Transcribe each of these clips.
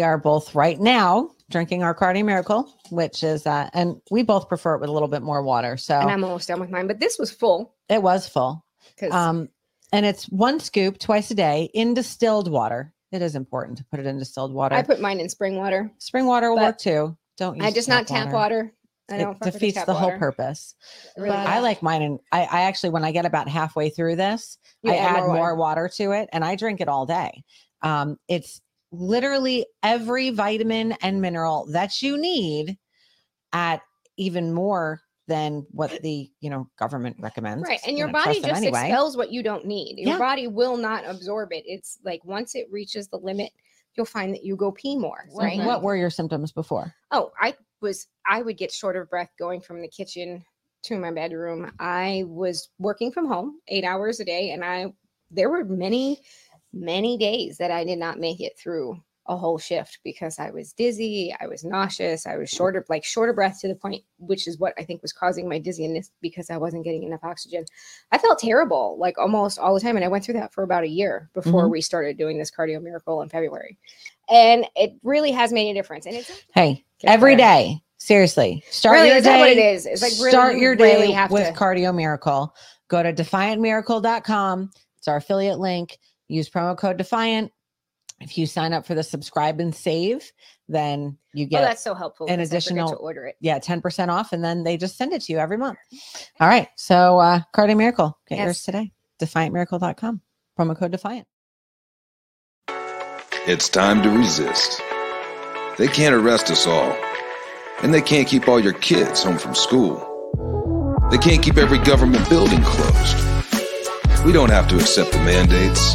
We are both right now drinking our Cardio Miracle, which is uh, and we both prefer it with a little bit more water. So and I'm almost done with mine, but this was full. It was full. Um, and it's one scoop twice a day in distilled water. It is important to put it in distilled water. I put mine in spring water. Spring water will work too. Don't use I just not tap water. I don't It defeats tap the whole purpose. Really I like mine, and I, I actually, when I get about halfway through this, You I add add more more water. water. to it, and I drink it all day. Um, it's literally every vitamin and mineral that you need at even more than what the you know government recommends. Right. And your body just anyway. expels what you don't need. Your Yeah. body will not absorb it. It's like once it reaches the limit, you'll find that you go pee more. Right. What were your symptoms before? Oh, I was I would get short of breath going from the kitchen to my bedroom. I was working from home 8 hours a day and I there were many many days that I did not make it through a whole shift because I was dizzy, I was nauseous, I was short of like short of breath to the point which is what I think was causing my dizziness because I wasn't getting enough oxygen. I felt terrible like almost all the time and I went through that for about a year before Mhm. we started doing this cardio miracle in February. And it really has made a difference and it's Hey, every better. day, seriously, start really your day. what it is? It's like really, start you your really day have with to. Cardio Miracle. Go to defiantmiracle.com. It's our affiliate link. Use promo code Defiant. If you sign up for the subscribe and save, then you get oh, get that's so helpful. an 'cause I forget additional- to order it. yeah 10% off, and then they just send it to you every month. All right, so uh, Cardio Miracle, get yours today. Defiantmiracle.com. Promo code Defiant. It's time to resist. They can't arrest us all. And they can't keep all your kids home from school. They can't keep every government building closed. We don't have to accept the mandates,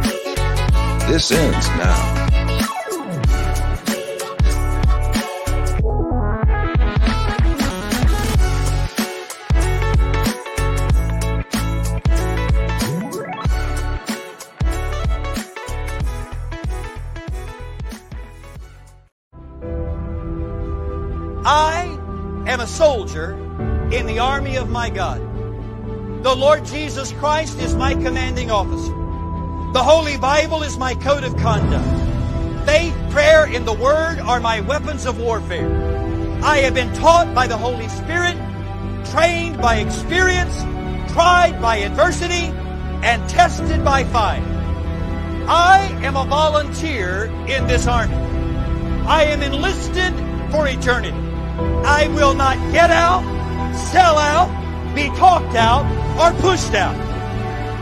This ends now. I am a soldier in the army of my God. The Lord Jesus Christ is my commanding officer. The Holy Bible is my code of conduct. Faith, prayer, and the Word are my weapons of warfare. I have been taught by the Holy Spirit, trained by experience, tried by adversity, and tested by fire. I am a volunteer in this army. I am enlisted for eternity. I will not get out, sell out, be talked out, or pushed out.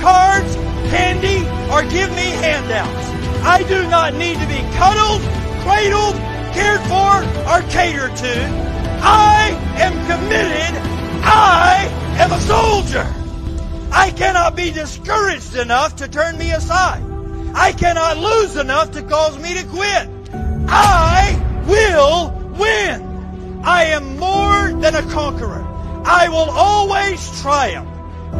cards, candy, or give me handouts. I do not need to be cuddled, cradled, cared for, or catered to. I am committed. I am a soldier. I cannot be discouraged enough to turn me aside. I cannot lose enough to cause me to quit. I will win. I am more than a conqueror. I will always triumph.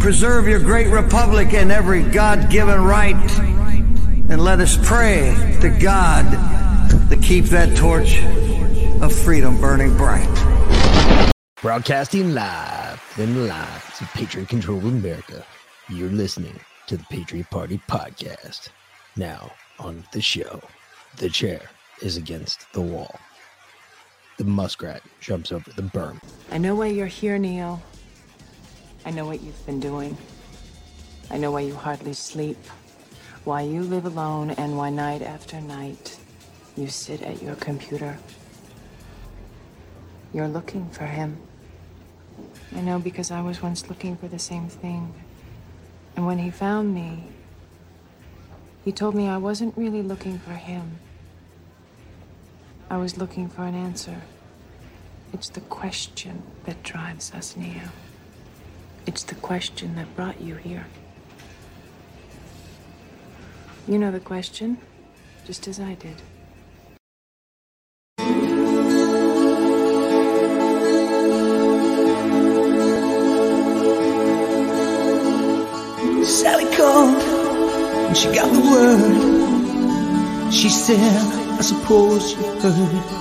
Preserve your great republic and every God given right. And let us pray to God to keep that torch of freedom burning bright. Broadcasting live in the lines of Patriot Control America. You're listening to the Patriot Party Podcast. Now, on the show, the chair is against the wall. The muskrat jumps over the berm. I know why you're here, Neo. I know what you've been doing. I know why you hardly sleep, why you live alone, and why night after night you sit at your computer. You're looking for him. I know because I was once looking for the same thing. And when he found me, he told me I wasn't really looking for him. I was looking for an answer. It's the question that drives us, Neo. It's the question that brought you here. You know the question, just as I did. Sally called and she got the word. She said, I suppose you heard.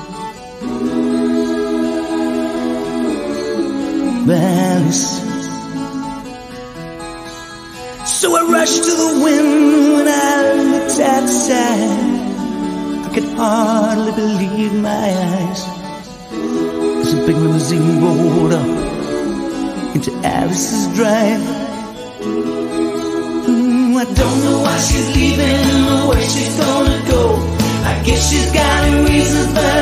Alice. So I rushed to the window when I looked outside. I could hardly believe my eyes. As a big limousine rolled up into Alice's drive. Mm, I don't know why she's leaving or where she's gonna go. I guess she's got her reasons, but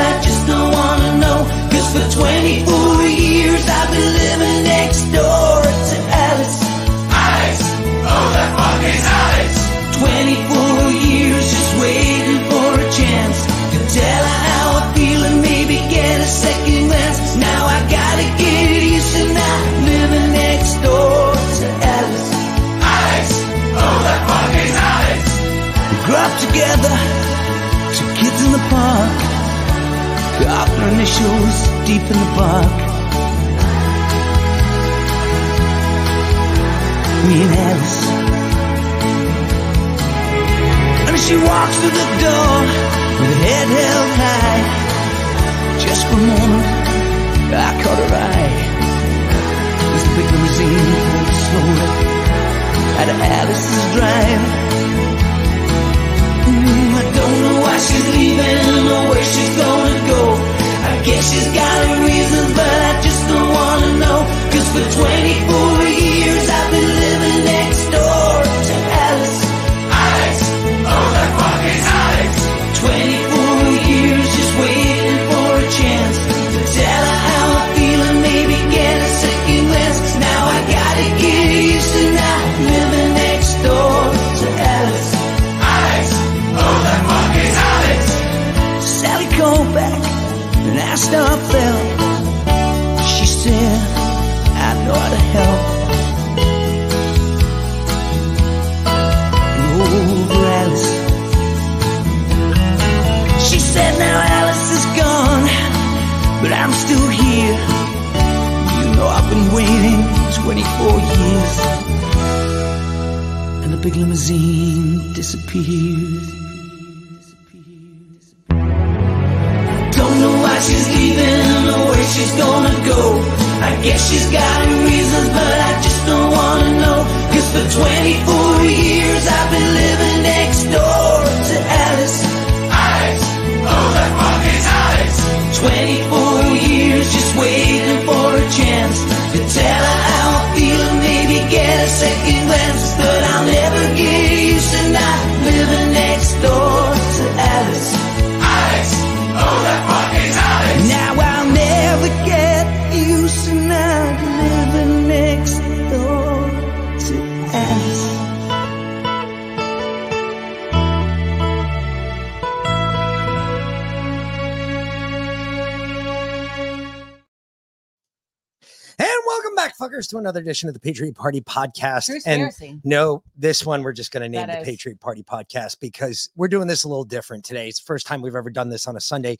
edition of the Patriot Party podcast. And no, this one we're just going to name That the is- Patriot Party podcast because we're doing this a little different today. It's the first time we've ever done this on a Sunday,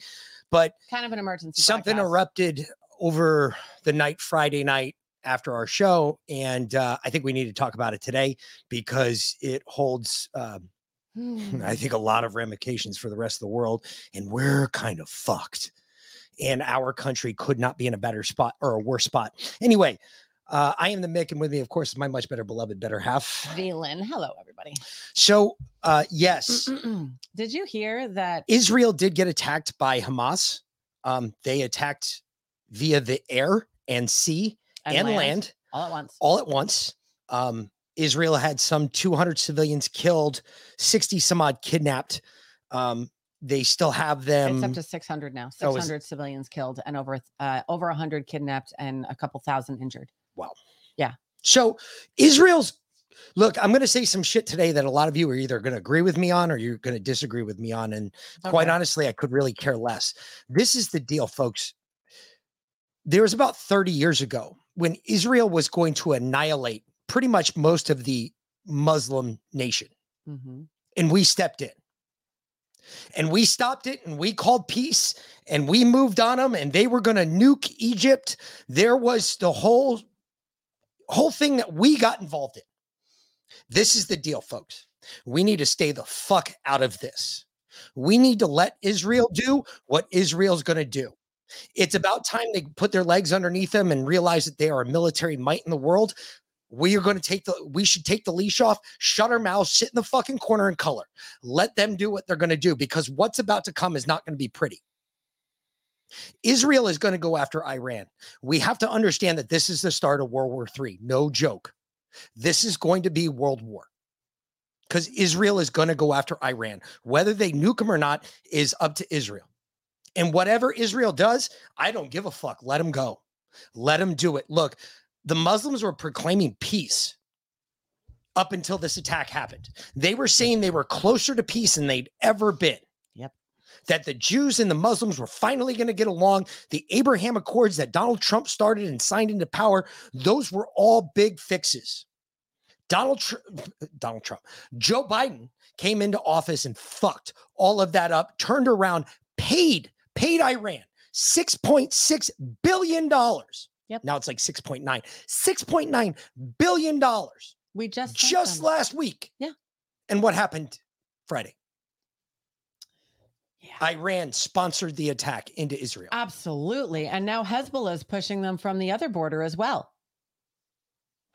but kind of an emergency. something podcast. erupted over the night, Friday night after our show. And uh, I think we need to talk about it today because it holds, um, Hmm. I think, a lot of ramifications for the rest of the world. And we're kind of fucked. And our country could not be in a better spot or a worse spot. Anyway, uh, I am the Mick, and with me, of course, is my much better beloved, better half. Velen. Hello, everybody. So, uh, yes, Did you hear that? Israel did get attacked by Hamas. Um, they attacked via the air and sea and, land. all at once. all at once. Um, Israel had some 200 civilians killed, 60 some odd kidnapped. Um, they still have them. it's up to 600 now. oh, is- 600 civilians killed and over uh, over 100 kidnapped and a couple thousand injured. So Israel's look, I'm going to say some shit today that a lot of you are either going to agree with me on or you're going to disagree with me on. And quite honestly, I could really care less. This is the deal, folks. There was about 30 years ago when Israel was going to annihilate pretty much most of the Muslim nation, Mhm. and we stepped in. And we stopped it and we called peace and we moved on them and they were going to nuke Egypt. There was the whole whole thing that we got involved in. This is the deal, folks. We need to stay the fuck out of this. We need to let Israel do what Israel's going to do. It's mm. about time they put their legs underneath them and realize that they are a military might in the world. We are going to take the we should take the leash off, shut our mouths, sit in the fucking corner and color. Let them do what they're going to do because what's about to come is not going to be pretty. Israel is going to go after Iran. We have to understand that this is the start of World War III. No joke. This is going to be World War because Israel is going to go after Iran. Whether they nuke them or not is up to Israel. And whatever Israel does, I don't give a fuck. Let them go. Let them do it. Look, the Muslims were proclaiming peace up until this attack happened. They were saying they were closer to peace than they'd ever been. That the Jews and the Muslims were finally going to get along. The Abraham Accords that Donald Trump started and signed into power, those were all big fixes. Donald Tr- Donald Trump, Joe Biden came into office and fucked all of that up, turned around, paid, paid Iran 6.6 billion dollars. Yep. Now it's like 6.9. 6.9 billion dollars We just just them. last week. Yeah. And what happened Friday? Iran sponsored the attack into Israel. Absolutely. And now Hezbollah is pushing them from the other border as well.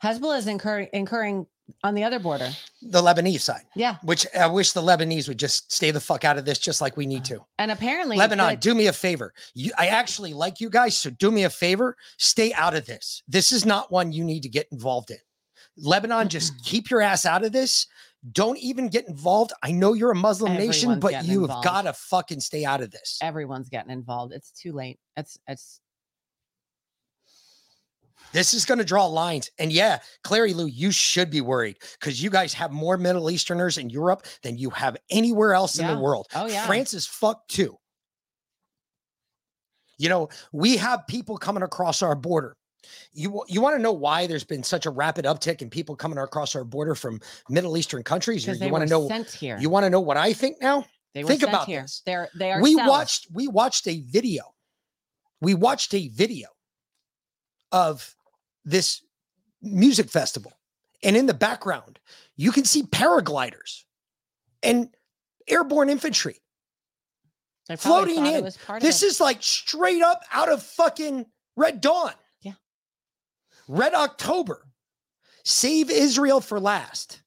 Hezbollah is incurring incurring on the other border. the Lebanese side, Yeah. which I wish the Lebanese would just stay the fuck out of this, just like we need to. And apparently Lebanon, do me a favor. You, I actually like you guys, so do me a favor. Stay out of this. This is not one you need to get involved in. Lebanon, just keep your ass out of this. Don't even get involved. I know you're a Muslim nation, but you have got to fucking stay out of this. everyone's getting involved. It's too late. It's it's This is going to draw lines. And yeah, Clary Lou, you should be worried because you guys have more Middle Easterners in Europe than you have anywhere else in the world. Oh, yeah. France is fucked too. You know, we have people coming across our border. You, you want to know why there's been such a rapid uptick in people coming across our border from Middle Eastern countries? You, they want to know sent here. you want to know what I think now? they were think sent about here. this. They're they are we cells. watched we watched a video we watched a video of this music festival and in the background you can see paragliders and airborne infantry floating in. was part of this is like straight up out of fucking red dawn. Red october save israel for last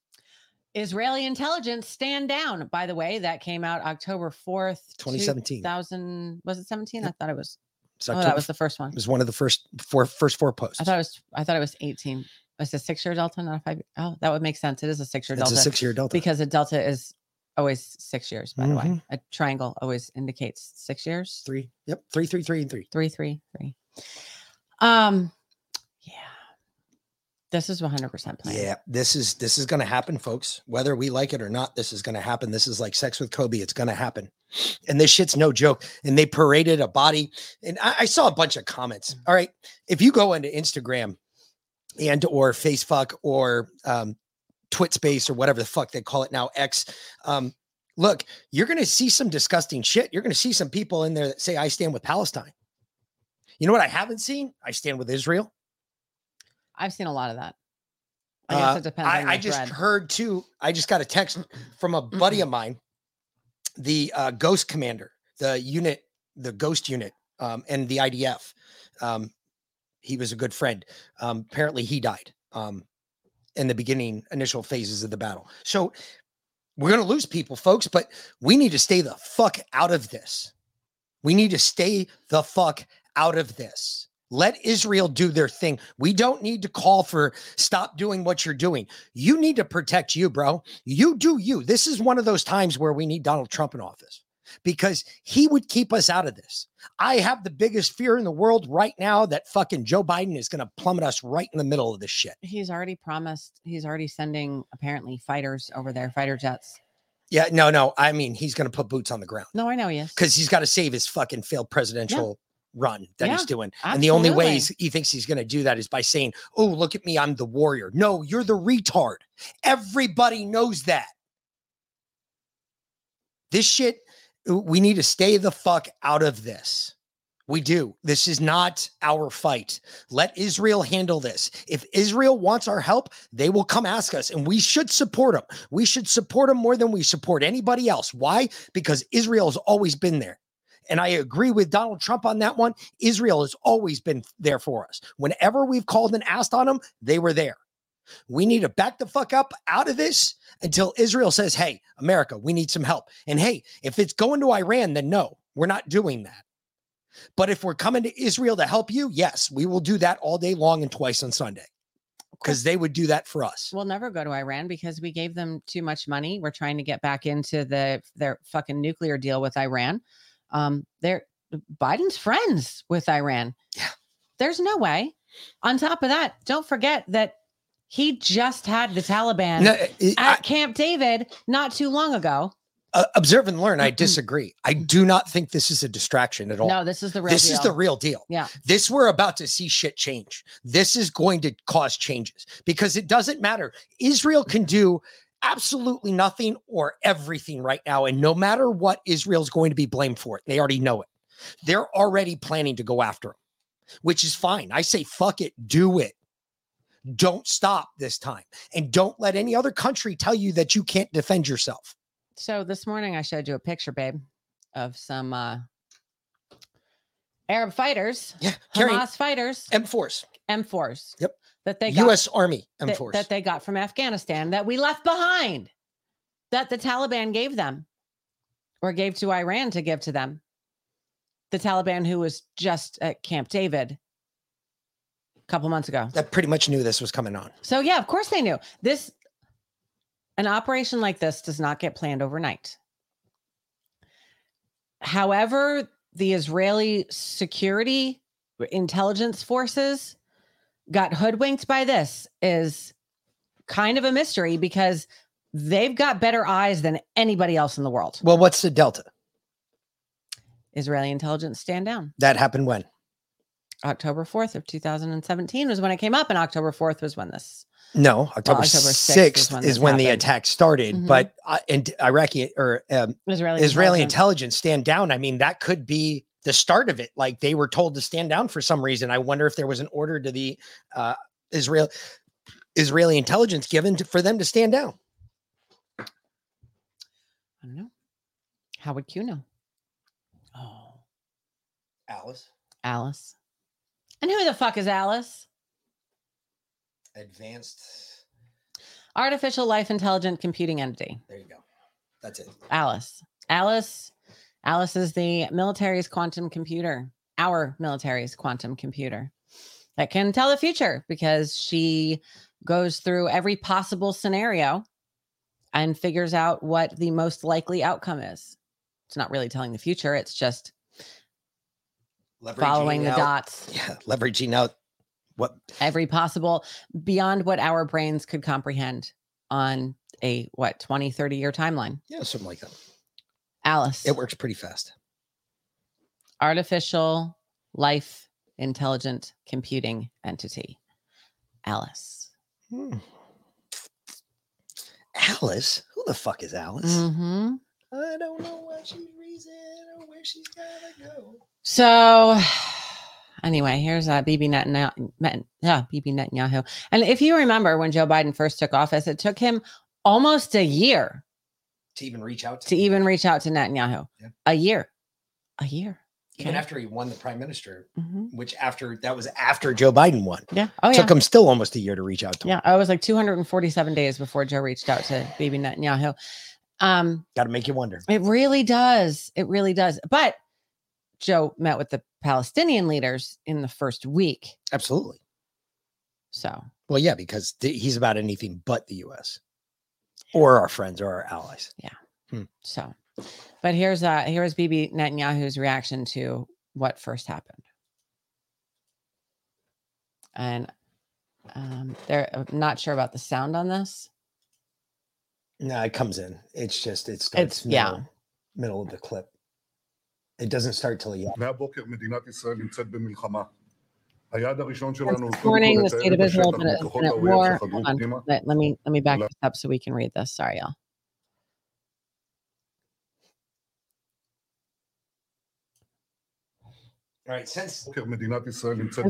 Israeli intelligence stand down. By the way, that came out October 4th, 2017. 2000 was it 17? I thought it was. It's Oh, October- that was the first one. it was one of the first four first four posts I thought it was I thought it was 18. It's a six year delta, not a five. Oh, that would make sense. It is a six year it's a six year delta because a delta is always six years, by the way. Mhm. A triangle always indicates six years. three yep three three three and three Three, three, three. Um. This is 100 percent planned. Yeah, this is this is going to happen, folks. Whether we like it or not, this is going to happen. This is like sex with Kobe. It's going to happen, and this shit's no joke. And they paraded a body, and I, I saw a bunch of comments. All right, if you go into Instagram and or Facebook or um, Twit Space or whatever the fuck they call it now, X. Um, look, you're going to see some disgusting shit. You're going to see some people in there that say, I stand with Palestine. You know what I haven't seen? I stand with Israel. I've seen a lot of that. I guess Uh, it depends. I, I just heard too. I just got a text from a buddy of mine, the uh, Ghost Commander, the unit, the Ghost unit, um, and the IDF. Um, he was a good friend. Um, apparently, he died um, in the beginning, initial phases of the battle. So we're going to lose people, folks, but we need to stay the fuck out of this. We need to stay the fuck out of this. Let Israel do their thing. We don't need to call for stop doing what you're doing. You need to protect you, bro. You do you. This is one of those times where we need Donald Trump in office because he would keep us out of this. I have the biggest fear in the world right now that fucking Joe Biden is going to plummet us right in the middle of this shit. He's already promised. He's already sending apparently fighters over there, fighter jets. Yeah, no, no. I mean, he's going to put boots on the ground No, I know he is. because he's got to save his fucking failed presidential run that he's Yeah, doing. And the only way he thinks he's going to do that is by saying, Oh, look at me. I'm the warrior. No, you're the retard. Everybody knows that. This shit, we need to stay the fuck out of this. We do. This is not our fight. Let Israel handle this. If Israel wants our help, they will come ask us, and we should support them. We should support them more than we support anybody else. Why? Because Israel has always been there. And I agree with Donald Trump on that one. Israel has always been there for us. Whenever we've called and asked on them, they were there. We need to back the fuck up out of this until Israel says, hey, America, we need some help. And hey, if it's going to Iran, then no, we're not doing that. But if we're coming to Israel to help you, yes, we will do that all day long and twice on Sunday because they would do that for us. We'll never go to Iran because we gave them too much money. We're trying to get back into the their fucking nuclear deal with Iran. Um, they're Biden's friends with Iran. Yeah. There's no way. On top of that, don't forget that he just had the Taliban No, I- at Camp David not too long ago. uh, observe and learn. I disagree. I do not think this is a distraction at all. No, this is the real this is the deal. real deal. Yeah. This we're about to see shit change. This is going to cause changes because it doesn't matter. Israel can do absolutely nothing or everything right now. And no matter what, Israel's going to be blamed for it. They already know it. They're already planning to go after him, which is fine. I say, fuck it, do it. Don't stop this time. And don't let any other country tell you that you can't defend yourself. So this morning I showed you a picture, babe, of some uh Arab fighters, Yeah. Hamas fighters, M Force, M4s. Yep. That they got U.S. Army M that, that they got from Afghanistan that we left behind. That the Taliban gave them or gave to Iran to give to them. The Taliban who was just at Camp David a couple months ago. that pretty much knew this was coming on. So yeah, of course they knew. This an operation like this does not get planned overnight. However, the Israeli security intelligence forces got hoodwinked by this is kind of a mystery because they've got better eyes than anybody else in the world. Well, what's the Delta? Israeli intelligence stand down. That happened when? October 4th of 2017 was when it came up and October 4th was when this No, October, October 6th, 6th is when is when the attack started. Mhm. But uh, and Iraqi or um, Israeli Israeli intelligence- intelligence stand down. I mean, that could be the start of it. Like they were told to stand down for some reason. I wonder if there was an order to the uh, Israel Israeli intelligence given to, for them to stand down. I don't know. How would Q know? Oh, Alice, Alice. And who the fuck is Alice? advanced. Artificial life intelligent computing entity. There you go. That's it. Alice. Alice. Alice is the military's quantum computer, our military's quantum computer that can tell the future because she goes through every possible scenario and figures out what the most likely outcome is. It's not really telling the future, it's just following the out- dots. Yeah, leveraging out what every possible beyond what our brains could comprehend on a what 20 30 year timeline yeah, something like that. Alice It works pretty fast. artificial life intelligent computing entity Alice. Hmm. Alice? Who the fuck is Alice? hmm I don't know why she's reason or where she's gotta go. So, anyway, here's uh, Bibi Netanyahu. Net- Yeah, Bibi Netanyahu. And if you remember when Joe Biden first took office, it took him almost a year To even reach out to, to even reach out to Netanyahu. Yeah. A year. A year. even okay. after he won the prime minister, Mhm. which after that was after Joe Biden won. Yeah. Oh, yeah. Took him still almost a year to reach out to him. Yeah. I was like 247 days before Joe reached out to Bibi Netanyahu. Um, Gotta make you wonder. It really does. It really does. But Joe met with the Palestinian leaders in the first week. Absolutely. So, Well, yeah, because th- he's about anything but the US or our friends or our allies. so, but here's uh here's Bibi Netanyahu's reaction to what first happened. And um they're I'm not sure about the sound on this. No, it comes in. It's just it starts It's- yeah. middle, middle of the clip. It doesn't start till you. מהבוקר מדינת ישראל נמצאת במלחמה. היעד הראשון שלנו הוא This קודם morning, כל the לתאר state of את Israel השטח been at, מכוחות been at האויב war. שחדרו Hold on. פנימה. Let, let me let me back Let- this up so we can read this. Sorry, y'all. Since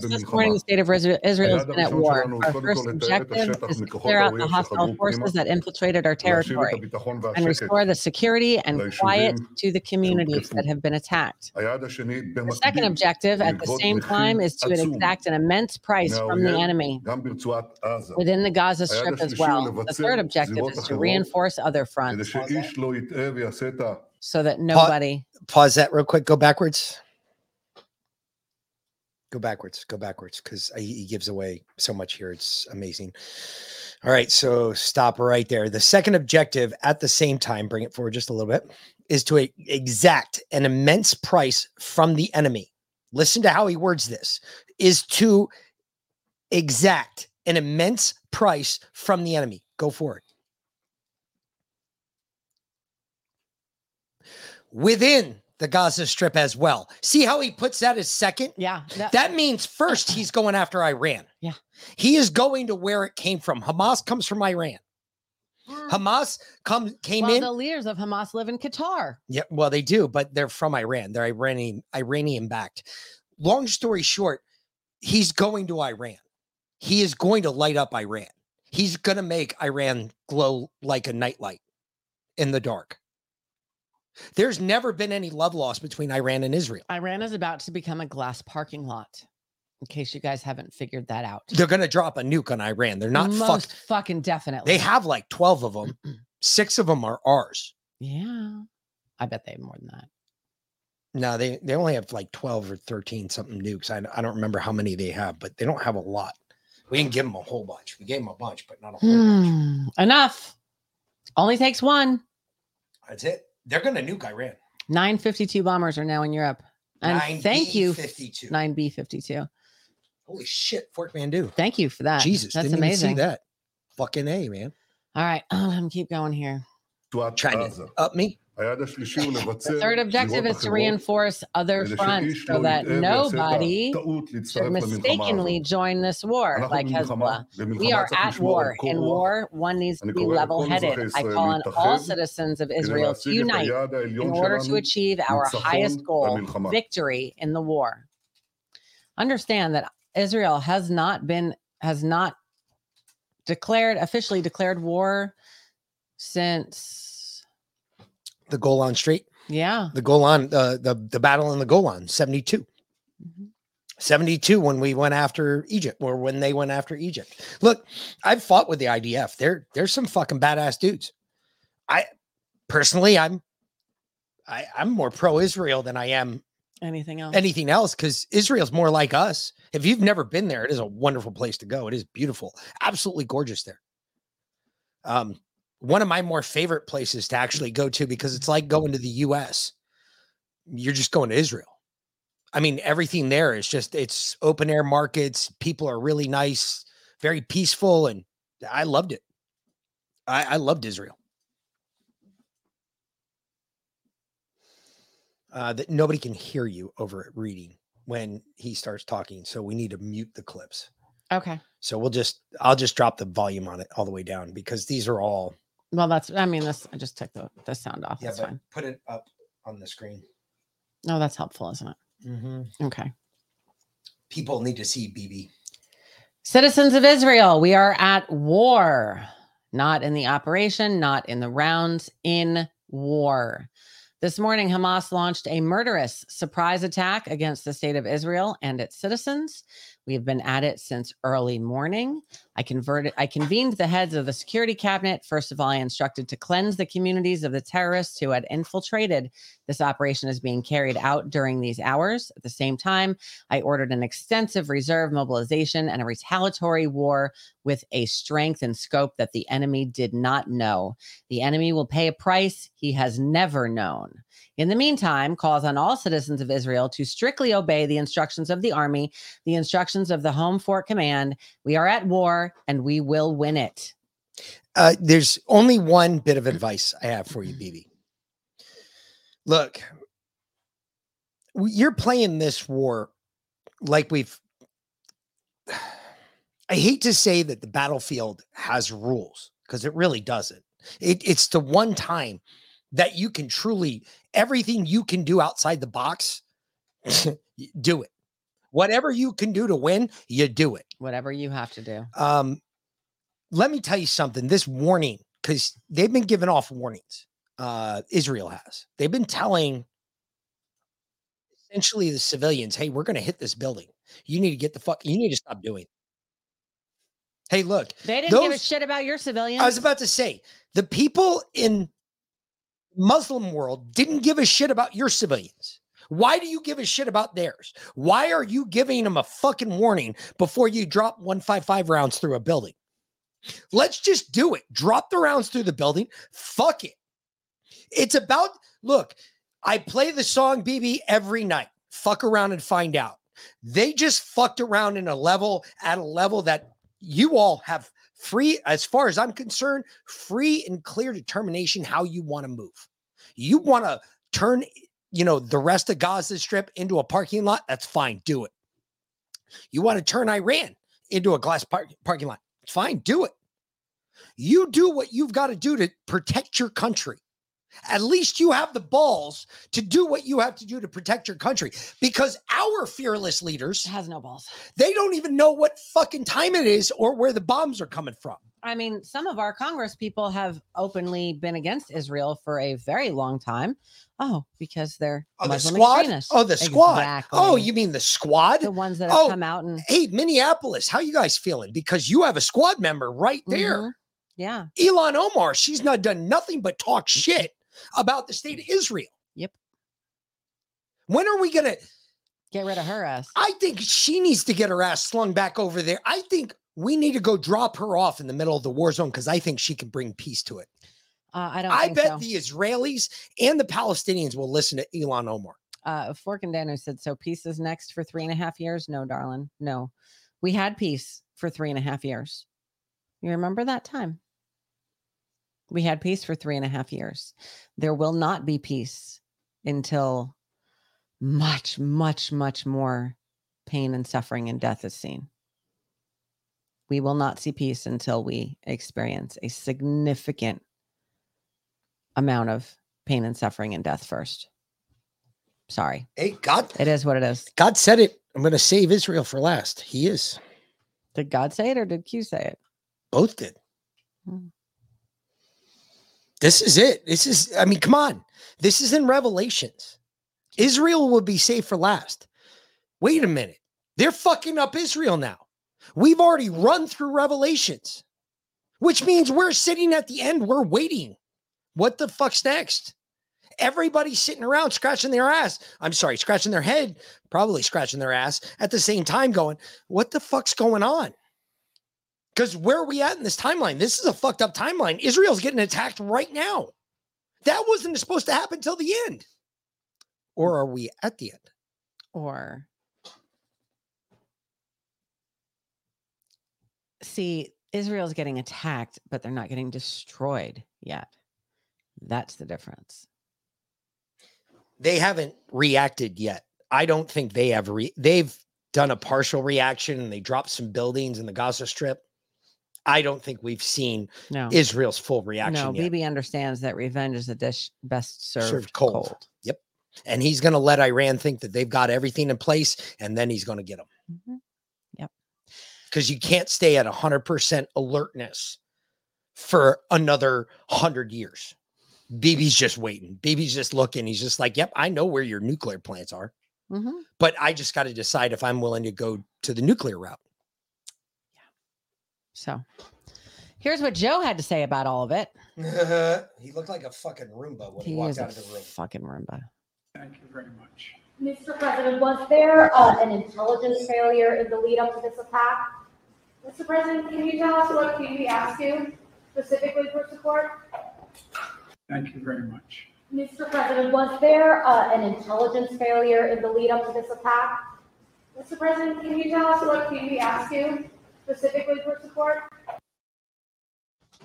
this morning, the state of Israel has been at war. Our first objective is to clear out the hostile forces that infiltrated our territory and restore the security and quiet to the communities that have been attacked. The second objective, at the same time, is to exact an immense price from the enemy within the Gaza Strip as well. The third objective is to reinforce other fronts so that nobody. Pause that real quick, go backwards. Go backwards. Go backwards because uh, he he gives away so much here. It's amazing. All right, so stop right there. The second objective at the same time, bring it forward just a little bit, is to exact an immense price from the enemy. Listen to how he words this is to exact an immense price from the enemy. Go forward. Within the Gaza Strip as well. See how he puts that as second? Yeah. that- That means first he's going after Iran. Yeah. He is going to where it came from. Hamas comes from Iran. Mm. Hamas come came well, in. the leaders of Hamas live in Qatar. Yeah, well, they do, but they're from Iran. They're Iranian Iranian backed. Long story short, he's going to Iran. He is going to light up Iran. He's going to make Iran glow like a nightlight in the dark. There's never been any love lost between Iran and Israel. Iran is about to become a glass parking lot. In case you guys haven't figured that out. They're going to drop a nuke on Iran. They're not most fucking definitely. They have like 12 of them. Six of them are ours. Yeah. I bet they have more than that. No, they they only have like 12 or 13 something nukes. I, I don't remember how many they have, but they don't have a lot. We didn't give them a whole bunch. We gave them a bunch, but not a whole bunch. Hmm, Enough. Only takes one. That's it they're going to nuke Iran. 952 bombers are now in Europe. And 9B thank you. 52. 9B52. Holy shit, Fort Mandu. Thank you for that. Jesus, that's amazing. that fucking A, man. All right, um, keep going here. Throughout Trying Chinese up me. היעד השלישי הוא לבצר The third objective זירות is to אחרות, reinforce other כדי fronts שאיש so לא that יטעה ויעשה את nobody הטעות should להצטרף למלחמה mistakenly הזאת. join this war אנחנו like במלחמה, Hezbollah. We במלחמה are צריך at לשמור על war. קור In רוח, war, one needs to אני be קורא לכל level headed. אזרחי I ישראל call on all להתאחד citizens of כדי Israel to להשיג את unite היעד in העליון order to שלנו, achieve our ניצחון highest goal, במלחמה. victory in the war. Understand that Israel has not been, has not declared, officially declared war since, the Golan Strait. yeah. The Golan, uh, the, the battle in the Golan, 72. Mhm. 72 when we went after Egypt or when they went after Egypt. Look, I've fought with the IDF. They're they're some fucking badass dudes. I personally I'm I, I'm more pro-Israel than I am Anything else? anything else because Israel's more like us. If you've never been there, it is a wonderful place to go. It is beautiful, absolutely gorgeous there. Um, one of my more favorite places to actually go to because it's like going to the US. You're just going to Israel. I mean, everything there is just it's open air markets. People are really nice, very peaceful, and I loved it. I, I loved Israel. uh, that nobody can hear you over reading when he starts talking. So we need to mute the clips. Okay. So we'll just I'll just drop the volume on it all the way down because these are all Well, that's. I mean, this. I just took the the sound off. yeah, That's but fine. put it up on the screen. No, that's helpful, isn't it? Mm-hmm. Okay. People need to see BB. Citizens of Israel, we are at war, not in the operation, not in the rounds, in war. This morning, Hamas launched a murderous surprise attack against the state of Israel and its citizens. We have been at it since early morning. I converted, I convened the heads of the security cabinet. First of all, I instructed to cleanse the communities of the terrorists who had infiltrated. This operation is being carried out during these hours. At the same time, I ordered an extensive reserve mobilization and a retaliatory war with a strength and scope that the enemy did not know. The enemy will pay a price he has never known. In the meantime, calls on all citizens of Israel to strictly obey the instructions of the army, the instructions of the Home Front Command. We are at war and we will win it. Uh, there's only one bit of advice I have for you, BB. Look, you're playing this war like we've. I hate to say that the battlefield has rules because it really doesn't. It, it's the one time that you can truly everything you can do outside the box, do it. Whatever you can do to win, you do it. Whatever you have to do. Um, let me tell you something. This warning, because they've been giving off warnings. Uh, Israel has. They've been telling essentially the civilians, "Hey, we're going to hit this building. You need to get the fuck. You need to stop doing." It." Hey, look. They didn't give a shit about your civilians. I was about to say the people in Muslim world didn't give a shit about your civilians. Why do you give a shit about theirs? Why are you giving them a fucking warning before you drop 155 rounds through a building? Let's just do it. Drop the rounds through the building. Fuck it. It's about look, I play the song BB every night. Fuck around and find out. They just fucked around in a level at a level that you all have free, as far as I'm concerned, free and clear determination how you want to move. You want to turn, you know, the rest of Gaza Strip into a parking lot? That's fine. Do it. You want to turn Iran into a glass park, parking lot? It's fine. Do it. You do what you've got to do to protect your country. At least you have the balls to do what you have to do to protect your country because our fearless leaders has no balls. They don't even know what fucking time it is or where the bombs are coming from. I mean, some of our Congress people have openly been against Israel for a very long time. Oh, because they're Oh, the squad? extremists. Oh, the squad. Exactly. Oh, you mean the squad? the ones that have Oh, come out and Hey, Minneapolis, how you guys feeling? Because you have a squad member right there. Mhm. yeah, Ilhan Omar, she's not done nothing but talk shit about the state of Israel. Yep. When are we gonna? get rid of her ass. I think she needs to get her ass slung back over there. I think we need to go drop her off in the middle of the war zone because I think she can bring peace to it. Uh, I don't. I bet so. the Israelis and the Palestinians will listen to Ilhan Omar. uh, Fork and Dano said, "So peace is next for three and a half years." No, darling, no. We had peace for three and a half years. You remember that time? We had peace for three and a half years. There will not be peace until much, much, much more pain and suffering and death is seen. We will not see peace until we experience a significant amount of pain and suffering and death first. Sorry. Hey, God, It is what it is. God said it. I'm going to save Israel for last. He is. Did God say it or did Q say it? Both did. Hmm. This is it. This is, I mean, come on. This is in Revelations. Israel will be saved for last. Wait a minute. They're fucking up Israel now. We've already run through Revelations, which means we're sitting at the end. We're waiting. What the fuck's next? Everybody's sitting around scratching their ass. I'm sorry, scratching their head, probably scratching their ass at the same time, going, What the fuck's going on? Because where are we at in this timeline? This is a fucked up timeline. Israel's getting attacked right now. That wasn't supposed to happen till the end. Or are we at the end? Or see, Israel's getting attacked, but they're not getting destroyed yet. That's the difference. They haven't reacted yet. I don't think they have re- they've done a partial reaction and they dropped some buildings in the Gaza Strip. I don't think we've seen No. Israel's full reaction No, yet. BB understands that revenge is a dish best served, served cold. cold. Yep. And he's going to let Iran think that they've got everything in place and then he's going to get them. Mhm. Yep. Because you can't stay at 100% alertness for another 100 years. BB's just waiting. BB's just looking. He's just like, yep, I know where your nuclear plants are, Mhm. but I just got to decide if I'm willing to go to the nuclear route. So here's what Joe had to say about all of it. he looked like a fucking Roomba when He is room. fucking Roomba. Thank you very much. Mr. President, was there uh, an intelligence failure in the lead up to this attack? Mr. President, can you tell us what Bibi asked you specifically for support? Thank you very much. Mr. President, was there uh, an intelligence failure in the lead up to this attack? Mr. President, can you tell us what Bibi asked you specifically for support?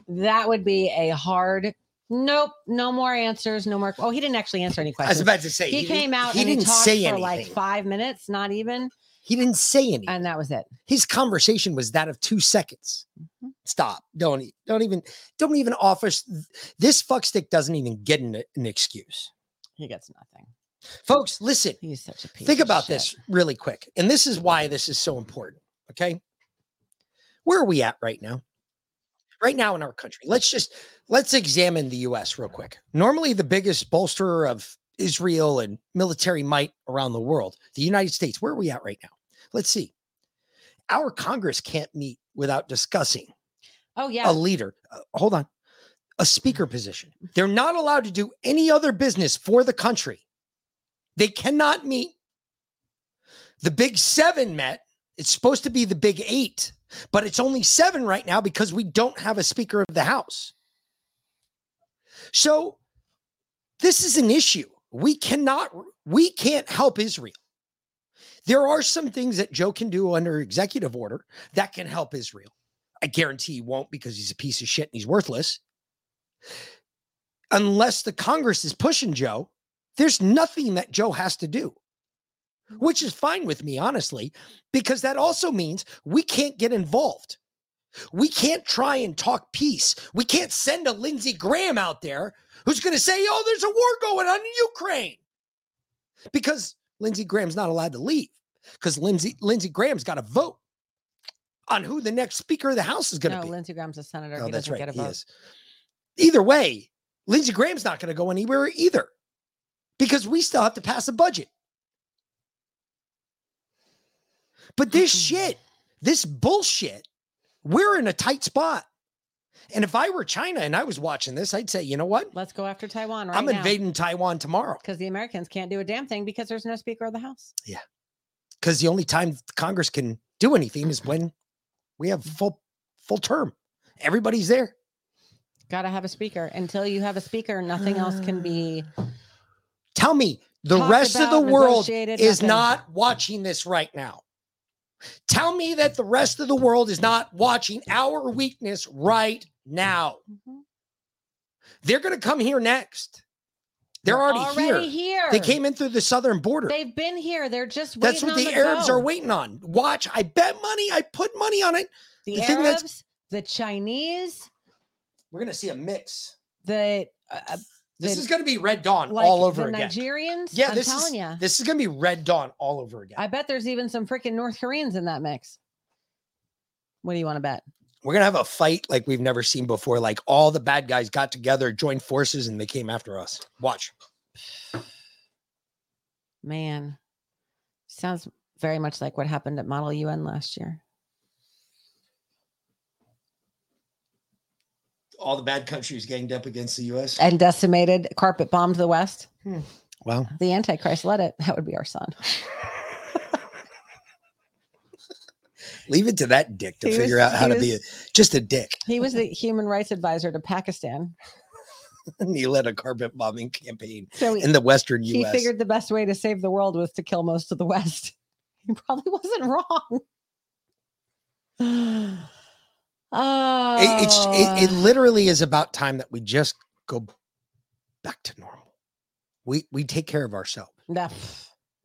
That would be a hard nope, no more answers, no more. Oh, he didn't actually answer any questions. I was about to say, he, he came out he and didn't talked say for like five minutes, not even. He didn't say anything. And that was it. His conversation was that of two seconds. Mm-hmm. Stop. Don't don't even don't even offer. This fuckstick doesn't even get an, an excuse. He gets nothing. Folks, listen. He's such a piece. Think of about shit. this really quick. And this is why this is so important. Okay. Where are we at right now? Right now in our country. Let's just let's examine the US real quick. Normally the biggest bolsterer of Israel and military might around the world, the United States. Where are we at right now? Let's see. Our Congress can't meet without discussing Oh yeah. a leader. uh, hold on. A speaker position. They're not allowed to do any other business for the country. They cannot meet. The big seven met. It's supposed to be the big eight, but it's only seven right now because we don't have a speaker of the house. So this is an issue. We cannot, we can't help Israel. There are some things that Joe can do under executive order that can help Israel. I guarantee he won't because he's a piece of shit and he's worthless. Unless the Congress is pushing Joe, there's nothing that Joe has to do, which is fine with me, honestly, because that also means we can't get involved. We can't try and talk peace. We can't send a Lindsey Graham out there who's going to say, oh, there's a war going on in Ukraine. Because Lindsey Graham's not allowed to leave because Lindsey, Lindsey Graham's got to vote on who the next Speaker of the House is going to no, be. Lindsey Graham's a senator. Oh, he that's right. He is. Either way, Lindsey Graham's not going to go anywhere either because we still have to pass a budget. But this mm-hmm. shit, this bullshit, we're in a tight spot. And if I were China and I was watching this, I'd say, you know what? Let's go after Taiwan right I'm now. invading Taiwan tomorrow because the Americans can't do a damn thing because there's no Speaker of the House. Yeah. because the only time Congress can do anything is when we have mm-hmm. full full term. Everybody's there. Got to have a speaker. Until you have a speaker, nothing else can be. Tell me the rest of the world is nothing. not watching this right now. Tell me that the rest of the world is not watching our weakness right now. Mm-hmm. They're going to come here next. They're, They're already, already here. They came in through the southern border. They've been here. They're just That's what on the Arabs go. are waiting on. Watch, I bet money, I put money on it. The, The Arabs, the Chinese, We're going to see a mix. the uh, This is going to be Red Dawn like all over the again. Nigerians. Yeah, I'm this telling is you. this is going to be Red Dawn all over again. I bet there's even some freaking North Koreans in that mix. What do you want to bet? We're going to have a fight like we've never seen before. Like all the bad guys got together, joined forces, and they came after us. Watch. Man, sounds very much like what happened at Model UN last year. All the bad countries ganged up against the U.S. And decimated, carpet bombed the West. Hmm. Wow. The Antichrist led it. That would be our son. Leave it to that dick to He figure was- out how he to be a, just a dick. He was the human rights advisor to Pakistan. and he led a carpet bombing campaign So he- in the Western He U.S. He figured the best way to save the world was to kill most of the West. He probably wasn't wrong. oh, It- it's it, it oh. literally is about time that we just go back to normal. We we take care of ourselves. no,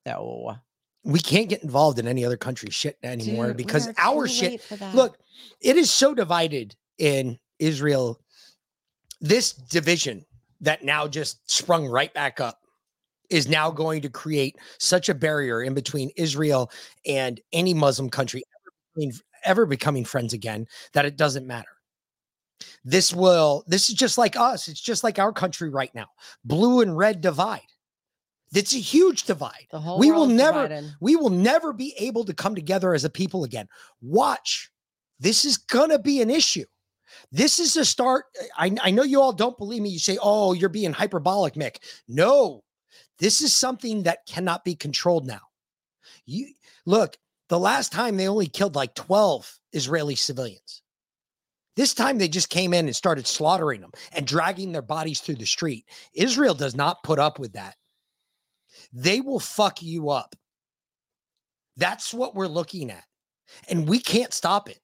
no. We can't get involved in any other country's shit anymore Dude, because our shit. late for that. Look, it is so divided in Israel. This division that now just sprung right back up is now going to create such a barrier in between Israel and any Muslim country ever becoming, friends again that it doesn't matter. This will, this is just like us. It's just like our country right now. Blue and red divide. It's a huge divide. We will never, divided. we will never be able to come together as a people again. Watch. This is gonna be an issue. This is a start. I, I know you all don't believe me. You say, oh, you're being hyperbolic, Mick. No, this is something that cannot be controlled now. You look, the last time they only killed like 12 Israeli civilians. This time they just came in and started slaughtering them and dragging their bodies through the street. Israel does not put up with that. They will fuck you up. That's what we're looking at. And we can't stop it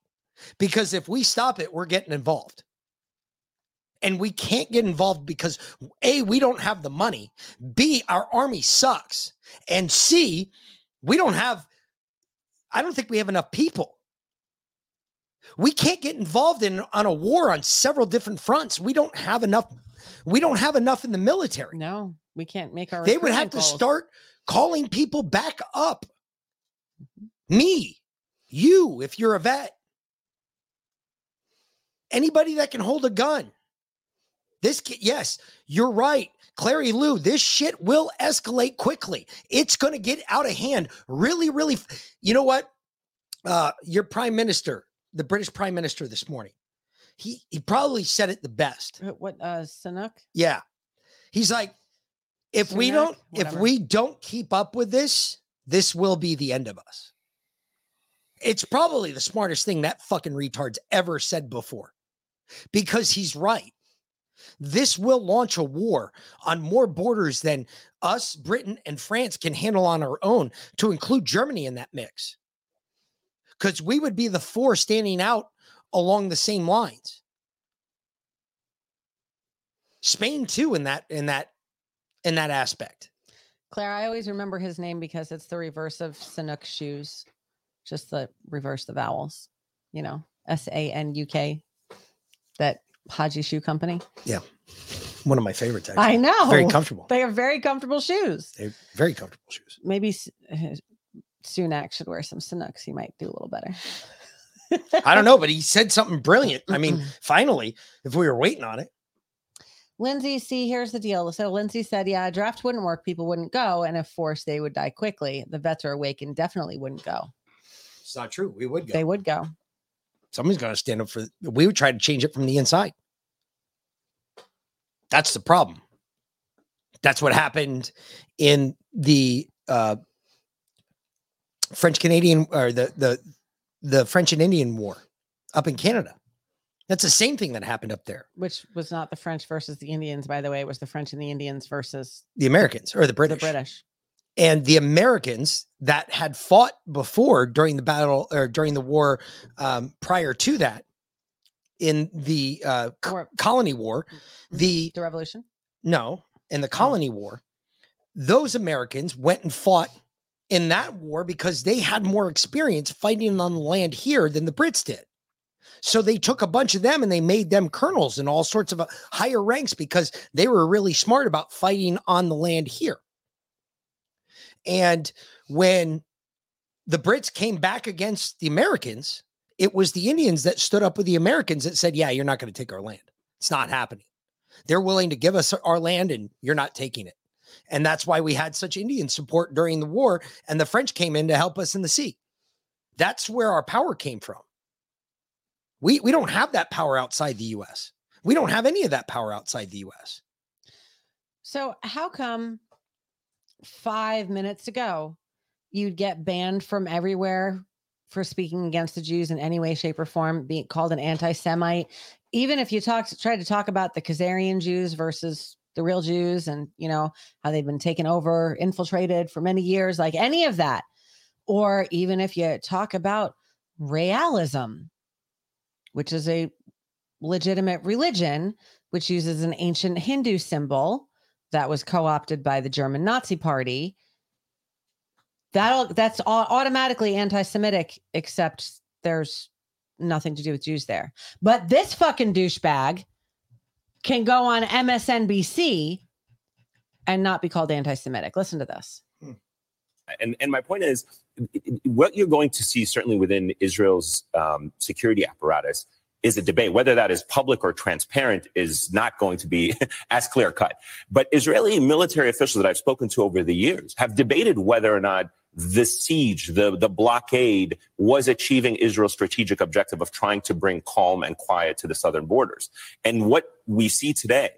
because if we stop it, we're getting involved. And we can't get involved because A, we don't have the money. B, our army sucks. And C, we don't have, I don't think we have enough people. We can't get involved in on a war on several different fronts. We don't have enough. We don't have enough in the military. No, we can't make our. They would have recruitment to start calling people back up. Mm-hmm. Me, you, if you're a vet, anybody that can hold a gun. This, yes, you're right. Clary Lou, this shit will escalate quickly. It's going to get out of hand really, really. You know what? Uh, your prime minister, the British prime minister this morning, he, he probably said it the best. What uh Sanuk? Yeah. He's like, if we don't, if we don't keep up with this, this will be the end of us. It's probably the smartest thing that fucking retard's ever said before because he's right. This will launch a war on more borders than us, Britain, and France can handle on our own, to include Germany in that mix. Because we would be the four standing out along the same lines. Spain too in that in that in that aspect. Claire, I always remember his name because it's the reverse of Sanuk shoes, just the reverse the vowels. You know, S A N U K. That Haji shoe company. Yeah. One of my favorites actually. I know. Very comfortable. They are very comfortable shoes. They're very comfortable shoes. Maybe uh, Sunak should wear some Sanuks. He might do a little better. I don't know, but he said something brilliant. I mean, finally, if we were waiting on it. Lindsay, see, here's the deal. So Lindsay said, yeah, a draft wouldn't work. People wouldn't go. And if forced, they would die quickly. The vets are awake and definitely wouldn't go. It's not true. We would go. They would go. Somebody's gonna stand up for we would try to change it from the inside. That's the problem. That's what happened in the uh French Canadian or the the the French and Indian War up in Canada. That's the same thing that happened up there. Which was not the French versus the Indians, by the way. It was the French and the Indians versus The Americans or the British. the British. And the Americans that had fought before during the battle or during the war um, prior to that in the uh, colony war, the The revolution. no, in the colony war, those Americans went and fought in that war because they had more experience fighting on the land here than the Brits did. So they took a bunch of them and they made them colonels and all sorts of uh, higher ranks because they were really smart about fighting on the land here. And when the Brits came back against the Americans, it was the Indians that stood up with the Americans that said, Yeah, you're not going to take our land. It's not happening. They're willing to give us our land and you're not taking it. And that's why we had such Indian support during the war. And the French came in to help us in the sea. That's where our power came from. We, we don't have that power outside the US. We don't have any of that power outside the US. So how come five minutes ago you'd get banned from everywhere for speaking against the Jews in any way, shape, or form, being called an anti-Semite? Even if you talk try to talk about the Khazarian Jews versus the real Jews and you know how they've been taken over, infiltrated for many years, like any of that, or even if you talk about Raelism, which is a legitimate religion which uses an ancient Hindu symbol that was co opted by the German Nazi party. That'll that's automatically anti-Semitic, except there's nothing to do with Jews there. But this fucking douchebag can go on MSNBC and not be called anti-Semitic. Listen to this. and and my point is what you're going to see certainly within israel's um, security apparatus is a debate. Whether that is public or transparent is not going to be as clear cut. But israeli military officials that i've spoken to over the years have debated whether or not the siege the the blockade was achieving israel's strategic objective of trying to bring calm and quiet to the southern borders. And what we see today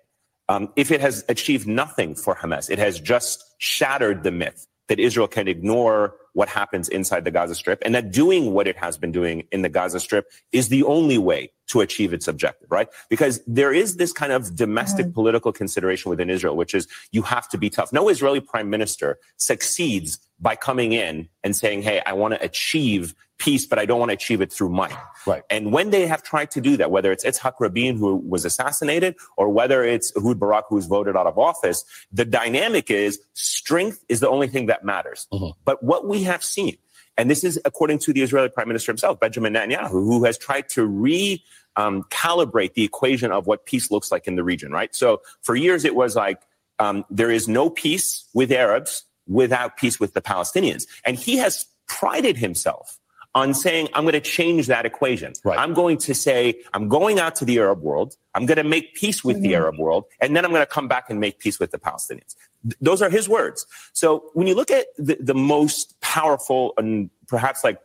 um, if it has achieved nothing for Hamas, it has just shattered the myth that Israel can ignore what happens inside the Gaza Strip and that doing what it has been doing in the Gaza Strip is the only way to achieve its objective, right? Because there is this kind of domestic mm-hmm. political consideration within Israel, which is you have to be tough. No Israeli prime minister succeeds by coming in and saying, hey, I want to achieve peace, but I don't want to achieve it through might. Right. And when they have tried to do that, whether it's Itzhak Rabin who was assassinated or whether it's Ehud Barak who's voted out of office, the dynamic is strength is the only thing that matters. But what we have seen, and this is according to the Israeli Prime Minister himself, Benjamin Netanyahu, who has tried to re um, calibrate the equation of what peace looks like in the region, right? So for years it was like um, there is no peace with Arabs without peace with the Palestinians, and he has prided himself on saying, I'm going to change that equation. I'm going to say, I'm going out to the Arab world. I'm going to make peace with the mm-hmm. Arab world. And then I'm going to come back and make peace with the Palestinians. Th- those are his words. So when you look at the, the most powerful and perhaps like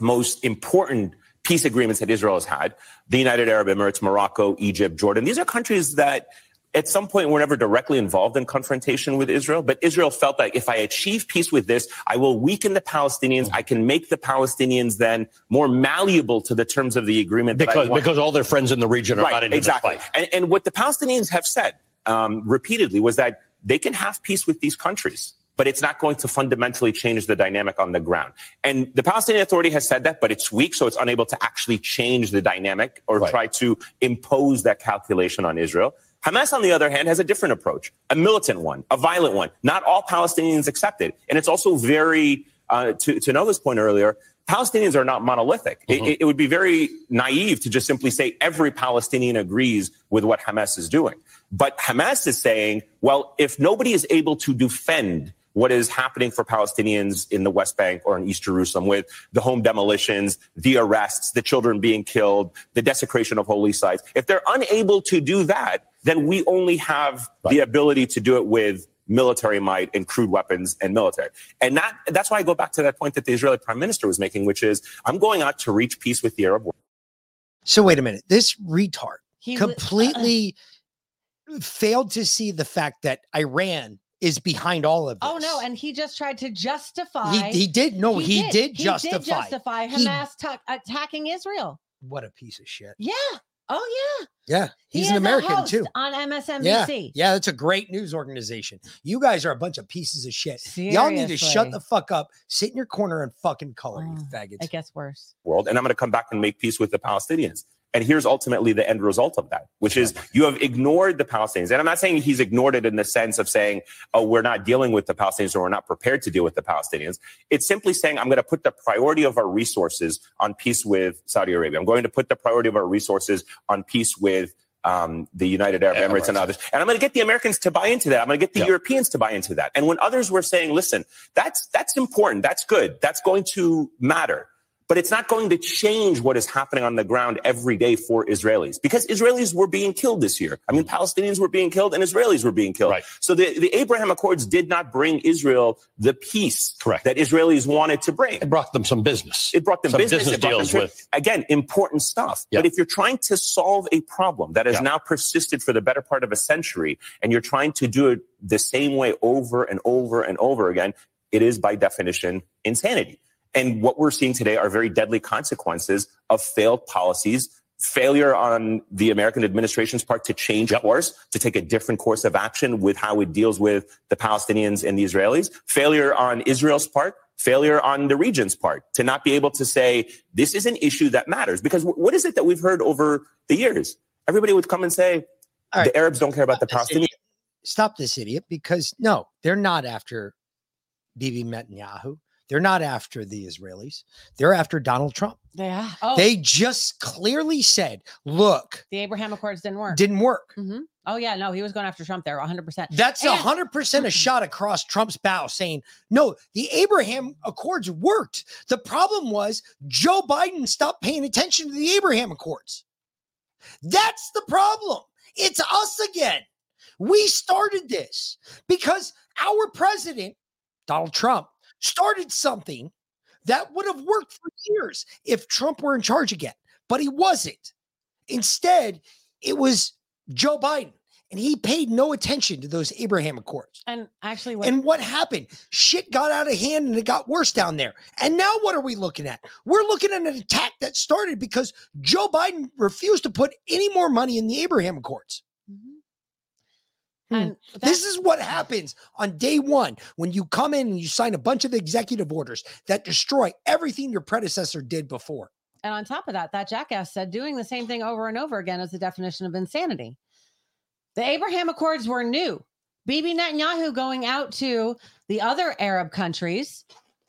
most important peace agreements that Israel has had, the United Arab Emirates, Morocco, Egypt, Jordan, these are countries that at some point we're never directly involved in confrontation with Israel, but Israel felt that if I achieve peace with this, I will weaken the Palestinians. I can make the Palestinians then more malleable to the terms of the agreement. Because because all their friends in the region are right, not into exactly. And, and what the Palestinians have said um, repeatedly was that they can have peace with these countries, but it's not going to fundamentally change the dynamic on the ground. And the Palestinian Authority has said that, but it's weak, so it's unable to actually change the dynamic or try to impose that calculation on Israel. Hamas, on the other hand, has a different approach, a militant one, a violent one. Not all Palestinians accept it. And it's also very, uh, to, to Nova's point earlier, Palestinians are not monolithic. It- It, it would be very naive to just simply say every Palestinian agrees with what Hamas is doing. But Hamas is saying, well, if nobody is able to defend what is happening for Palestinians in the West Bank or in East Jerusalem with the home demolitions, the arrests, the children being killed, the desecration of holy sites. If they're unable to do that, then we only have the ability to do it with military might and crude weapons and military. And that that's why I go back to that point that the Israeli prime minister was making, which is I'm going out to reach peace with the Arab world. So wait a minute. This retard He wa- completely uh-uh. failed to see the fact that Iran is behind all of this. Oh no, and he just tried to justify. He, he did no, he, did, justify. He did justify He- Hamas attacking Israel. what a piece of shit. Yeah. Oh yeah. Yeah, he's is an a American host too. on MSNBC. yeah, that's a great news organization. You guys are a bunch of pieces of shit. Y'all need to shut the fuck up, sit in your corner and fucking color, you ah, faggots. It gets worse. world, and I'm going to come back and make peace with the Palestinians. And here's ultimately the end result of that, which is you have ignored the Palestinians. And I'm not saying he's ignored it in the sense of saying, oh, we're not dealing with the Palestinians or we're not prepared to deal with the Palestinians. It's simply saying, I'm going to put the priority of our resources on peace with Saudi Arabia. I'm going to put the priority of our resources on peace with um, the United Arab Emirates and others. And I'm going to get the Americans to buy into that. I'm going to get the Europeans to buy into that. And when others were saying, listen, that's that's important, that's good, that's going to matter. But it's not going to change what is happening on the ground every day for Israelis because Israelis were being killed this year. I mean, Palestinians were being killed and Israelis were being killed. Right. So the, the Abraham Accords did not bring Israel the peace that Israelis wanted to bring. It brought them some business. It brought them Some business. business brought them deals with- again important stuff. But if you're trying to solve a problem that has Yeah. now persisted for the better part of a century, and you're trying to do it the same way over and over and over again, it is by definition insanity. And what we're seeing today are very deadly consequences of failed policies, failure on the American administration's part to change course, to take a different course of action with how it deals with the Palestinians and the Israelis, failure on Israel's part, failure on the region's part to not be able to say, this is an issue that matters. Because wh- what is it that we've heard over the years? Everybody would come and say, the Arabs don't care about the Palestinians. Stop this idiot because no, they're not after Bibi Netanyahu. They're not after the Israelis. They're after Donald Trump. Yeah. Oh, They just clearly said, look, the Abraham Accords didn't work. didn't work. hmm Oh yeah, no, he was going after Trump there, 100. percent That's a hundred percent a shot across Trump's bow saying, no, the Abraham Accords worked. The problem was Joe Biden stopped paying attention to the Abraham Accords. That's the problem. It's us again. We started this because our president, Donald Trump, started something that would have worked for years if Trump were in charge again, but he wasn't. Instead, it was Joe Biden, and he paid no attention to those Abraham Accords. And actually, what, And what happened? Shit got out of hand and it got worse down there. And now what are we looking at? We're looking at an attack that started because Joe Biden refused to put any more money in the Abraham Accords. Hmm. and This is what happens on day one when you come in and you sign a bunch of executive orders that destroy everything your predecessor did before. And on top of that, that jackass said doing the same thing over and over again is the definition of insanity. The Abraham Accords were new. Bibi Netanyahu going out to the other Arab countries,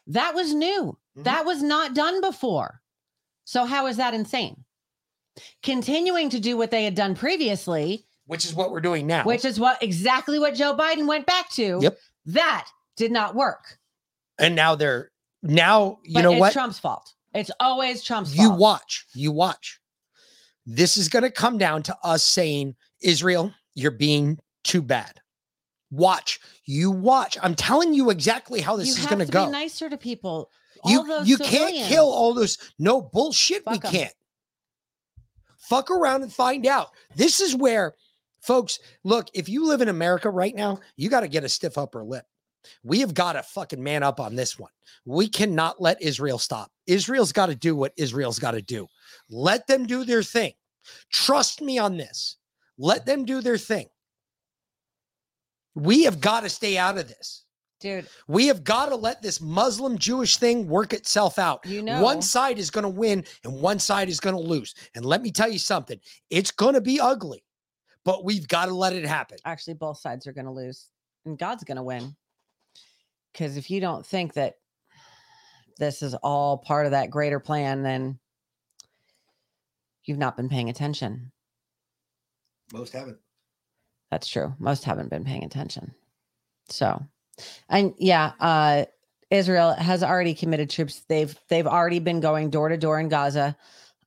that was new. That was not done before. So, how is that insane? Continuing to do what they had done previously, Which is what we're doing now. which is what exactly what Joe Biden went back to, Yep. that did not work. and now they're now you But know it's what? Trump's fault. It's always Trump's you fault. You watch you watch this is going to come down to us saying israel you're being too bad watch you watch i'm telling you exactly how this you is going to go be nicer to people. you all those you can't kill all those no bullshit Fuck we 'em. can't fuck around and find out this is where folks look if you live in america right now you got to get a stiff upper lip we have got to fucking man up on this one. We cannot let Israel stop. Israel's got to do what Israel's got to do. Let them do their thing. Trust me on this. Let them do their thing. We have got to stay out of this. dude. We have got to let this Muslim Jewish thing work itself out. You know- one side is going to win and one side is going to lose. And let me tell you something it's going to be ugly, but we've got to let it happen. Actually, both sides are going to lose, and God's going to win. Because if you don't think that this is all part of that greater plan, then you've not been paying attention. Most haven't. That's true. Most haven't been paying attention. So, and yeah, uh, Israel has already committed troops. They've they've already been going door to door in Gaza.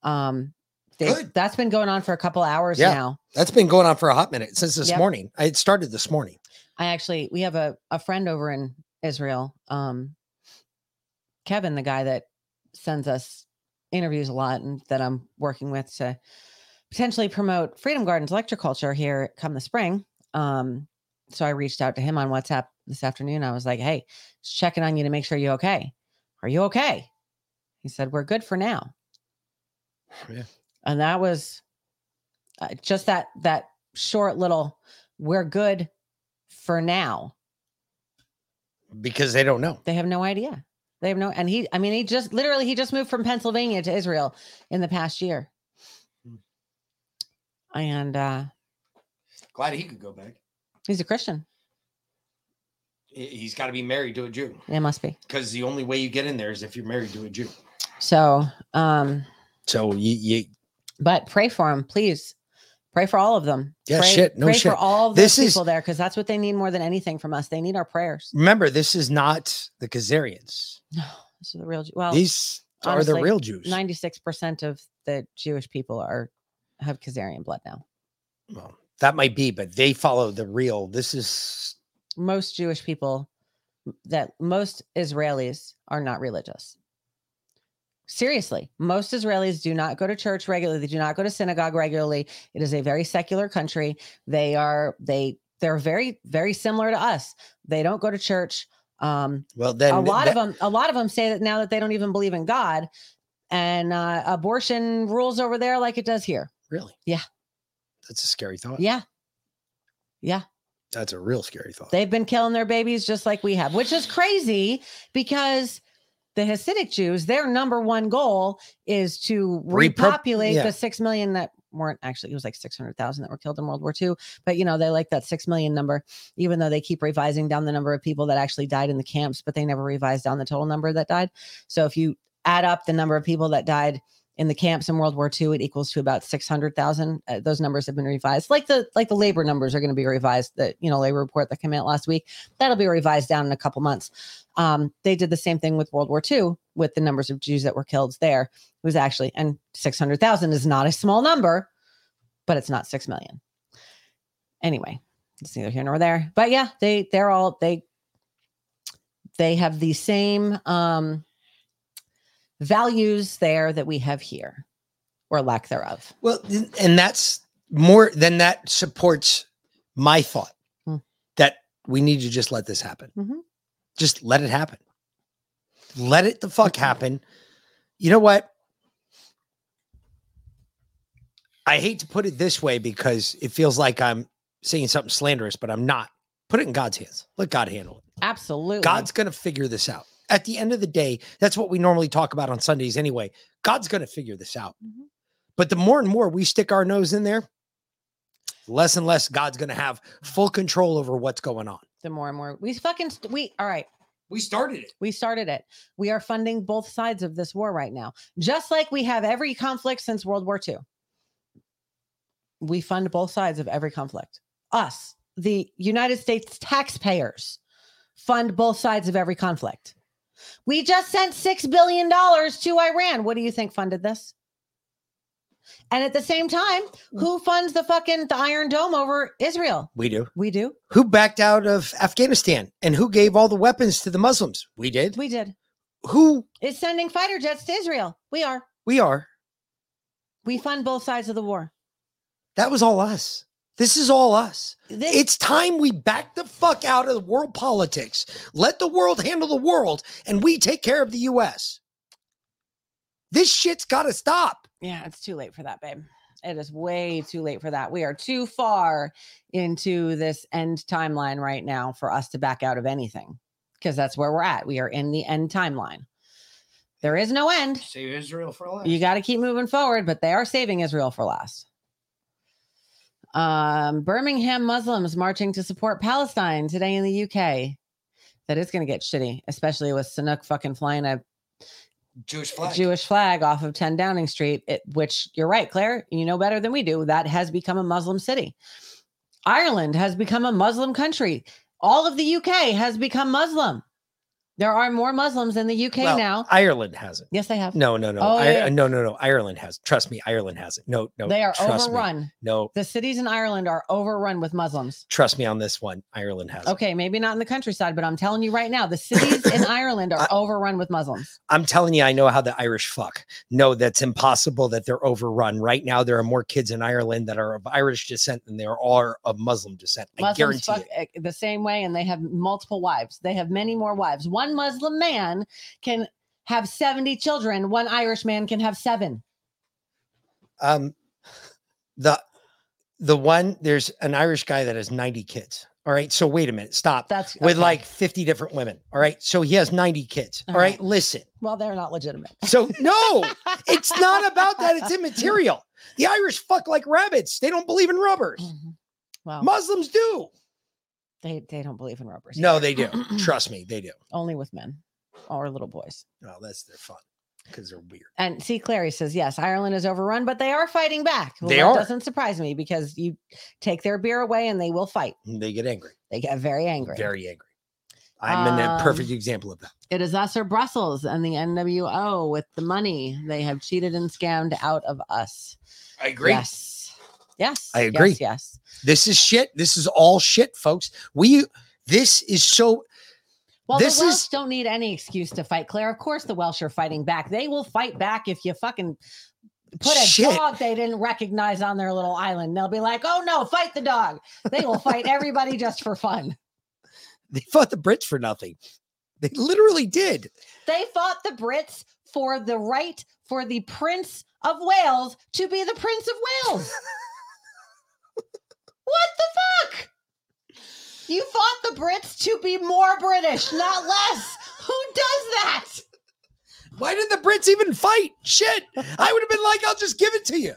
Um, they've- Good. that's been going on for a couple hours Yeah. now. That's been going on for a hot minute since this Yep. morning. It started this morning. I actually we have a a friend over in Israel, um, Kevin, the guy that sends us interviews a lot and that I'm working with to potentially promote Freedom Gardens electroculture here come the spring. Um, so I reached out to him on WhatsApp this afternoon. I was like, "Hey, just checking on you to make sure you're okay. Are you okay?" He said, "We're good for now." Yeah. And that was uh, just that that short little "we're good for now." because they don't know. They have no idea. They have no, and he, I mean, he just literally he just moved from Pennsylvania to Israel in the past year. And uh Glad he could go back. he's a Christian. He- He's got to be married to a Jew It must be. because the only way you get in there is if you're married to a Jew. So, um, So you, you but pray for them, please. Pray for all of them. Yeah, pray, shit, no pray shit. for all of those This is- people there because that's what they need more than anything from us. They need our prayers. remember this is not the Khazarians. This is the real. Well, These are the real Jews. Ninety-six percent of the Jewish people are have Khazarian blood now. Well, that might be, but they follow the real. This is most Jewish people that most Israelis are not religious. Seriously, most Israelis do not go to church regularly. They do not go to synagogue regularly. It is a very secular country. They are they they're very very similar to us. They don't go to church. Um, well then a lot of them a lot of them say that now that they don't even believe in God, and uh, abortion rules over there like it does here. Really? Yeah. That's a scary thought. Yeah. Yeah. That's a real scary thought. They've been killing their babies just like we have, which is crazy because the Hasidic Jews, their number one goal is to repopulate yeah. the six million that weren't actually, it was like 600,000 that were killed in World War II. But, you know, they like that 6 million number, even though they keep revising down the number of people that actually died in the camps, but they never revised down the total number that died. So if you add up the number of people that died in the camps in World War II, it equals to about 600,000. Uh, those numbers have been revised. Like the like the labor numbers are going to be revised. That you know labor report that came out last week that'll be revised down in a couple months. Um, they did the same thing with World War II with the numbers of Jews that were killed there. It was actually and 600,000 is not a small number, but it's not six million. Anyway, it's neither here nor there. But yeah, they they're all they they have the same um values there that we have here or lack thereof. Well, and that's more than that supports my thought Hmm. that we need to just let this happen. Mhm. Just let it happen. Let it the fuck happen. You know what? I hate to put it this way because it feels like I'm saying something slanderous, but I'm not. Put it in God's hands. Let God handle it. Absolutely. God's going to figure this out. At the end of the day, that's what we normally talk about on Sundays anyway. God's going to figure this out. Mm-hmm. But the more and more we stick our nose in there, less and less God's going to have mm-hmm. full control over what's going on. the more and more we fucking st- we all right. We started it. We started it. We are funding both sides of this war right now. Just like we have every conflict since world war ii we fund both sides of every conflict. Us the united states taxpayers fund both sides of every conflict we just sent six billion dollars to iran what do you think funded this and at the same time mm. who funds the fucking the iron dome over israel We do. we do Who backed out of Afghanistan and who gave all the weapons to the Muslims? We did. we did Who is sending fighter jets to Israel. We are. we are. We fund both sides of the war. That was all us. This is all us. This- it's time we back the fuck out of the world politics. Let the world handle the world and we take care of the US. This shit's got to stop. Yeah, it's too late for that, babe. It is way too late for that. We are too far into this end timeline right now for us to back out of anything because that's where we're at. We are in the end timeline. There is no end. Save Israel for last. You got to keep moving forward, but they are saving Israel for last. Um, Birmingham Muslims marching to support Palestine today in the UK. That is going to get shitty, especially with Sanuk fucking flying a Jewish flag. Jewish flag off of 10 Downing Street, it, which you're right, Claire, you know better than we do. That has become a Muslim city. Ireland has become a Muslim country. All of the UK has become Muslim. There are more Muslims in the UK Well, now. Ireland hasn't. Yes, they have. No, no, no. Oh, I, yeah. No, no, no. Ireland has. Trust me, Ireland hasn't. No, no. they are trust me. overrun. No, The cities in Ireland are overrun with Muslims. trust me on this one. Ireland has. It. Okay, maybe not in the countryside, but I'm telling you right now, the cities in Ireland are overrun with Muslims. I'm telling you, I know how the Irish fuck. No, that's impossible that they're overrun. Right now, there are more kids in Ireland that are of Irish descent than there are of Muslim descent. I Muslims guarantee fuck it. uh, the same way, and they have multiple wives. They have many more wives. One Muslim man can have 70 children. One Irish man can have seven. Um, the the one there's an Irish guy that has 90 kids. All right. So wait a minute. Stop. That's with okay. like 50 different women. All right. So he has 90 kids. All right. Listen. Well, they're not legitimate. So no, it's not about that. It's immaterial. The Irish fuck like rabbits. They don't believe in rubbers. Well, Muslims do. They they don't believe in rubbers. No, they do. Trust me, they do. Only with men or little boys. No, that's their fun because they're weird. And see, Clary says, yes, Ireland is overrun, but they are fighting back. Well, They that are. doesn't surprise me because you take their beer away and they will fight. They get angry. They get very angry. Very angry. I'm a perfect Um, example of that. It is us or Brussels and the NWO with the money they have cheated and scammed out of us. I agree. Yes. Yes. I agree. Yes. yes. This is shit. This is all shit, folks. We this is so Well, This the Welsh is- don't need any excuse to fight, Claire. Of course, the Welsh are fighting back. They will fight back if you fucking put a Shit. dog they didn't recognize on their little island. They'll be like, "Oh no, fight the dog." They will fight everybody just for fun. they fought the Brits for nothing. They literally did. They fought the Brits for the right for the Prince of Wales to be the Prince of Wales. what the fuck? You fought the Brits to be more British, not less. Who does that? Why did the Brits even fight? Shit. I would have been like, I'll just give it to you.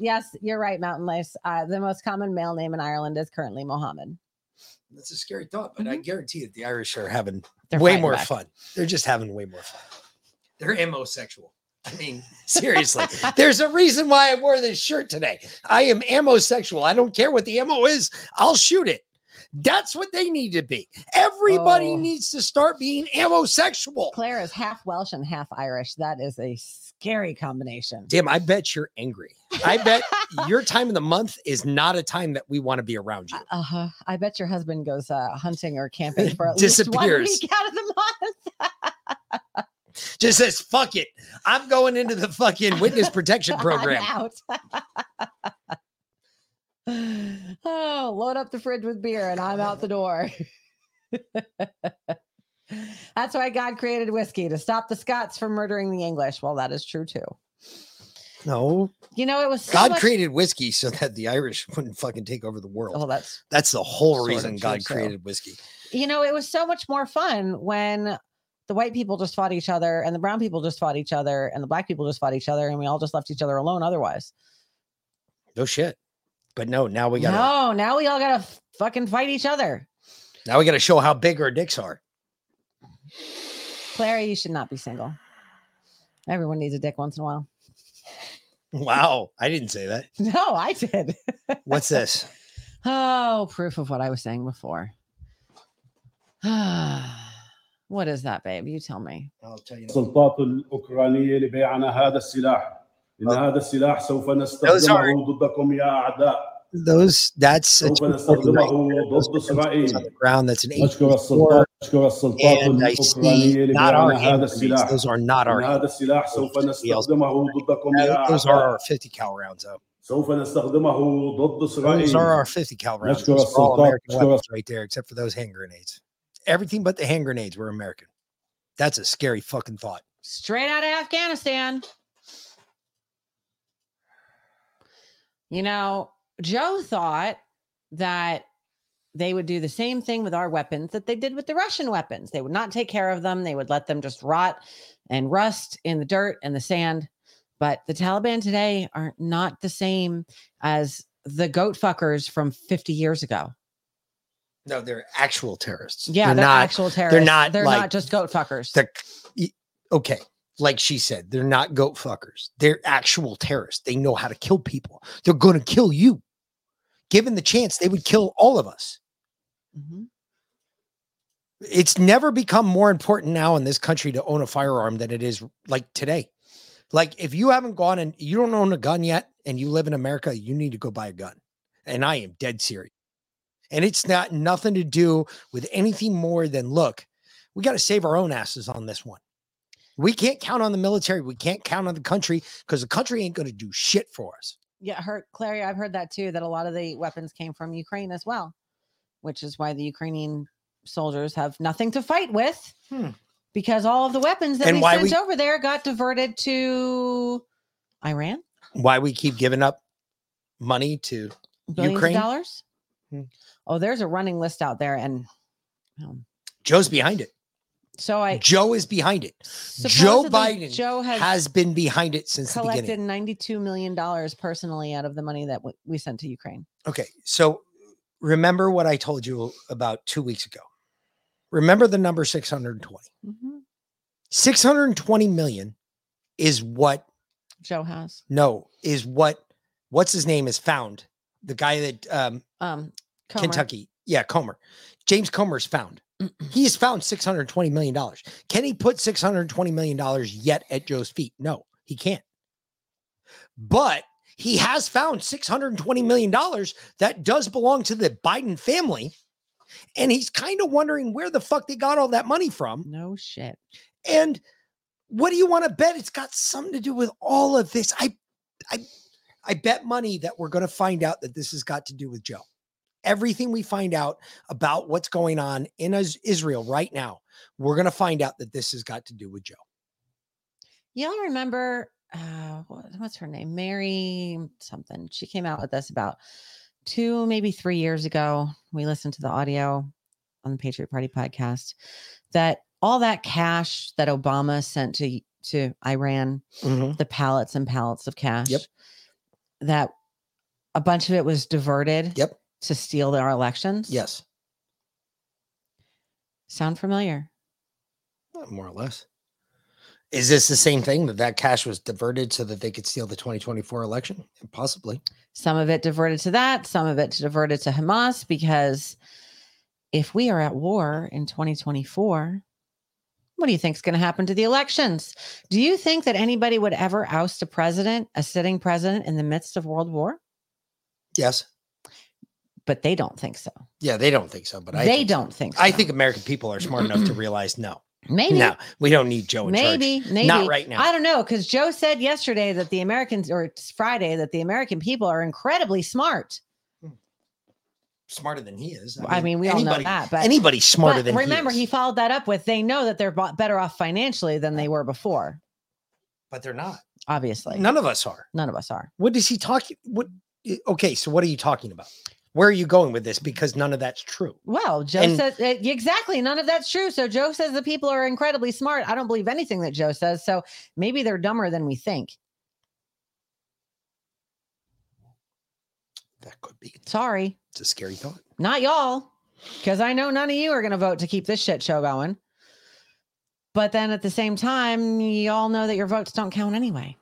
yes, you're right, Mountain Lace. Uh, the most common male name in Ireland is currently Mohammed. That's a scary thought, but I guarantee that the Irish are having Mm-hmm. They're way more back. fun. They're just having way more fun. They're ammosexual. I mean, seriously, there's a reason why I wore this shirt today. I am ammosexual. I don't care what the ammo is, I'll shoot it. That's what they need to be. Everybody Oh. needs to start being ammosexual. Claire is half Welsh and half Irish. That is a scary combination. Damn, I bet you're angry. I bet your time of the month is not a time that we want to be around you. Uh huh. I bet your husband goes uh, hunting or camping for at least one week out of the month. Just says, fuck it. I'm going into the fucking witness protection program. Out. oh, load up the fridge with beer and I'm out the door. That's why God created whiskey to stop the Scots from murdering the English. Well, that is true too. No, You know, it was so God much- created whiskey so that the Irish wouldn't fucking take over the world. Oh, that's That's the whole reason God too. created whiskey. you know, it was so much more fun when the white people just fought each other and the brown people just fought each other and the black people just fought each other and we all just left each other alone otherwise. No shit. But no, now we gotta No, now we all gotta fucking fight each other. now we gotta show how big our dicks are. Clary, you should not be single. Everyone needs a dick once in a while. Wow, I didn't say that. No, I did. What's this? oh, proof of what I was saying before. what is that, babe? You tell me. I'll tell you. السلطات الأوكرانية لبيعنا هذا السلاح إن هذا السلاح سوف نستخدمه ضدكم يا أعداء Those that's a سوف 240 right نستخدمه there. Those ضد pictures إسرائيل on the ground. That's an نشكر 84. السلطات نشكر السلطات And I الأوكرانية see not our لبيعنا هذا hand grenades. السلاح Those are not our إن hand هذا السلاح سوف grenades. نستخدمه ضدكم يا Those are أعداء our 50 cal rounds, though. سوف نستخدمه ضد Those إسرائيل are our 50 cal rounds. نشكر Those are all السلطات American نشكر weapons right there, except for those hand grenades. Everything but the hand grenades were American. That's a scary fucking thought. Straight out of Afghanistan. You know, Joe thought that they would do the same thing with our weapons that they did with the Russian weapons. They would not take care of them, they would let them just rot and rust in the dirt and the sand. But the Taliban today are not the same as the goat fuckers from 50 years ago. No, they're actual terrorists. Yeah, they're, actual terrorists. They're not. They're like, not just goat fuckers. Okay. Like she said, they're not goat fuckers. They're actual terrorists. They know how to kill people. They're going to kill you. Given the chance, they would kill all of us. Mhm. It's never become more important now in this country to own a firearm than it is like today. Like if you haven't gone and you don't own a gun yet and you live in America, you need to go buy a gun. And I am dead serious. And it's not nothing to do with anything more than look, we got to save our own asses on this one. We can't count on the military. We can't count on the country because the country ain't going to do shit for us. Yeah, heard Clary, I've heard that too, that a lot of the weapons came from Ukraine as well, which is why the Ukrainian soldiers have nothing to fight with Hmm. because all of the weapons that And we sent we- over there got diverted to Iran. Why we keep giving up money to Billions Ukraine? dollars. Hmm. Oh, there's a running list out there. And um, Joe's behind it. so I Joe is behind it. Joe Biden Joe has, has been behind it since the collected beginning. $92 million personally out of the money that w- we sent to Ukraine. Okay, so remember what I told you about two weeks ago. Remember the number 620. Mhm. 620 million is what Joe has. no, is what what's his name is found. The guy that um Um, Comer. Kentucky. Yeah, Comer. James Comer's found. he has found 620 million dollars. Can he put 620 million dollars yet at Joe's feet? No, he can't. But he has found 620 million dollars that does belong to the Biden family. And he's kind of wondering where the fuck they got all that money from. No shit. And what do you want to bet? It's got something to do with all of this. I I I bet money that we're going to find out that this has got to do with Joe. Everything we find out about what's going on in Israel right now, we're going to find out that this has got to do with Joe. Y'all remember uh what's her name? Mary something. She came out with this about two, maybe three years ago. We listened to the audio on the Patriot Party podcast that all that cash that Obama sent to to Iran, Mhm. the pallets and pallets of cash. Yep. that a bunch of it was diverted Yep. To steal our elections? Yes, Sound familiar? more or less. Is this the same thing that that cash was diverted so that they could steal the 2024 election? Possibly. Some of it diverted to that, some of it diverted to Hamas because if we are at war in 2024, what do you think is going to happen to the elections? Do you think that anybody would ever oust a president, a sitting president in the midst of world war? Yes. But they don't think so. Yeah, they don't think so, but I they think don't think So. I think American people are smart enough to realize no. Maybe. No, we don't need Joe in charge. maybe, maybe Not right now. I don't know because Joe said yesterday that the Americans, or it's Friday, that the American people are incredibly smart. Hmm. Smarter than he is. I mean, we all know that, but anybody's smarter but than he remember, is. he followed that up with they know that they're better off financially than they were before. but they're not. Obviously, None of us are. none of us are. What is he talking? What? Eh, okay, so what are you talking about? Where are you going with this? Because none of that's true. Well, Joe And- says uh, exactly none of that's true. So Joe says the people are incredibly smart. I don't believe anything that Joe says. So maybe they're dumber than we think. That could be. Sorry, It's a scary thought. not y'all, because I know none of you are going to vote to keep this shit show going. But then at the same time, y'all know that your votes don't count anyway.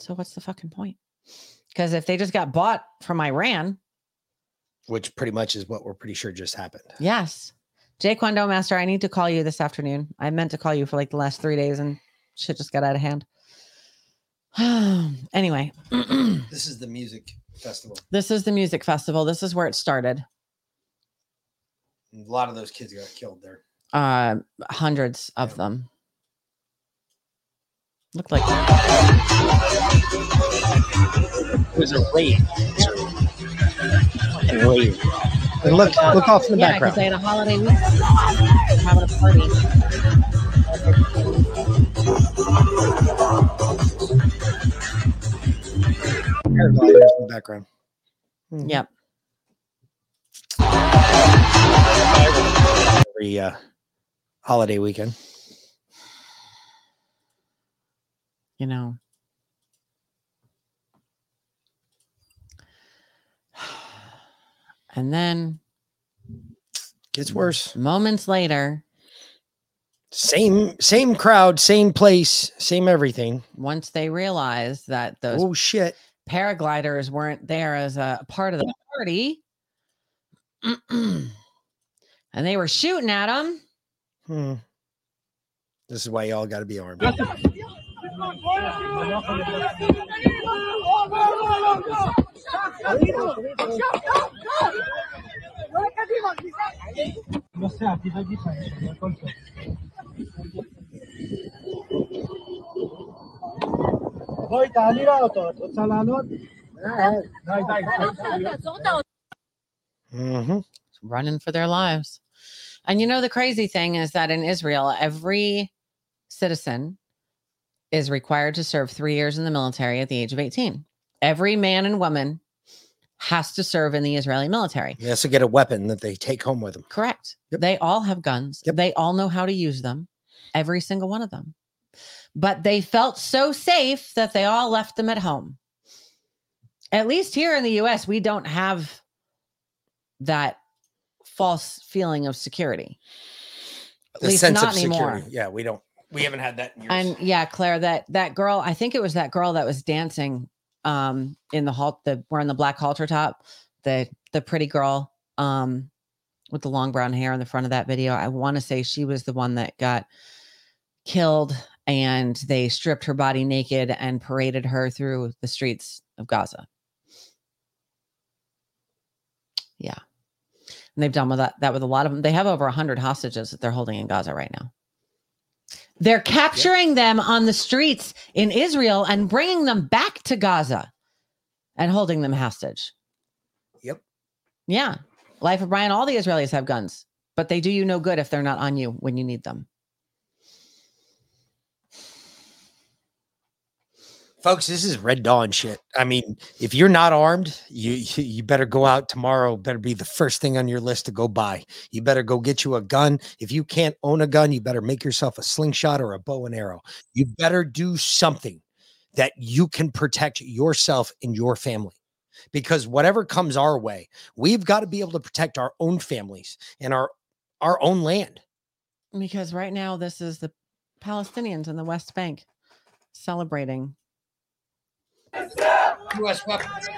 So what's the fucking point? Because if they just got bought from Iran, Which pretty much is what we're pretty sure just happened. yes. Jay Kwando Master, I need to call you this afternoon. I meant to call you for like the last three days and shit just got out of hand. anyway, This is the music festival. this is the music festival. This is where it started. A lot of those kids got killed there. Uh, hundreds of them. Looked like It was a raid. A raid. And look, look off in the yeah, because background. they had a holiday week. They're having a party. Paragliders in the background. Yep. Every uh, holiday weekend. You know. And then Gets worse. moments later, Same same crowd, same place, same everything. once they realized that those Oh shit. paragliders weren't there as a part of the party and they were shooting at them Hmm. This is why y'all got to be armed. Mm-hmm. running for their lives. And you know, the crazy thing is that in Israel, every citizen is required to serve three years in the military at the age of 18. Every man and woman has to serve in the Israeli military. He has to get a weapon that they take home with them. Correct. They all have guns. They all know how to use them. Every single one of them. But they felt so safe that they all left them at home. At least here in the US, we don't have that false feeling of security. At The least sense not of anymore. security. Yeah, we don't. We haven't had that in years. And yeah, Claire, that that girl, I think it was that girl that was dancing um in the halt the wearing the black halter top, the the pretty girl um with the long brown hair in the front of that video. I want to say she was the one that got killed and they stripped her body naked and paraded her through the streets of Gaza. Yeah. And they've done with that that with a lot of them. They have over 100 hostages that they're holding in Gaza right now. They're capturing them on the streets in Israel and bringing them back to Gaza and holding them hostage. Yep. Yeah. Life of Brian, all the Israelis have guns, but they do you no good if they're not on you when you need them. Folks, this is Red Dawn shit. I mean, if you're not armed, you you better go out tomorrow. Better be the first thing on your list to go buy. You better go get you a gun. If you can't own a gun, you better make yourself a slingshot or a bow and arrow. You better do something that you can protect yourself and your family. Because whatever comes our way, we've got to be able to protect our own families and our our own land. Because right now, this is the Palestinians in the West Bank celebrating. U.S. weapons.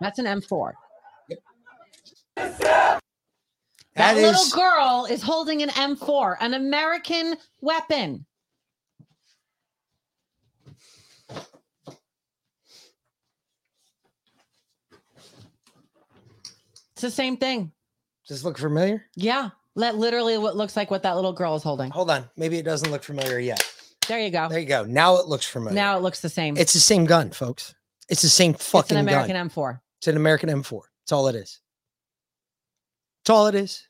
That's an M4. That That little is- girl is holding an M4, an American weapon. It's the same thing. Does this look familiar? Yeah. Let literally what looks like what that little girl is holding. Hold on. Maybe it doesn't look familiar yet. There you go. There you go. Now it looks familiar. Now it looks the same. It's the same gun, folks. It's the same fucking gun. it's an American gun. M4. It's an American M4. That's all it is. That's all it is.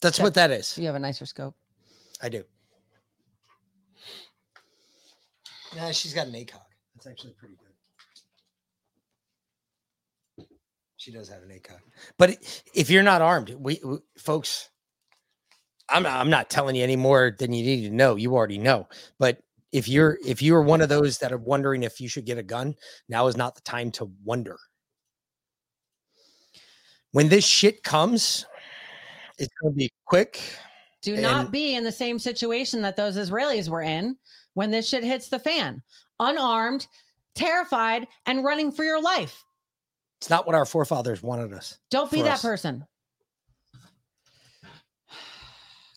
That's what that is. You have a nicer scope. I do. Nah, she's got an ACOG. That's actually pretty good. She does have an ACOG. But if you're not armed, we, we folks, I'm not, I'm not telling you any more than you need to know. You already know. But if you're if you're one of those that are wondering if you should get a gun, now is not the time to wonder. When this shit comes, it's going to be quick. Do and- not be in the same situation that those Israelis were in when this shit hits the fan. Unarmed, terrified, and running for your life. It's not what our forefathers wanted us. Don't be that us. person.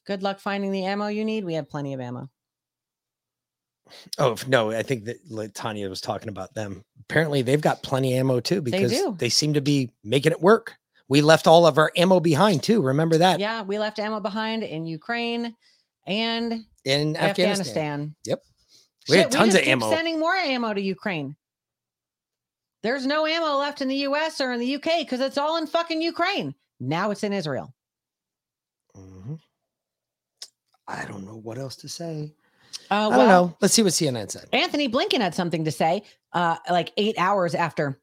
Good luck finding the ammo you need. We have plenty of ammo. Oh no, I think that Tanya was talking about them. Apparently, they've got plenty of ammo too because do. they seem to be making it work. We left all of our ammo behind too. Remember that Yeah, we left ammo behind in Ukraine and in Afghanistan. Afghanistan. Yep, we had Shit, tons just of ammo. Sending more ammo to Ukraine. There's no ammo left in the US or in the UK because it's all in fucking Ukraine. Now it's in Israel. Mhm. I don't know what else to say. Uh, I don't know. Let's see what CNN said. Antony Blinken had something to say, uh, like eight hours after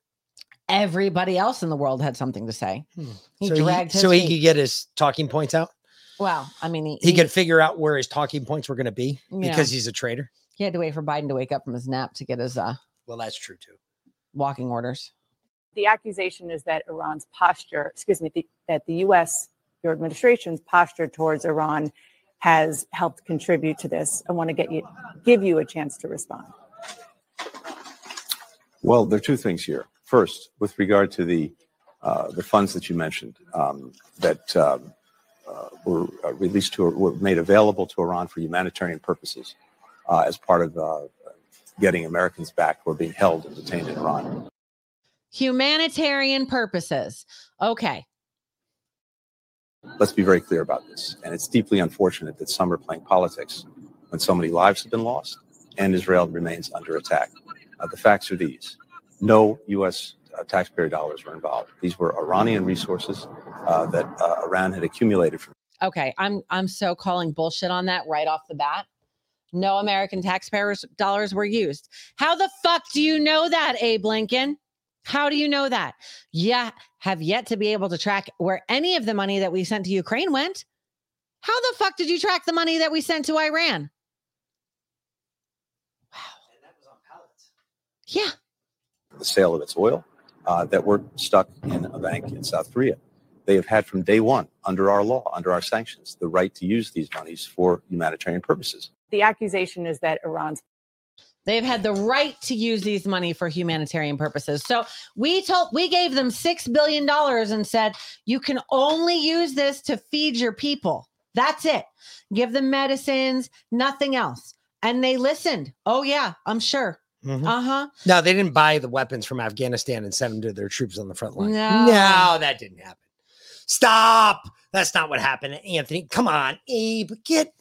everybody else in the world had something to say. He Hmm. so dragged he, his so he could get his talking points out. Well, I mean, he, He could figure out where his talking points were going to be because he's a traitor. he had to wait for Biden to wake up from his nap to get his uh, Well, that's true too. Walking orders. the accusation is that Iran's posture, excuse me, the, that the U.S. your administration's posture towards Iran has helped contribute to this. I want to get you, give you a chance to respond. Well, there are two things here. First, with regard to the uh, the funds that you mentioned um, that um, uh, were uh, released to were made available to Iran for humanitarian purposes uh, as part of uh, getting Americans back who are being held and detained in Iran. Humanitarian purposes. Okay. Let's be very clear about this. And it's deeply unfortunate that some are playing politics when so many lives have been lost and Israel remains under attack. Uh, the facts are these no U.S. Uh, taxpayer dollars were involved. These were Iranian resources uh, that uh, Iran had accumulated from. Okay. I'm I'm so calling bullshit on that right off the bat. No American taxpayers dollars were used. How the fuck do you know that, Abe Lincoln? How do you know that? Yeah, have yet to be able to track where any of the money that we sent to Ukraine went. How the fuck did you track the money that we sent to Iran? Wow. And that was on pallets. Yeah. the sale of its oil uh, that were stuck in a bank in South Korea. They have had from day one, under our law, under our sanctions, the right to use these monies for humanitarian purposes. The accusation is that Iran's They've had the right to use these money for humanitarian purposes. So we told we gave them 6 billion dollars and said you can only use this to feed your people. That's it. Give them medicines, nothing else. And they listened. Oh yeah, I'm sure. Mhm. Uh-huh. No, they didn't buy the weapons from Afghanistan and send them to their troops on the front line. No. no, that didn't happen. Stop. That's not what happened, Antony. Come on, Abe. Get.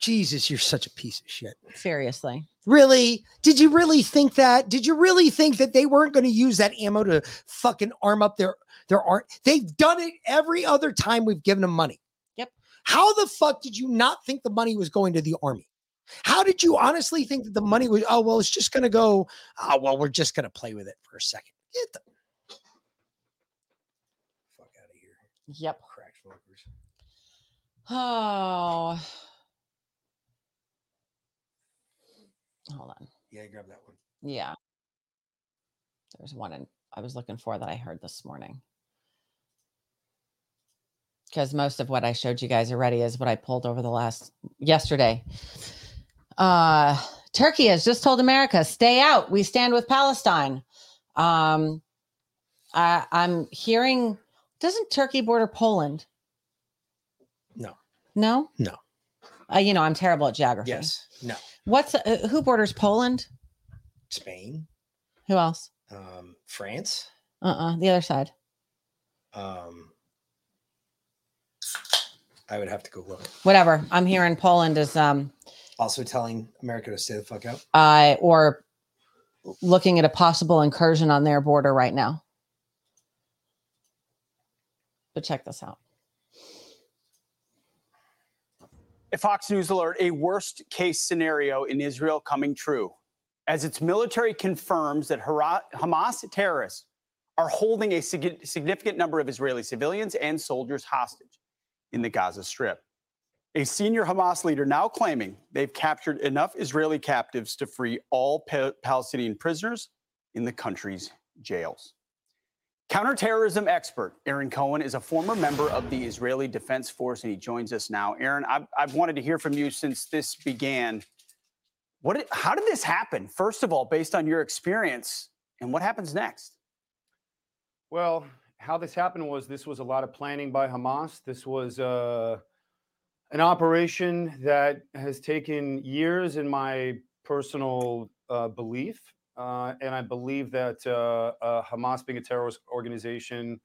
Jesus, you're such a piece of shit. Seriously. Really? Did you really think that? Did you really think that they weren't going to use that ammo to fucking arm up their their art? They've done it every other time we've given them money. Yep. How the fuck did you not think the money was going to the army? How did you honestly think that the money was? Oh well, it's just going to go. Oh well, we're just going to play with it for a second. Get the fuck out of here, Yep. crack smokers. Oh. Hold on. Yeah, grab that one. Yeah. There's one in, I was looking for that I heard this morning. Because most of what I showed you guys already is what I pulled over the last yesterday. Uh Turkey has just told America, stay out. We stand with Palestine. Um I, I'm hearing doesn't Turkey border Poland? No. No? No. Uh, you know, I'm terrible at geography. Yes. No. What's uh, who borders Poland? Spain. Who else? Um, France. Uh-uh, the other side. Um, I would have to go look. Whatever. I'm here in Poland is um Also telling America to stay the fuck out. uh or looking at a possible incursion on their border right now. But check this out. A Fox News alert, a worst case scenario in Israel coming true as its military confirms that Hamas terrorists are holding a significant number of Israeli civilians and soldiers hostage in the Gaza Strip. A senior Hamas leader now claiming they've captured enough Israeli captives to free all Pa- Palestinian prisoners in the country's jails. Counterterrorism expert Aaron Cohen is a former member of the Israeli Defense Force, and he joins us now. Aaron, I've, I've wanted to hear from you since this began. What? Did, how did this happen? First of all, based on your experience, and what happens next? Well, how this happened was this was a lot of planning by Hamas. This was uh, an operation that has taken years, in my personal uh, belief. Uh, and I believe that uh, uh, Hamas, being a terrorist organization,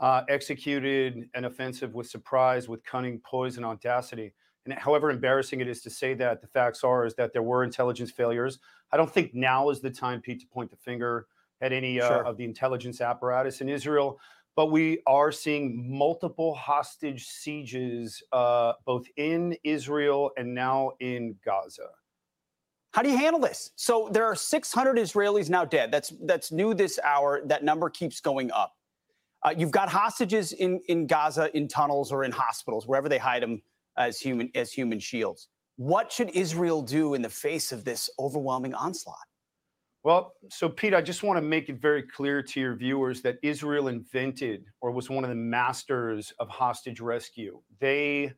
uh, executed an offensive with surprise, with cunning, poise, and audacity. And however embarrassing it is to say that, the facts are is that there were intelligence failures. I don't think now is the time, Pete, to point the finger at any uh, Sure. of the intelligence apparatus in Israel. But we are seeing multiple hostage sieges, uh, both in Israel and now in Gaza. How do you handle this? So there are 600 Israelis now dead. That's that's new this hour. That number keeps going up. Uh, you've got hostages in in Gaza in tunnels or in hospitals, wherever they hide them as human as human shields. What should Israel do in the face of this overwhelming onslaught? Well, so Pete, I just want to make it very clear to your viewers that Israel invented or was one of the masters of hostage rescue. They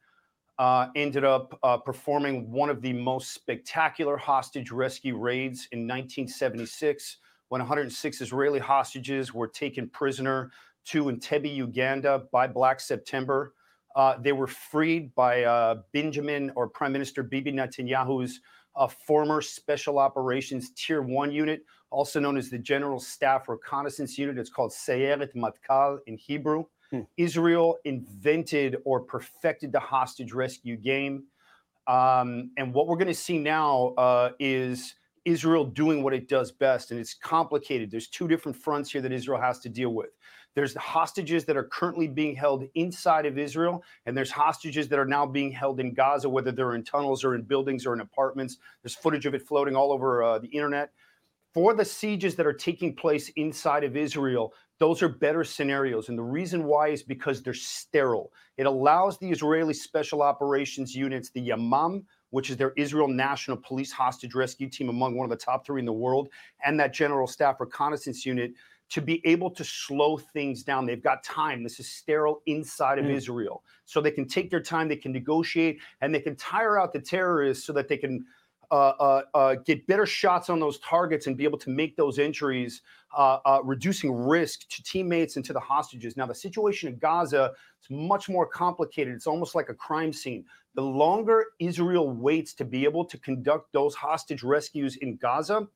uh, ended up uh, performing one of the most spectacular hostage rescue raids in 1976 when 106 Israeli hostages were taken prisoner to Entebbe, Uganda by Black September. Uh, they were freed by uh, Benjamin or Prime Minister Bibi Netanyahu's uh, former Special Operations Tier 1 unit, also known as the General Staff Reconnaissance Unit. It's called Sayeret Matkal in Hebrew. Israel invented or perfected the hostage rescue game. Um, and what we're going to see now uh, is Israel doing what it does best. And it's complicated. There's two different fronts here that Israel has to deal with. There's the hostages that are currently being held inside of Israel, and there's hostages that are now being held in Gaza, whether they're in tunnels or in buildings or in apartments. There's footage of it floating all over uh, the internet. For the sieges that are taking place inside of Israel, those are better scenarios. And the reason why is because they're sterile. It allows the Israeli special operations units, the Yamam, which is their Israel National Police hostage rescue team, among one of the top three in the world, and that General Staff Reconnaissance Unit, to be able to slow things down. They've got time. This is sterile inside of Mm. Israel. So they can take their time, they can negotiate, and they can tire out the terrorists so that they can get better shots on those targets and be able to make those entries, uh, uh, reducing risk to teammates and to the hostages. Now, the situation in Gaza is much more complicated. It's almost like a crime scene. The longer Israel waits to be able to conduct those hostage rescues in Gaza,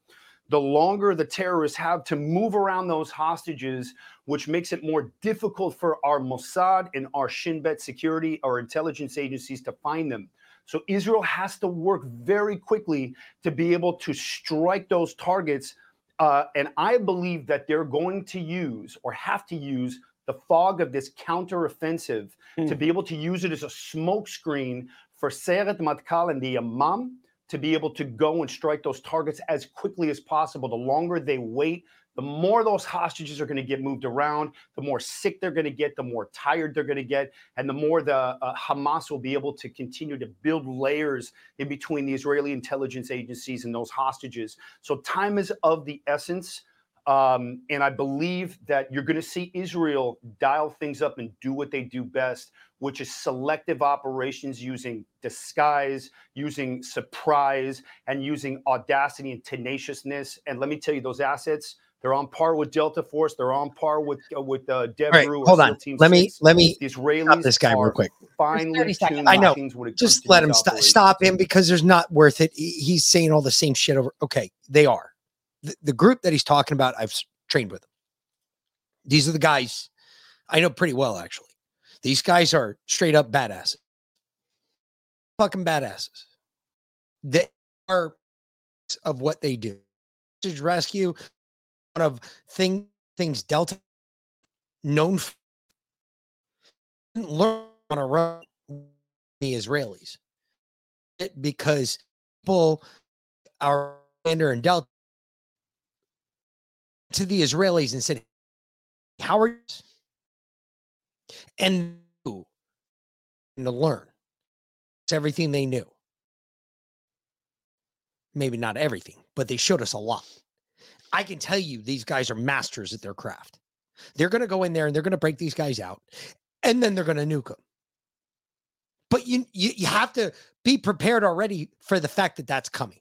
the longer the terrorists have to move around those hostages, which makes it more difficult for our Mossad and our Shin Bet security, our intelligence agencies to find them. So Israel has to work very quickly to be able to strike those targets. Uh, and I believe that they're going to use or have to use the fog of this counteroffensive to be able to use it as a smokescreen for Sayeret Matkal and the Yamam to be able to go and strike those targets as quickly as possible. The longer they wait, the more those hostages are going to get moved around, the more sick they're going to get, the more tired they're going to get, and the more the uh, Hamas will be able to continue to build layers in between the Israeli intelligence agencies and those hostages. So time is of the essence. Um, and I believe that you're going to see Israel dial things up and do what they do best, which is selective operations using disguise, using surprise, and using audacity and tenaciousness. And let me tell you, those assets, they're on par with Delta Force. They're on par with uh, with uh, Deb All right, Brew or hold on. Team Let me let me the stop Israelis this guy real quick. finely tuned I know. machines when it comes Just let him stop, stop him because there's not worth it. He's saying all the same shit over. Okay, they are. The, the group that he's talking about, I've trained with them. These are the guys I know pretty well, actually. These guys are straight up badasses. Fucking badasses. They are of what they do. Hostage rescue, one of thing things Delta known for learn on a run the Israelis because people are under and Delta to the Israelis and said, How are you? And to learn. It's everything they knew. Maybe not everything, but they showed us a lot. I can tell you these guys are masters at their craft. They're going to go in there and they're going to break these guys out and then they're going to nuke them. But you, you you have to be prepared already for the fact that that's coming.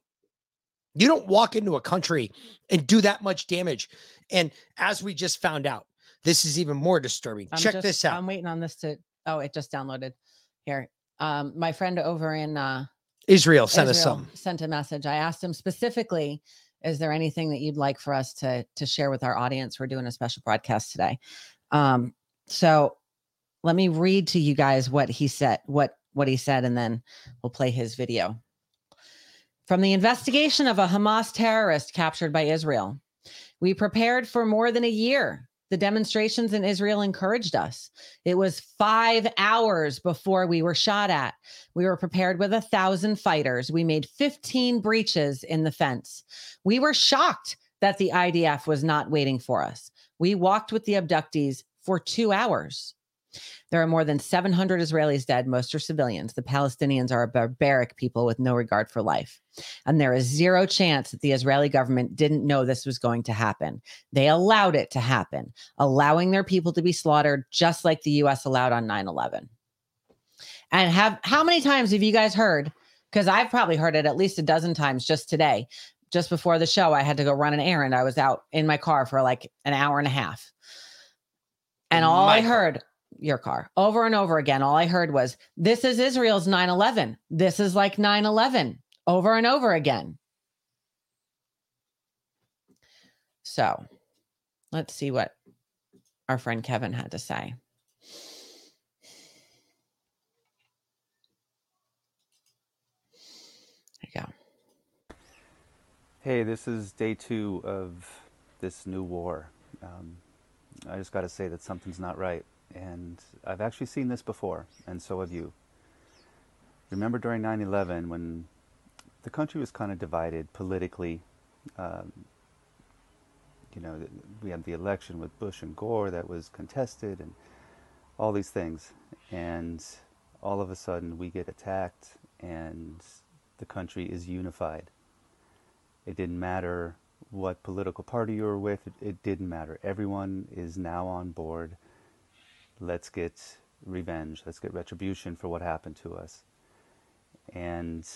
You don't walk into a country and do that much damage. And as we just found out, this is even more disturbing. I'm Check just- this out. I'm waiting on this to. Oh, it just downloaded. Here, um, my friend over in uh, Israel sent us some. Sent a message. I asked him specifically, "Is there anything that you'd like for us to to share with our audience? We're doing a special broadcast today." Um, so let me read to you guys what he said. What what he said, and then we'll play his video. From the investigation of a Hamas terrorist captured by Israel, we prepared for more than a year. The demonstrations in Israel encouraged us. It was five hours before we were shot at. We were prepared with a thousand fighters. We made 15 breaches in the fence. We were shocked that the IDF was not waiting for us. We walked with the abductees for two hours. There are more than 700 Israelis dead. Most are civilians. The Palestinians are a barbaric people with no regard for life. And there is zero chance that the Israeli government didn't know this was going to happen. They allowed it to happen, allowing their people to be slaughtered, just like the US allowed on 9 11. And have how many times have you guys heard? Because I've probably heard it at least a dozen times just today. Just before the show, I had to go run an errand. I was out in my car for like an hour and a half. And all I heard, your car, over and over again, all I heard was, This is Israel's 9 11. This is like 9 11, over and over again. So let's see what our friend Kevin had to say. There you go. Hey, this is day two of this new war. Um, I just got to say that something's not right. And I've actually seen this before, and so have you. Remember during 9 11 when the country was kind of divided politically? Um, you know, we had the election with Bush and Gore that was contested, and all these things. And all of a sudden, we get attacked, and the country is unified. It didn't matter what political party you were with, it, it didn't matter. Everyone is now on board. Let's get revenge, let's get retribution for what happened to us. And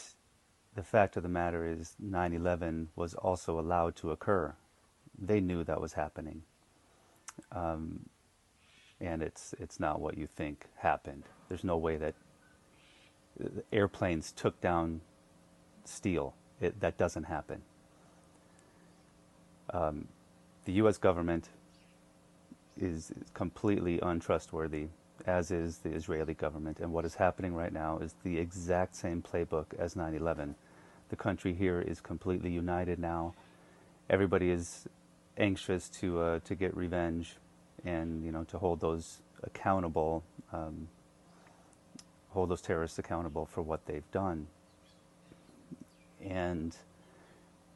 the fact of the matter is, 9 11 was also allowed to occur. They knew that was happening. Um, and it's, it's not what you think happened. There's no way that airplanes took down steel. It, that doesn't happen. Um, the U.S. government is completely untrustworthy, as is the Israeli government. And what is happening right now is the exact same playbook as 9 11. The country here is completely united now. Everybody is anxious to, uh, to get revenge and you know, to hold those accountable, um, hold those terrorists accountable for what they've done. And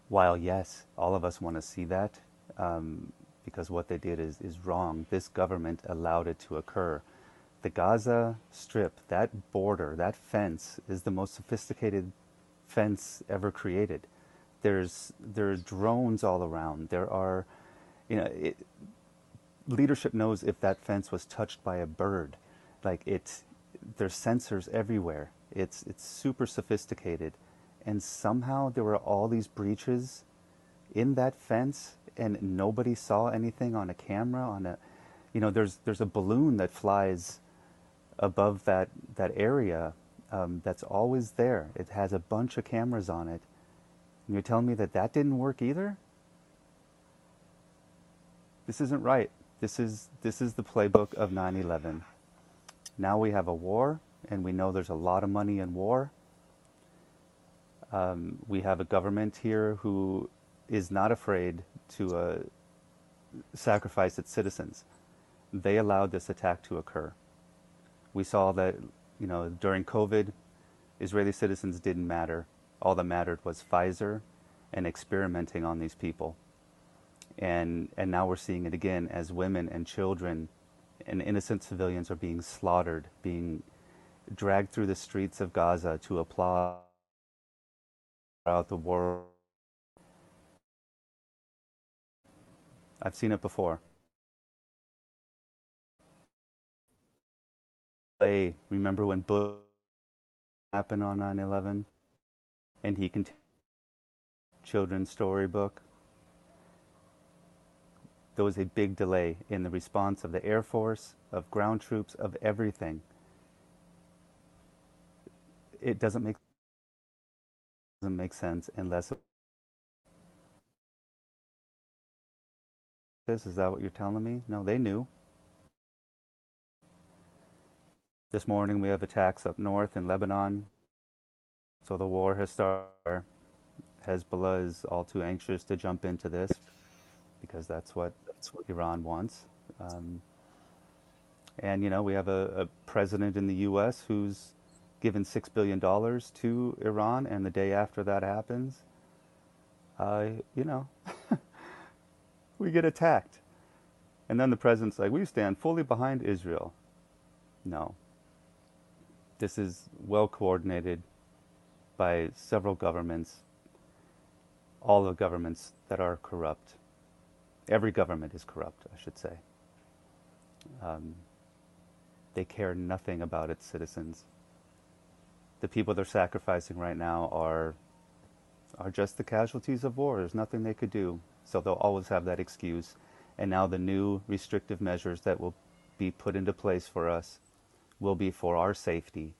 while, yes, all of us want to see that um, because what they did is, is wrong, this government allowed it to occur. The Gaza Strip, that border, that fence, is the most sophisticated fence ever created. There's there are drones all around. There are, you know, it, leadership knows if that fence was touched by a bird. Like it's there's sensors everywhere. It's it's super sophisticated, and somehow there were all these breaches in that fence, and nobody saw anything on a camera. On a, you know, there's there's a balloon that flies above that that area um, that's always there. It has a bunch of cameras on it. And you're telling me that that didn't work either? This isn't right. This is this is the playbook of 9/11. Now we have a war, and we know there's a lot of money in war. Um, we have a government here who is not afraid to uh, sacrifice its citizens. They allowed this attack to occur. We saw that, you know, during COVID, Israeli citizens didn't matter. All that mattered was Pfizer and experimenting on these people. And, and now we're seeing it again as women and children and innocent civilians are being slaughtered, being dragged through the streets of Gaza to applaud throughout the world. I've seen it before. Hey, remember when Bush happened on 9/11, and he continued children's storybook. There was a big delay in the response of the Air Force, of ground troops, of everything. It doesn't make doesn't make sense unless this is that what you're telling me? No, they knew. This morning we have attacks up north in Lebanon. So the war has started. Hezbollah is all too anxious to jump into this because that's what that's what Iran wants. Um, and you know we have a, a president in the U.S. who's given six billion dollars to Iran, and the day after that happens, uh, you know, we get attacked. And then the president's like, "We stand fully behind Israel." No. This is well coordinated by several governments, all the governments that are corrupt. Every government is corrupt, I should say. Um, they care nothing about its citizens. The people they're sacrificing right now are are just the casualties of war. There's nothing they could do. So they'll always have that excuse. And now the new restrictive measures that will be put into place for us will be for our safety.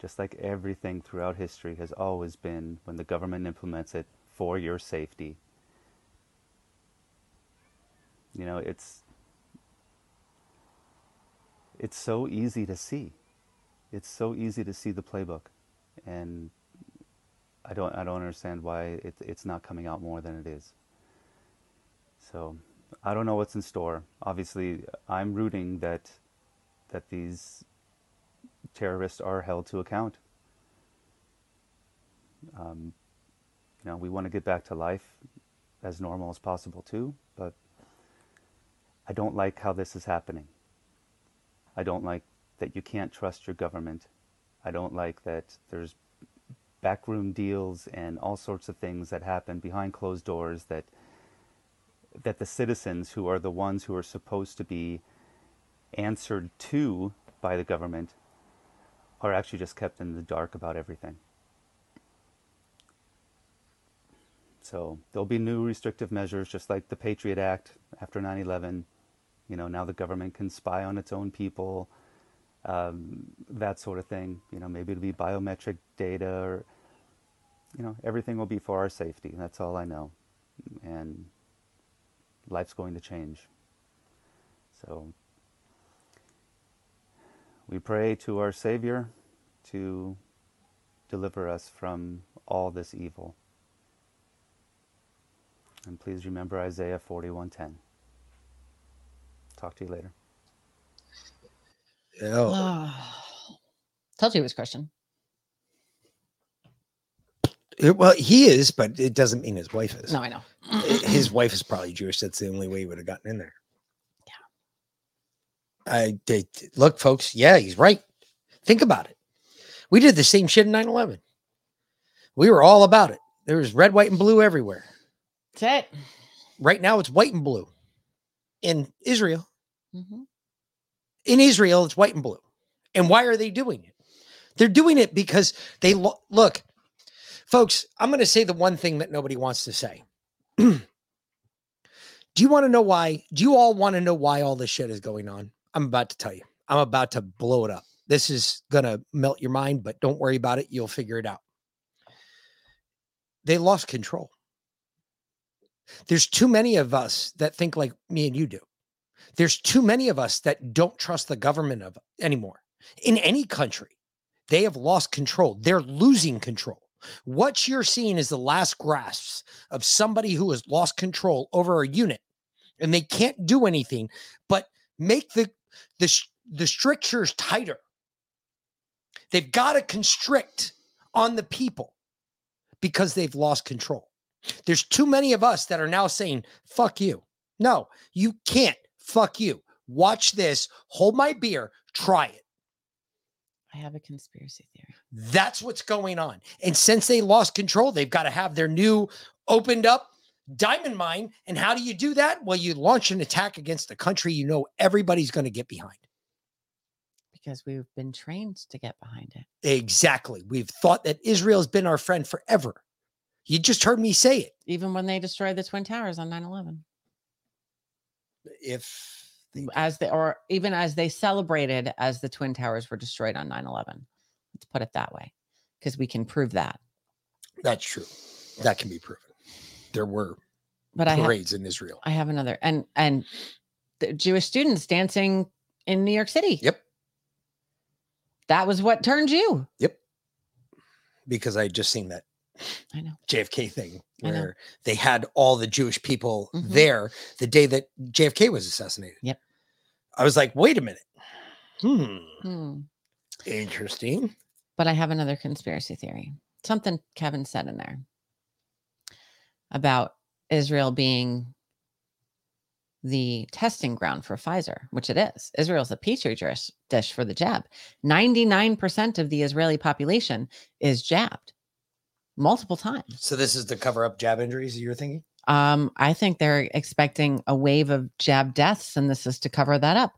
Just like everything throughout history has always been when the government implements it for your safety. You know, it's it's so easy to see. It's so easy to see the playbook, and I don't I don't understand why it, it's not coming out more than it is. So I don't know what's in store. Obviously, I'm rooting that that these terrorists are held to account. Um, you know, we want to get back to life as normal as possible too, but I don't like how this is happening. I don't like that you can't trust your government. I don't like that there's backroom deals and all sorts of things that happen behind closed doors that that the citizens who are the ones who are supposed to be answered to by the government are actually just kept in the dark about everything. So there'll be new restrictive measures, just like the Patriot Act after 9 11. You know, now the government can spy on its own people, um, that sort of thing. You know, maybe it'll be biometric data or, you know, everything will be for our safety. That's all I know. And life's going to change. So we pray to our Savior to deliver us from all this evil. And please remember Isaiah 41:10. Talk to you later. Yeah, Told you it was Christian. Uh, Well, he is, but it doesn't mean his wife is. No, I know. His wife is probably Jewish. That's the only way he would have gotten in there. Yeah. I did look, folks. Yeah, he's right. Think about it. We did the same shit in 9 11. We were all about it. There was red, white, and blue everywhere. That's it. Right now, it's white and blue in Israel. Mhm. In Israel, it's white and blue. And why are they doing it? They're doing it because they lo- look, folks. I'm going to say the one thing that nobody wants to say. do you want to know why? Do you all want to know why all this shit is going on? I'm about to tell you. I'm about to blow it up. This is going to melt your mind, but don't worry about it. You'll figure it out. They lost control. There's too many of us that think like me and you do. There's too many of us that don't trust the government of anymore. In any country, they have lost control. They're losing control. What you're seeing is the last grasps of somebody who has lost control over a unit and they can't do anything but make the the, the strictures tighter. They've got to constrict on the people because they've lost control. There's too many of us that are now saying, fuck you. No, you can't. Fuck you. Watch this. Hold my beer. Try it. I have a conspiracy theory. That's what's going on. And since they lost control, they've got to have their new opened up diamond mine. And how do you do that? Well, you launch an attack against the country you know everybody's going to get behind. Because we've been trained to get behind it. Exactly. We've thought that Israel's been our friend forever. You just heard me say it. Even when they destroyed the Twin Towers on 9 11. If as they or even as they celebrated as the Twin Towers were destroyed on 9 11. Let's put it that way. Because we can prove that. That's true. That can be proven. There were But I have- parades in Israel. I have another and and the Jewish students dancing in New York City. Yep. That was what turned you. Yep. Because I had just seen that I know. JFK thing where they had all the Jewish people Mhm. there the day that JFK was assassinated. Yep. I was like, wait a minute. Hmm. Hmm. Interesting. But I have another conspiracy theory. Something Kevin said in there about Israel being the testing ground for Pfizer, which it is. Israel's a petri dish, dish for the jab. 99% of the Israeli population is jabbed multiple times. So this is to cover up jab injuries you're thinking? Um, I think they're expecting a wave of jab deaths, and this is to cover that up.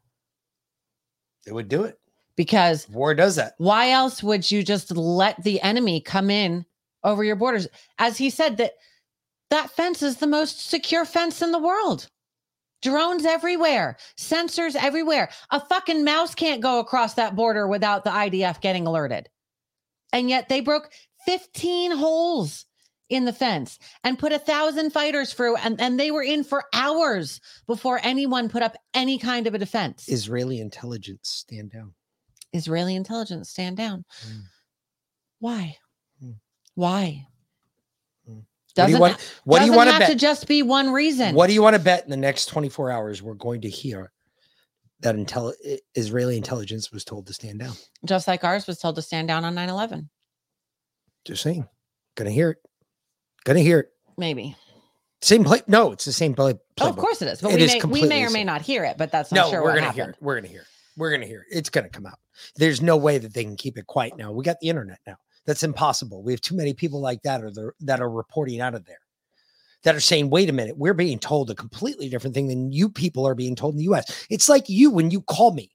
They would do it. Because war does that. Why else would you just let the enemy come in over your borders? As he said, that that fence is the most secure fence in the world. Drones everywhere, sensors everywhere. A fucking mouse can't go across that border without the IDF getting alerted. And yet they broke 15 holes in the fence and put a thousand fighters through, and, and they were in for hours before anyone put up any kind of a defense. Israeli intelligence stand down. Israeli intelligence stand down. Mm. Why? Why? Hmm. What do you Doesn't want? What do you doesn't want to bet? to just be one reason. What do you want to bet in the next 24 hours we're going to hear that intel- Israeli intelligence was told to stand down? Just like ours was told to stand down on 9 11. Just saying. Gonna hear it. Gonna hear it. Maybe. Same play. No, it's the same play. Oh, of course it is. But It we is may, we may or may not hear it, but that's no, sure we're gonna happened. hear it. We're gonna hear it. We're gonna hear it. It's gonna come out. There's no way that they can keep it quiet now. We got the internet now. That's impossible. We have too many people like that are there that are reporting out of there that are saying, wait a minute, we're being told a completely different thing than you people are being told in the US. It's like you when you call me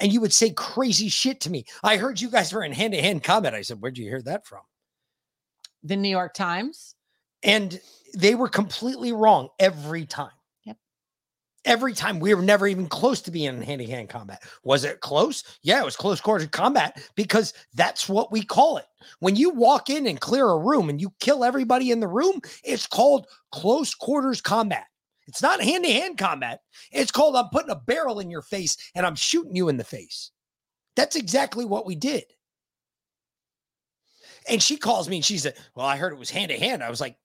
and you would say crazy shit to me. I heard you guys were in hand-to-hand combat. I said, Where'd you hear that from? The New York Times. And they were completely wrong every time. Yep. Every time we were never even close to being in hand-to-hand combat. Was it close? Yeah, it was close quarter combat because that's what we call it. When you walk in and clear a room and you kill everybody in the room, it's called close quarters combat. It's not hand-to-hand combat. It's called I'm putting a barrel in your face and I'm shooting you in the face. That's exactly what we did. And she calls me and she said, Well, I heard it was hand to hand. I was like,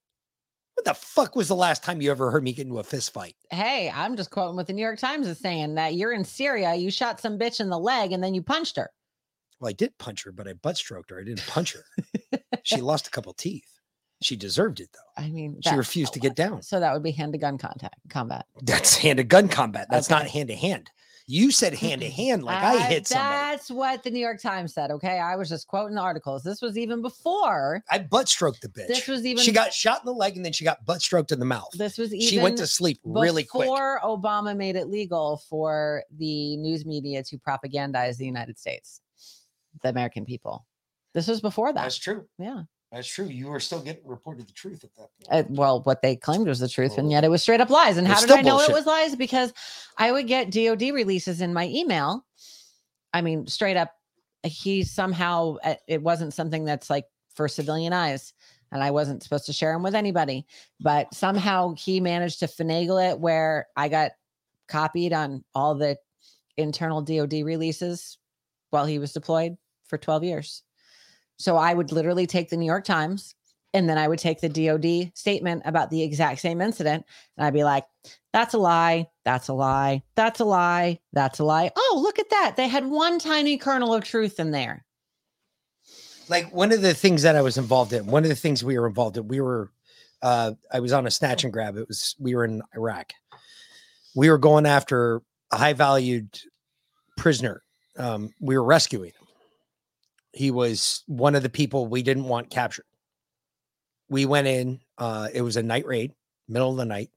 What the fuck was the last time you ever heard me get into a fist fight? Hey, I'm just quoting what the New York Times is saying that you're in Syria, you shot some bitch in the leg and then you punched her. Well, I did punch her, but I butt stroked her. I didn't punch her. she lost a couple teeth. She deserved it though. I mean, She refused to get down. So that would be hand to gun contact combat. That's hand to gun combat. That's not hand to hand. You said hand to hand like I, hit somebody. That's what the New York Times said. Okay, I was just quoting the articles. This was even before. I butt stroked the bitch. This was even. she got shot in the leg and then she got butt stroked in the mouth. This was even. she went to sleep really quick. before Obama made it legal for the news media to propagandize the United States, the American people. This was before that. That's true. Yeah. That's true. You were still getting reported the truth at that point. Uh, well, what they claimed was the truth, and yet it was straight up lies. And how did I know bullshit. it was lies? Because I would get DoD releases in my email. I mean, straight up, he somehow uh, it wasn't something that's like for civilian eyes, and I wasn't supposed to share them with anybody. But somehow he managed to finagle it where I got copied on all the internal DoD releases while he was deployed for 12 years. So I would literally take the New York Times and then I would take the DOD statement about the exact same incident and I'd be like, that's a lie. That's a lie. That's a lie. That's a lie. Oh, look at that. They had one tiny kernel of truth in there. like one of the things that I was involved in, one of the things we were involved in, we were, uh, I was on a snatch and grab. It was, we were in Iraq. We were going after a high valued prisoner. Um, we were rescuing. He was one of the people we didn't want captured. We went in, uh, it was a night raid, middle of the night.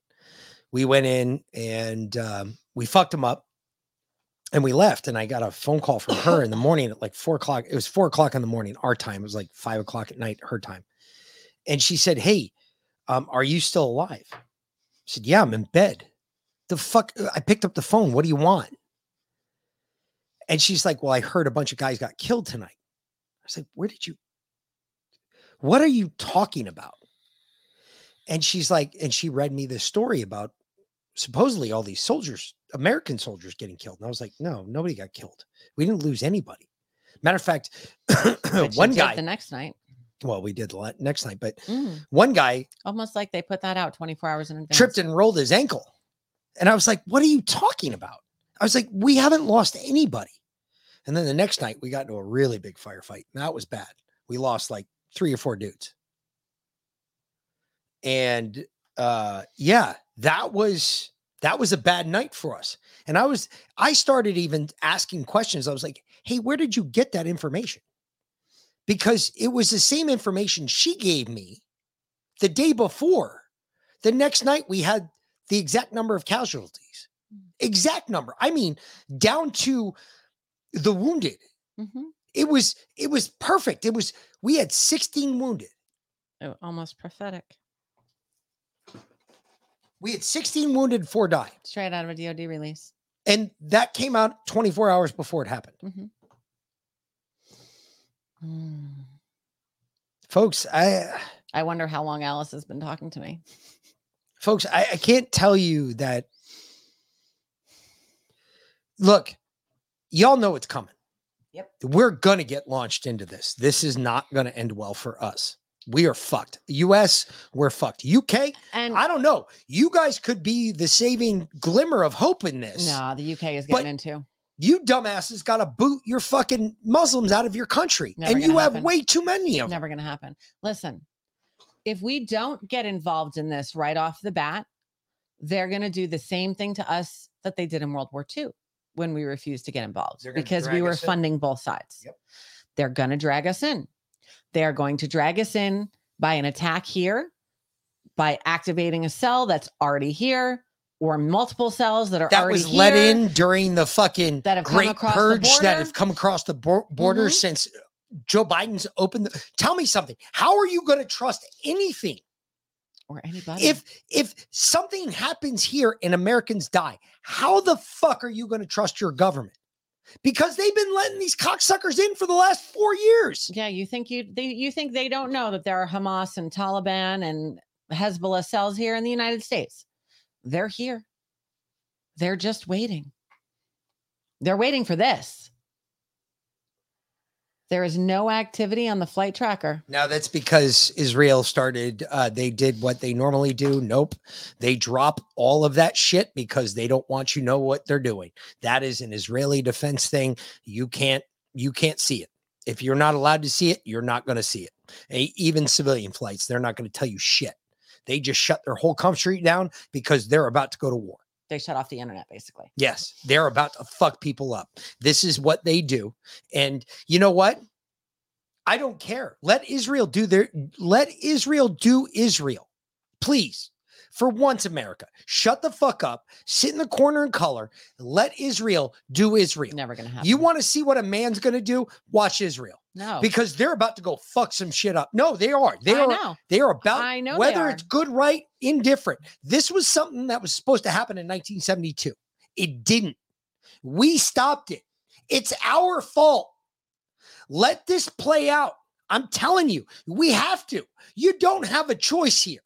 We went in and um, we fucked him up and we left and i got a phone call from her in the morning at like four o'clock it was four o'clock in the morning our time it was like five o'clock at night her time. And she said hey um, are you still alive? I said yeah i'm in bed. The fuck i picked up the phone what do you want? And she's like well i heard a bunch of guys got killed tonight i said where did you what are you talking about and she's like and she read me this story about supposedly all these soldiers, American soldiers getting killed. And I was like, no, nobody got killed. We didn't lose anybody. Matter of fact, one guy, the next night. well, we did the next night, but Mm. one guy Almost like they put that out 24 hours in advance. tripped and rolled his ankle. And I was like, what are you talking about? I was like, we haven't lost anybody. And then the next night, we got into a really big firefight. And that was bad. We lost like three or four dudes. And uh yeah, that was that was a bad night for us. And I was I started even asking questions. I was like, "Hey, where did you get that information?" Because it was the same information she gave me the day before. The next night we had the exact number of casualties. Exact number. I mean, down to the wounded. Mhm. It was it was perfect. It was we had 16 wounded. Oh, almost prophetic. We had 16 wounded, four died. Straight out of a DOD release. And that came out 24 hours before it happened. Mhm. Mm. Folks, I I wonder how long Alice has been talking to me. folks, I, I can't tell you that. Look, y'all know it's coming. Yep. We're gonna get launched into this. This is not gonna end well for us. We are fucked. US, we're fucked. UK, And I don't know. You guys could be the saving glimmer of hope in this. no, the UK is getting into. You dumbasses got to boot your fucking Muslims out of your country, Never and you gonna have way too many of them. Never going to happen. Listen, if we don't get involved in this right off the bat, they're going to do the same thing to us that they did in World War II when we refused to get involved because we were in. funding both sides. Yep. They're going to drag us in. They're going to drag us in by an attack here, by activating a cell that's already here, or multiple cells that are already that was let in during the fucking that have great purge that have come across the bor- border Mhm. since Joe Biden's opened. The- Tell me something. How are you going to trust anything or anybody. if if something happens here and Americans die? How the fuck are you going to trust your government? Because they've been letting these cocksuckers in for the last four years. Yeah, you think you they, you think they don't know that there are Hamas and Taliban and Hezbollah cells here in the United States. They're here. They're just waiting. They're waiting for this. There is no activity on the flight tracker. Now that's because Israel started, uh, they did what they normally do. Nope. They drop all of that shit because they don't want you know what they're doing. That is an Israeli defense thing. You can't, you can't see it. If you're not allowed to see it, you're not going to see it. E- even civilian flights, they're not going to tell you shit. They just shut their whole country down because they're about to go to war. They shut off the internet basically. Yes, they're about to fuck people up. This is what they do. And you know what? I don't care. Let Israel do their let Israel do Israel. Please. For once, America, shut the fuck up, sit in the corner and color, let Israel do Israel. Never gonna happen. You want to see what a man's gonna do? Watch Israel. No. Because they're about to go fuck some shit up. No, they are. They I are. know. They are about I know whether it's good, right, indifferent. This was something that was supposed to happen in 1972. It didn't. We stopped it. It's our fault. Let this play out. I'm telling you, we have to. You don't have a choice here.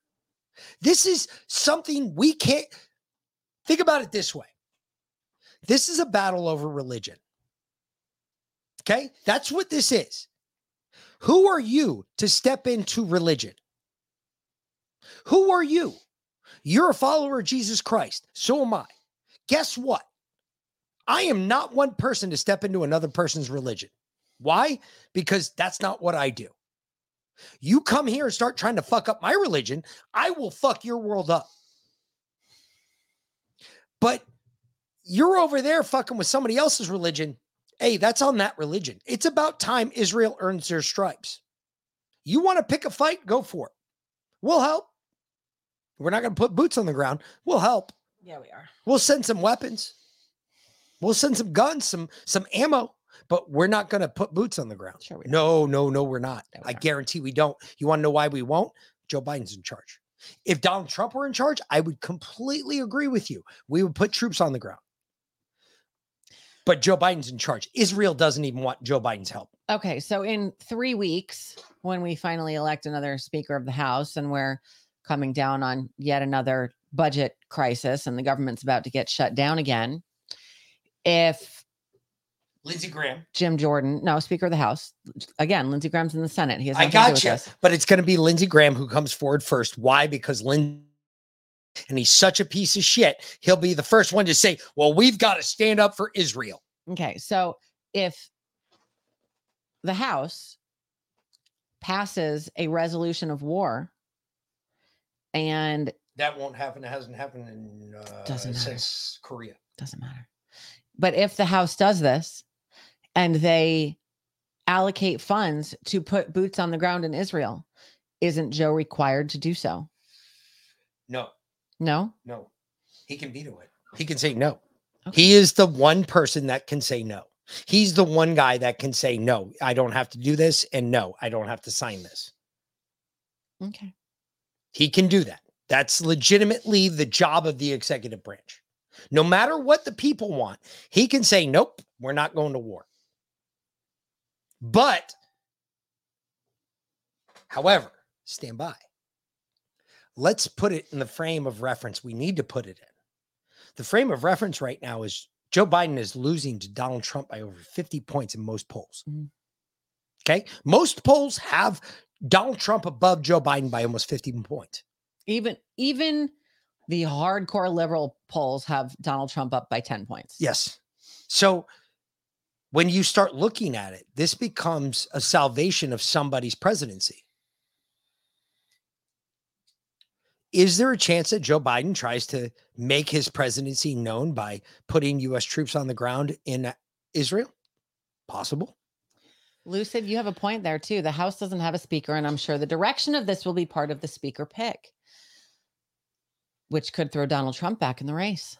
This is something we can't think about it this way. This is a battle over religion. Okay? That's what this is. Who are you to step into religion? Who are you? You're a follower of Jesus Christ. So am I. Guess what? I am not one person to step into another person's religion. Why? Because that's not what I do. You come here and start trying to fuck up my religion, I will fuck your world up. But you're over there fucking with somebody else's religion. Hey, that's on that religion. It's about time Israel earns their stripes. You want to pick a fight? Go for it. We'll help. We're not going to put boots on the ground. We'll help. Yeah, we are. We'll send some weapons. We'll send some guns, some some ammo, but we're not going to put boots on the ground. Sure we no, no, no, we're not. I guarantee we don't. You want to know why we won't? Joe Biden's in charge. If Donald Trump were in charge, I would completely agree with you. We would put troops on the ground. But Joe Biden's in charge. Israel doesn't even want Joe Biden's help. Okay, so in three weeks, when we finally elect another Speaker of the House, and we're coming down on yet another budget crisis, and the government's about to get shut down again, if Lindsey Graham. Jim Jordan, no, Speaker of the House, again, Lindsey Graham's in the Senate. He has I nothing to do got with you. But it's going to be Lindsey Graham who comes forward first. Why? Because Lynn and he's such a piece of shit. He'll be the first one to say, "Well, we've got to stand up for Israel." Okay, so if the House passes a resolution of war and That won't happen. It hasn't happened in uh, Doesn't matter. since Korea. doesn't matter. But if the House does this and they allocate funds to put boots on the ground in Israel, isn't Joe required to do so? No, No? no, he can veto it. He can say no. He is the one person that can say no. He's the one guy that can say no. I don't have to do this, and no, I don't have to sign this. Okay. He can do that. That's legitimately the job of the executive branch. No matter what the people want, he can say, nope, we're not going to war. But, however, stand by. Let's put it in the frame of reference we need to put it in. The frame of reference right now is Joe Biden is losing to Donald Trump by over 50 points in most polls. Mm-hmm. Okay. Most polls have Donald Trump above Joe Biden by almost 50 points. Even even the hardcore liberal polls have Donald Trump up by 10 points. Yes. So when you start looking at it, this becomes a salvation of somebody's presidency. Is there a chance that Joe Biden tries to make his presidency known by putting US troops on the ground in Israel? Possible. Lucid, you have a point there too. The House doesn't have a speaker, and I'm sure the direction of this will be part of the speaker pick, which could throw Donald Trump back in the race.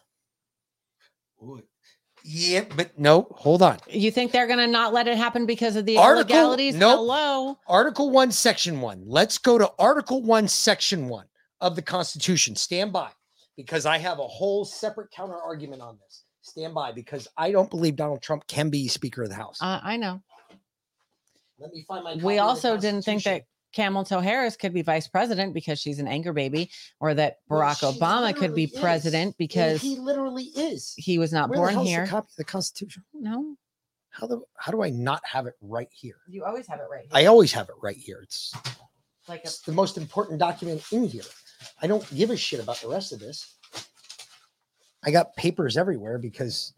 Yeah, but no, hold on. You think they're going to not let it happen because of the Article- illegalities? nope. Hello. Article 1, Section 1. Let's go to Article 1, Section 1 of the Constitution. Stand by because I have a whole separate counter argument on this. Stand by because I don't believe Donald Trump can be Speaker of the House. Uh, I know. Let me find my. We also didn't think that Kamala Harris could be vice president because she's an anger baby, or that Barack she Obama could be literally is. president And because he literally is. he was not Where the born hell's here. The copy of the Constitution. No, How the how do I not have it right here? you always have it right. Here. I always have it right here. It's like a it's the most important document in here. I don't give a shit about the rest of this. I got papers everywhere because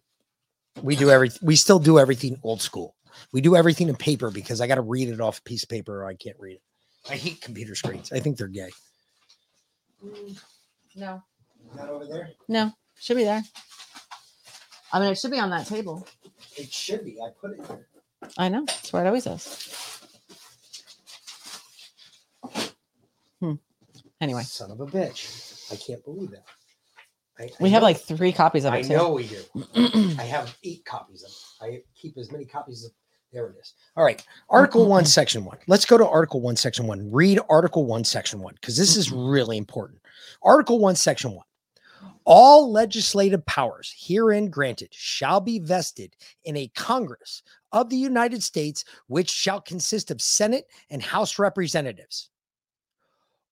we do everything. We still do everything old school. We do everything in paper because I got to read it off a piece of paper or I can't read it. I hate computer screens. I think they're gay. Mm, no. Not over there. No, should be there. I mean, it should be on that table. It should be. I put it there. I know. That's where it always is. Anyway, Son of a bitch. I can't believe that. I, I we have know- like three copies of it I too. know we do. I have eight copies of it. I keep as many copies of there it is. All right. Article one, section one. Let's go to Article one, section one. Read Article one, section one, because this is really important. Article one, section one. All legislative powers herein granted shall be vested in a Congress of the United States, which shall consist of Senate and House representatives.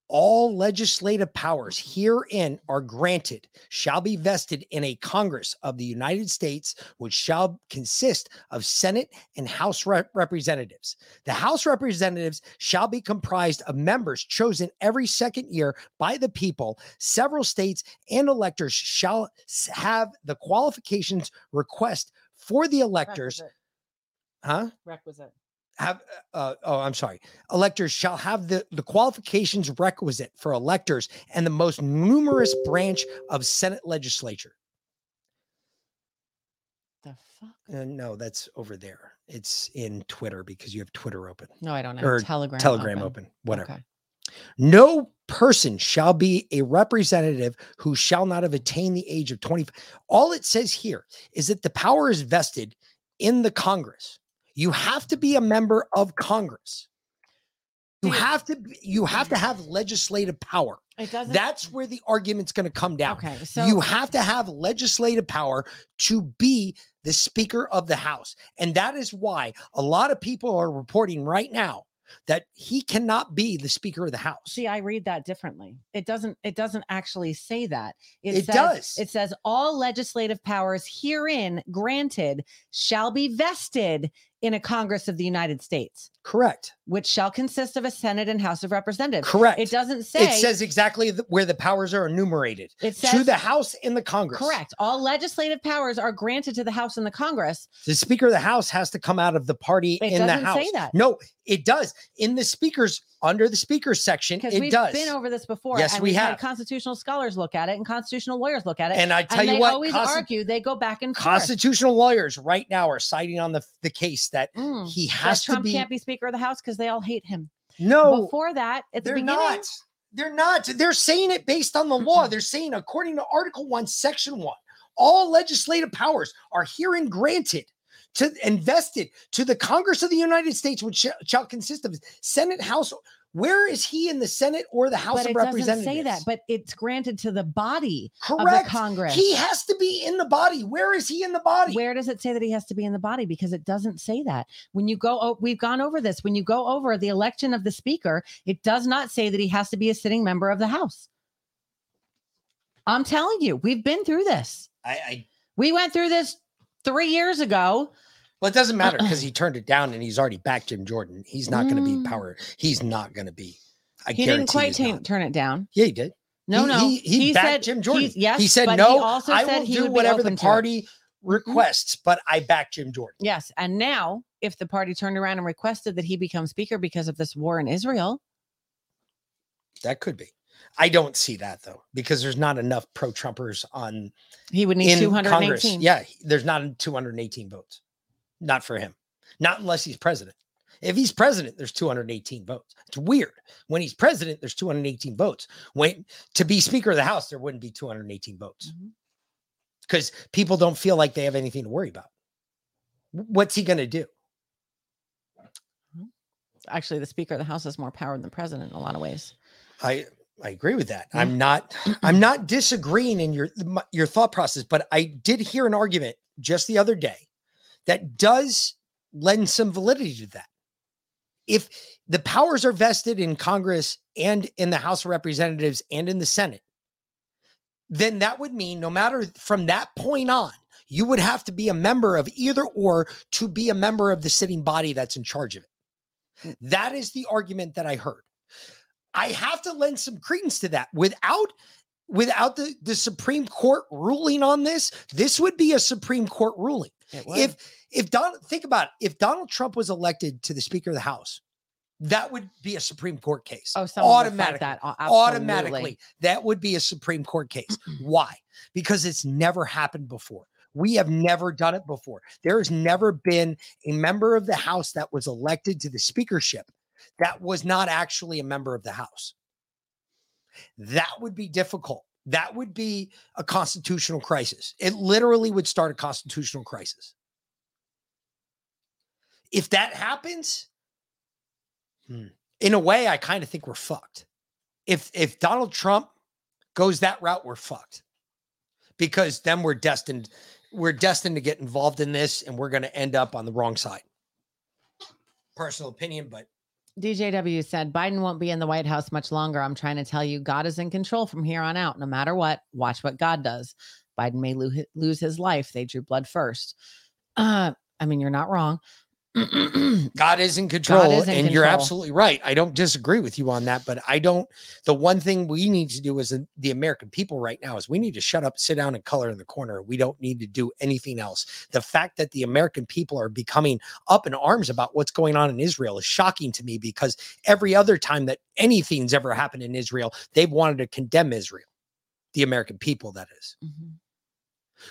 All legislative powers herein are granted shall be vested in a Congress of the United States, which shall consist of Senate and House rep- representatives. The House representatives shall be comprised of members chosen every second year by the people. Several states and electors shall have the qualifications request for the electors. Huh? Requisite. Have uh, oh i'm sorry. Electors shall have the, the qualifications requisite for electors and the most numerous branch of senate legislature. The fuck? Uh, no that's over there. It's in twitter because you have twitter open. No, I don't have Telegram telegram open. open, whatever. Okay. no person shall be a representative who shall not have attained the age of 20 all it says here is that the power is vested in the congress you have to be a member of congress you have to you have to mm. have legislative power It doesn't. that's where the argument's going to come down Okay, so- you have to have legislative power to be the speaker of the house and that is why a lot of people are reporting right now that he cannot be the speaker of the house See, I read that differently. It doesn't. It doesn't actually say that. It says, does. It says all legislative powers herein granted shall be vested in a Congress of the United States, correct which shall consist of a Senate and House of Representatives. Correct. It doesn't say. it says exactly th- where the powers are enumerated It says to the house and the congress correct. All legislative powers are granted to the House and the Congress. the speaker of the house has to come out of the party It in the doesn't house say that. no it does in the speakers under the speakers section Because it we've does been over this before. Yes, and we had constitutional scholars look at it and constitutional lawyers look at it. And I tell you they what, always argue. They go back and forth. constitutional lawyers right now are citing on the the case that Mm. he that has to Trump be can't be Speaker of the House because they all hate him. no Before that, at the they're beginning, not they're not they're saying it based on the law they're saying according to article 1 section 1 all legislative powers are herein granted to invested to the congress of the united states which shall, shall consist of senate house where is he in the senate or the house but of it doesn't representatives say that. But it's granted to the body of correct the Congress. he has to be in the body where is he in the body Where does it say that he has to be in the body? Because it doesn't say that. When you go, oh, we've gone over this. When you go over the election of the Speaker, it does not say that he has to be a sitting member of the House. I'm telling you, we've been through this. I, I We went through this three years ago. Well it doesn't matter because he turned it down and he's already backed jim jordan he's not going to Mm. be power he's not going to be I he didn't quite not. turn it down. Yeah, he did. No, He- no. He, he, He backed said- Jim Jordan. he's- yes, he said, but he no, also I said will he do whatever the open to it." party requests, but I back Jim Jordan. Yes. And now, if the party turned around and requested that he become Speaker because of this war in Israel, That could be. I don't see that though, because there's not enough pro Trumpers on he would need 218. Congress. Yeah, there's not 218 votes. Not for him. Not unless he's president. If he's president, there's 218 votes. It's weird. When he's president, there's 218 votes. When to be Speaker of the House, there wouldn't be 218 votes. Mm-hmm. Because people don't feel like they have anything to worry about. What's he going to do? Actually, the Speaker of the House has more power than the president in a lot of ways. I I agree with that. Yeah. I'm not I'm not disagreeing in your your thought process, but I did hear an argument just the other day that does lend some validity to that. If the powers are vested in Congress and in the House of Representatives and in the Senate, then that would mean no matter from that point on, you would have to be a member of either or to be a member of the sitting body that's in charge of it. That is the argument that I heard. I have to lend some credence to that. Without without the, the Supreme Court ruling on this, this would be a Supreme Court ruling. If if Donald think about it, if Donald Trump was elected to the Speaker of the House, That would be a Supreme Court case. Oh, someone would fight automatically. that. Absolutely. automatically, that would be a Supreme Court case. Why? Because it's never happened before. We have never done it before. There has never been a member of the House that was elected to the speakership that was not actually a member of the House. That would be difficult. That would be a constitutional crisis. It literally would start a constitutional crisis. If that happens, hmm, in a way, I kind of think we're fucked. If if Donald Trump goes that route, we're fucked. Because then we're destined, we're destined to get involved in this and we're going to end up on the wrong side. Personal opinion, but DJW said Biden won't be in the White House much longer. I'm trying to tell you, God is in control from here on out. No matter what, watch what God does. Biden may lo- lose his life. They drew blood first. Uh, I mean, you're not wrong. God is in control, is in and you're absolutely right. I don't disagree with you on that, but I don't. The one thing we need to do as the American people right now is we need to shut up, sit down, and color in the corner. We don't need to do anything else. The fact that the American people are becoming up in arms about what's going on in Israel is shocking to me because every other time that anything's ever happened in Israel, they've wanted to condemn Israel, the American people, that is. Mm-hmm.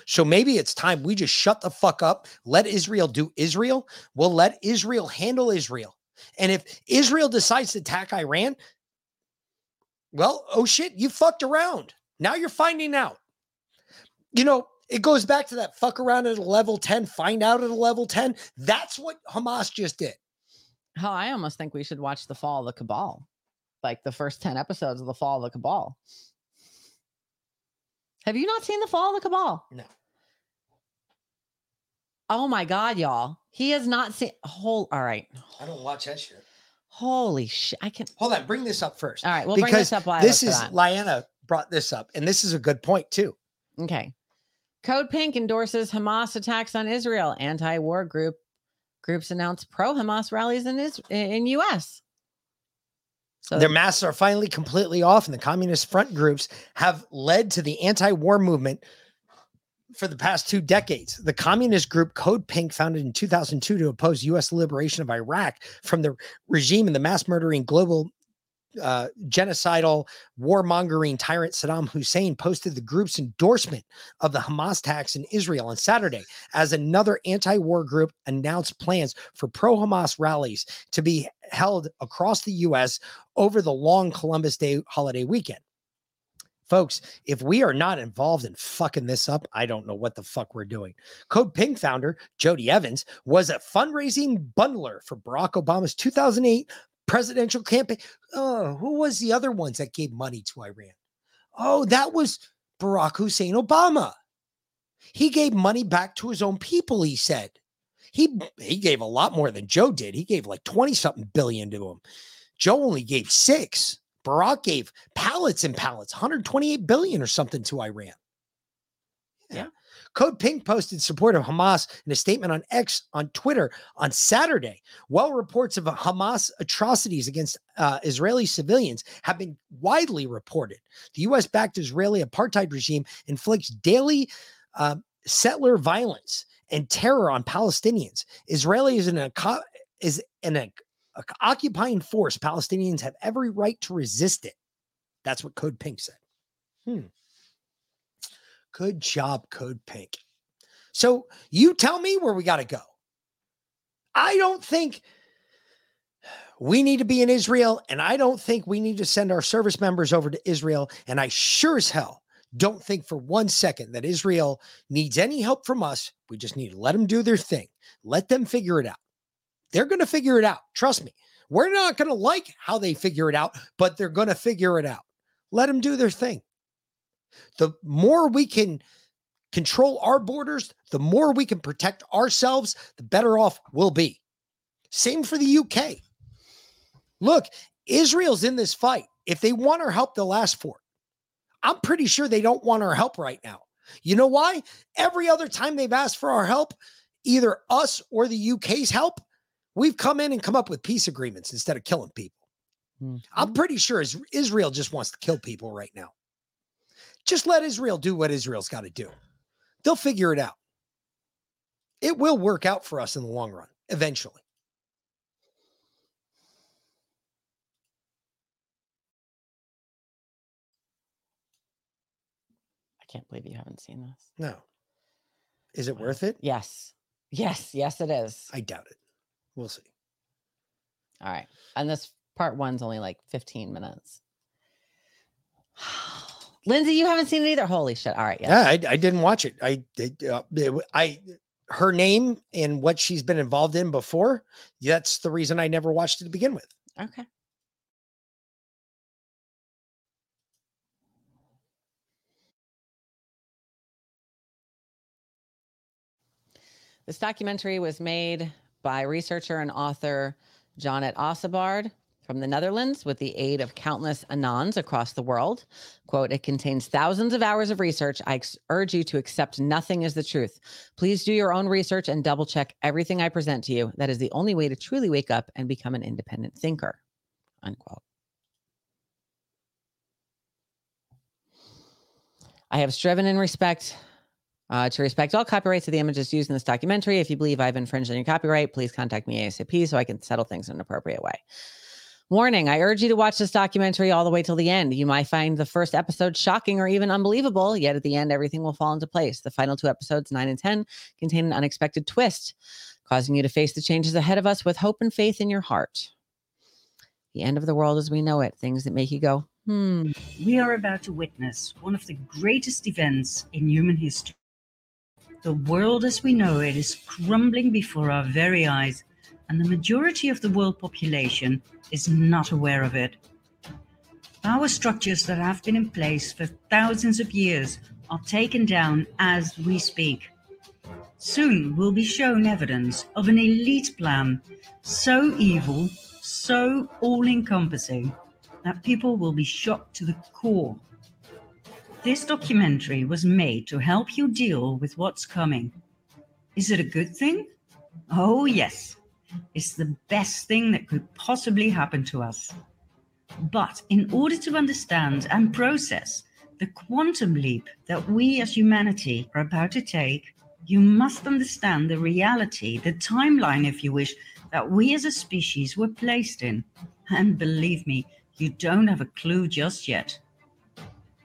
So maybe it's time we just shut the fuck up, let Israel do Israel. We'll let Israel handle Israel. And if Israel decides to attack Iran, well, oh shit, you fucked around. Now you're finding out. You know, it goes back to that fuck around at a level 10, find out at a level 10. That's what Hamas just did. Hell, I almost think we should watch The Fall of the Cabal, like the first 10 episodes of The Fall of the Cabal. Have you not seen The Fall of the Cabal? No. Oh my God, y'all. He has not seen whole. All right. I don't watch that shit. Holy shit. I can't. hold on, bring this up first. All right, we'll bring this up while this is. Lyanna brought this up, and this is a good point too. Okay. Code Pink endorses Hamas attacks on Israel. Anti-war group groups announce pro-Hamas rallies in Is- in US. So Their masks are finally completely off, and the communist front groups have led to the anti-war movement for the past two decades. The communist group Code Pink, founded in 2002 to oppose U.S. liberation of Iraq from the regime and the mass murdering global uh, genocidal warmongering tyrant Saddam Hussein posted the group's endorsement of the Hamas attacks in Israel on Saturday as another anti-war group announced plans for pro-Hamas rallies to be held across the U.S. over the long Columbus Day holiday weekend. Folks, if we are not involved in fucking this up, I don't know what the fuck we're doing. Code Pink founder Jodie Evans was a fundraising bundler for Barack Obama's 2008 presidential campaign. Oh, who was the other ones that gave money to Iran? Oh, that was Barack Hussein Obama. He gave money back to his own people, he said. He he gave a lot more than Joe did. He gave like 20 something billion to him. Joe only gave 6. Barack gave pallets and pallets, 128 billion or something to Iran. Yeah. Code Pink posted support of Hamas in a statement on X on Twitter on Saturday. While reports of Hamas atrocities against uh, Israeli civilians have been widely reported, the U.S. backed Israeli apartheid regime inflicts daily uh, settler violence and terror on Palestinians. Israeli is an, is an occupying force. Palestinians have every right to resist it. That's what Code Pink said. Hmm. Good job, Code Pink. So you tell me where we got to go. I don't think we need to be in Israel, and I don't think we need to send our service members over to Israel. And I sure as hell don't think for one second that Israel needs any help from us. We just need to let them do their thing, let them figure it out. They're going to figure it out. Trust me. We're not going to like how they figure it out, but they're going to figure it out. Let them do their thing. The more we can control our borders, the more we can protect ourselves, the better off we'll be. Same for the UK. Look, Israel's in this fight. If they want our help, they'll ask for it. I'm pretty sure they don't want our help right now. You know why? Every other time they've asked for our help, either us or the UK's help, we've come in and come up with peace agreements instead of killing people. Hmm. I'm pretty sure Israel just wants to kill people right now. Just let Israel do what Israel's got to do. They'll figure it out. It will work out for us in the long run, eventually. I can't believe you haven't seen this. No. Is it worth it? Yes. Yes. Yes, it is. I doubt it. We'll see. All right. And this part one's only like 15 minutes. Lindsay, you haven't seen it either. Holy shit. All right. Yeah, I, I didn't watch it. I did. Uh, I her name and what she's been involved in before. That's the reason I never watched it to begin with. Okay. This documentary was made by researcher and author Janet Ossebaard from the Netherlands with the aid of countless Anons across the world. Quote, it contains thousands of hours of research. I urge you to accept nothing as the truth. Please do your own research and double check everything I present to you. That is the only way to truly wake up and become an independent thinker. Unquote. I have striven in respect uh, to respect all copyrights of the images used in this documentary. If you believe I've infringed on your copyright, please contact me ASAP so I can settle things in an appropriate way. Warning I urge you to watch this documentary all the way till the end. You might find the first episode shocking or even unbelievable, yet at the end, everything will fall into place. The final two episodes, 9 and 10, contain an unexpected twist, causing you to face the changes ahead of us with hope and faith in your heart. The end of the world as we know it, things that make you go, hmm. We are about to witness one of the greatest events in human history. The world as we know it is crumbling before our very eyes, and the majority of the world population is not aware of it. Power structures that have been in place for thousands of years are taken down as we speak. Soon we'll be shown evidence of an elite plan so evil, so all encompassing, that people will be shocked to the core. This documentary was made to help you deal with what's coming. Is it a good thing? Oh, yes. It's the best thing that could possibly happen to us. But in order to understand and process the quantum leap that we as humanity are about to take, you must understand the reality, the timeline, if you wish, that we as a species were placed in. And believe me, you don't have a clue just yet.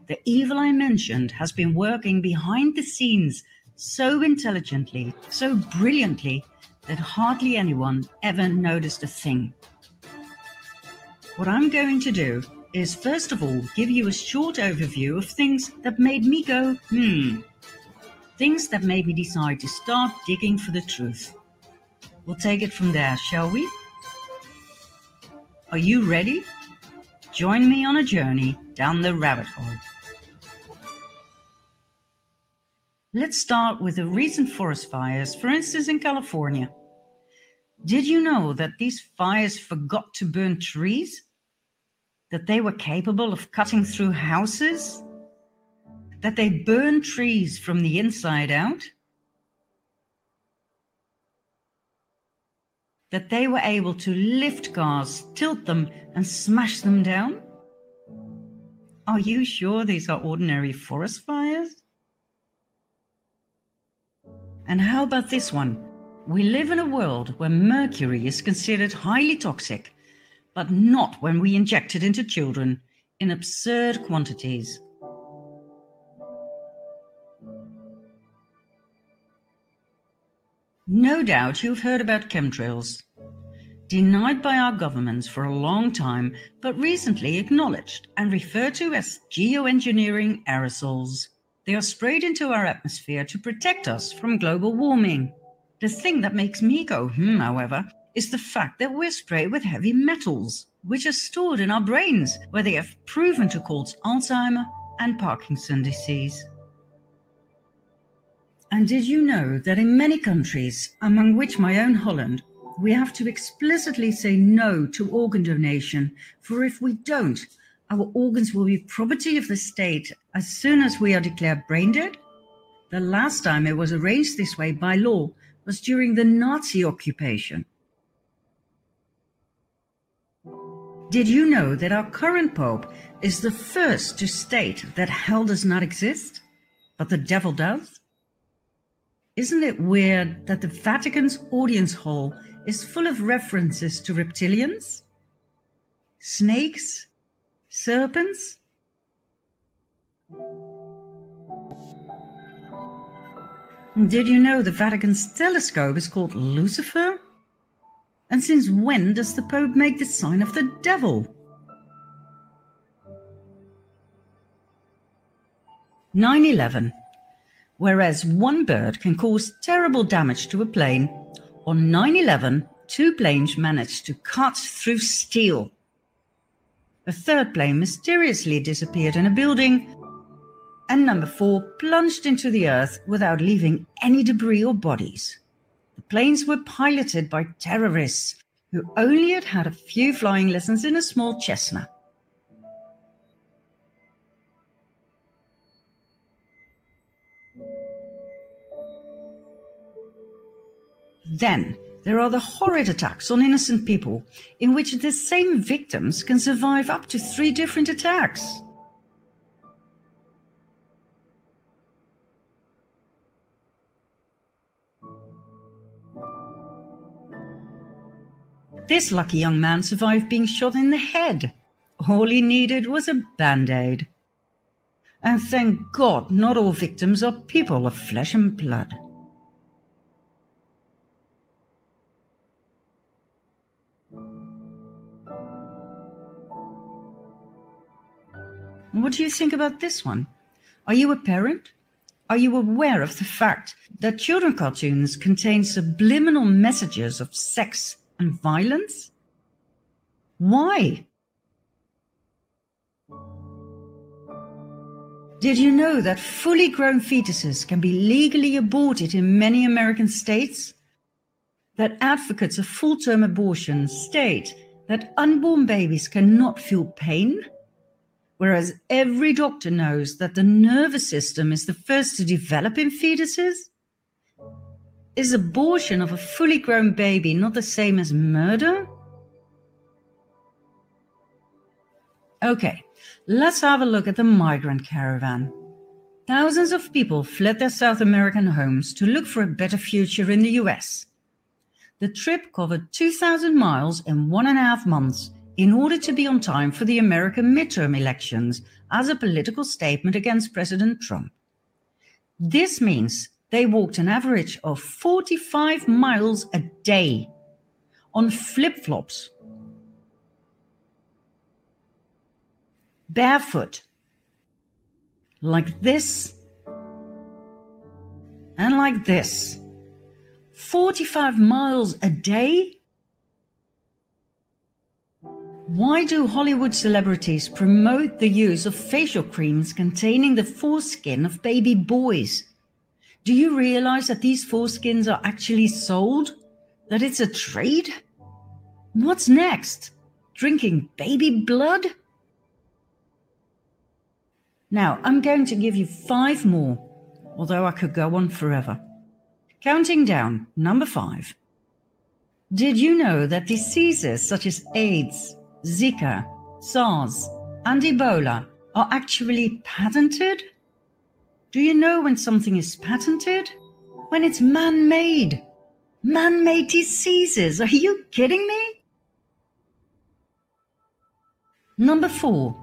The evil I mentioned has been working behind the scenes so intelligently, so brilliantly, that hardly anyone ever noticed a thing. What I'm going to do is, first of all, give you a short overview of things that made me go, hmm. Things that made me decide to start digging for the truth. We'll take it from there, shall we? Are you ready? Join me on a journey down the rabbit hole. Let's start with the recent forest fires, for instance, in California. Did you know that these fires forgot to burn trees? That they were capable of cutting through houses? That they burn trees from the inside out? That they were able to lift cars, tilt them, and smash them down? Are you sure these are ordinary forest fires? And how about this one? We live in a world where mercury is considered highly toxic, but not when we inject it into children in absurd quantities. No doubt you've heard about chemtrails. Denied by our governments for a long time, but recently acknowledged and referred to as geoengineering aerosols. They are sprayed into our atmosphere to protect us from global warming. The thing that makes me go hmm, however, is the fact that we're sprayed with heavy metals, which are stored in our brains, where they have proven to cause Alzheimer and Parkinson disease. And did you know that in many countries, among which my own Holland, we have to explicitly say no to organ donation, for if we don't, our organs will be property of the state as soon as we are declared brain dead? The last time it was arranged this way by law was during the Nazi occupation. Did you know that our current Pope is the first to state that hell does not exist, but the devil does? Isn't it weird that the Vatican's audience hall is full of references to reptilians, snakes, serpents? Did you know the Vatican's telescope is called Lucifer? And since when does the Pope make the sign of the devil? 9 11. Whereas one bird can cause terrible damage to a plane, on 9 11, two planes managed to cut through steel. A third plane mysteriously disappeared in a building, and number four plunged into the earth without leaving any debris or bodies. The planes were piloted by terrorists who only had had a few flying lessons in a small Cessna. Then there are the horrid attacks on innocent people, in which the same victims can survive up to three different attacks. This lucky young man survived being shot in the head. All he needed was a band aid. And thank God, not all victims are people of flesh and blood. What do you think about this one? Are you a parent? Are you aware of the fact that children cartoons contain subliminal messages of sex and violence? Why? Did you know that fully grown fetuses can be legally aborted in many American states? That advocates of full term abortion state that unborn babies cannot feel pain? Whereas every doctor knows that the nervous system is the first to develop in fetuses? Is abortion of a fully grown baby not the same as murder? Okay, let's have a look at the migrant caravan. Thousands of people fled their South American homes to look for a better future in the US. The trip covered 2,000 miles in one and a half months in order to be on time for the American midterm elections as a political statement against President Trump. This means they walked an average of 45 miles a day on flip flops, barefoot, like this, and like this. 45 miles a day? Why do Hollywood celebrities promote the use of facial creams containing the foreskin of baby boys? Do you realize that these foreskins are actually sold? That it's a trade? What's next? Drinking baby blood? Now, I'm going to give you five more, although I could go on forever. Counting down, number five. Did you know that diseases such as AIDS, Zika, SARS, and Ebola are actually patented? Do you know when something is patented? When it's man made. Man made diseases. Are you kidding me? Number four,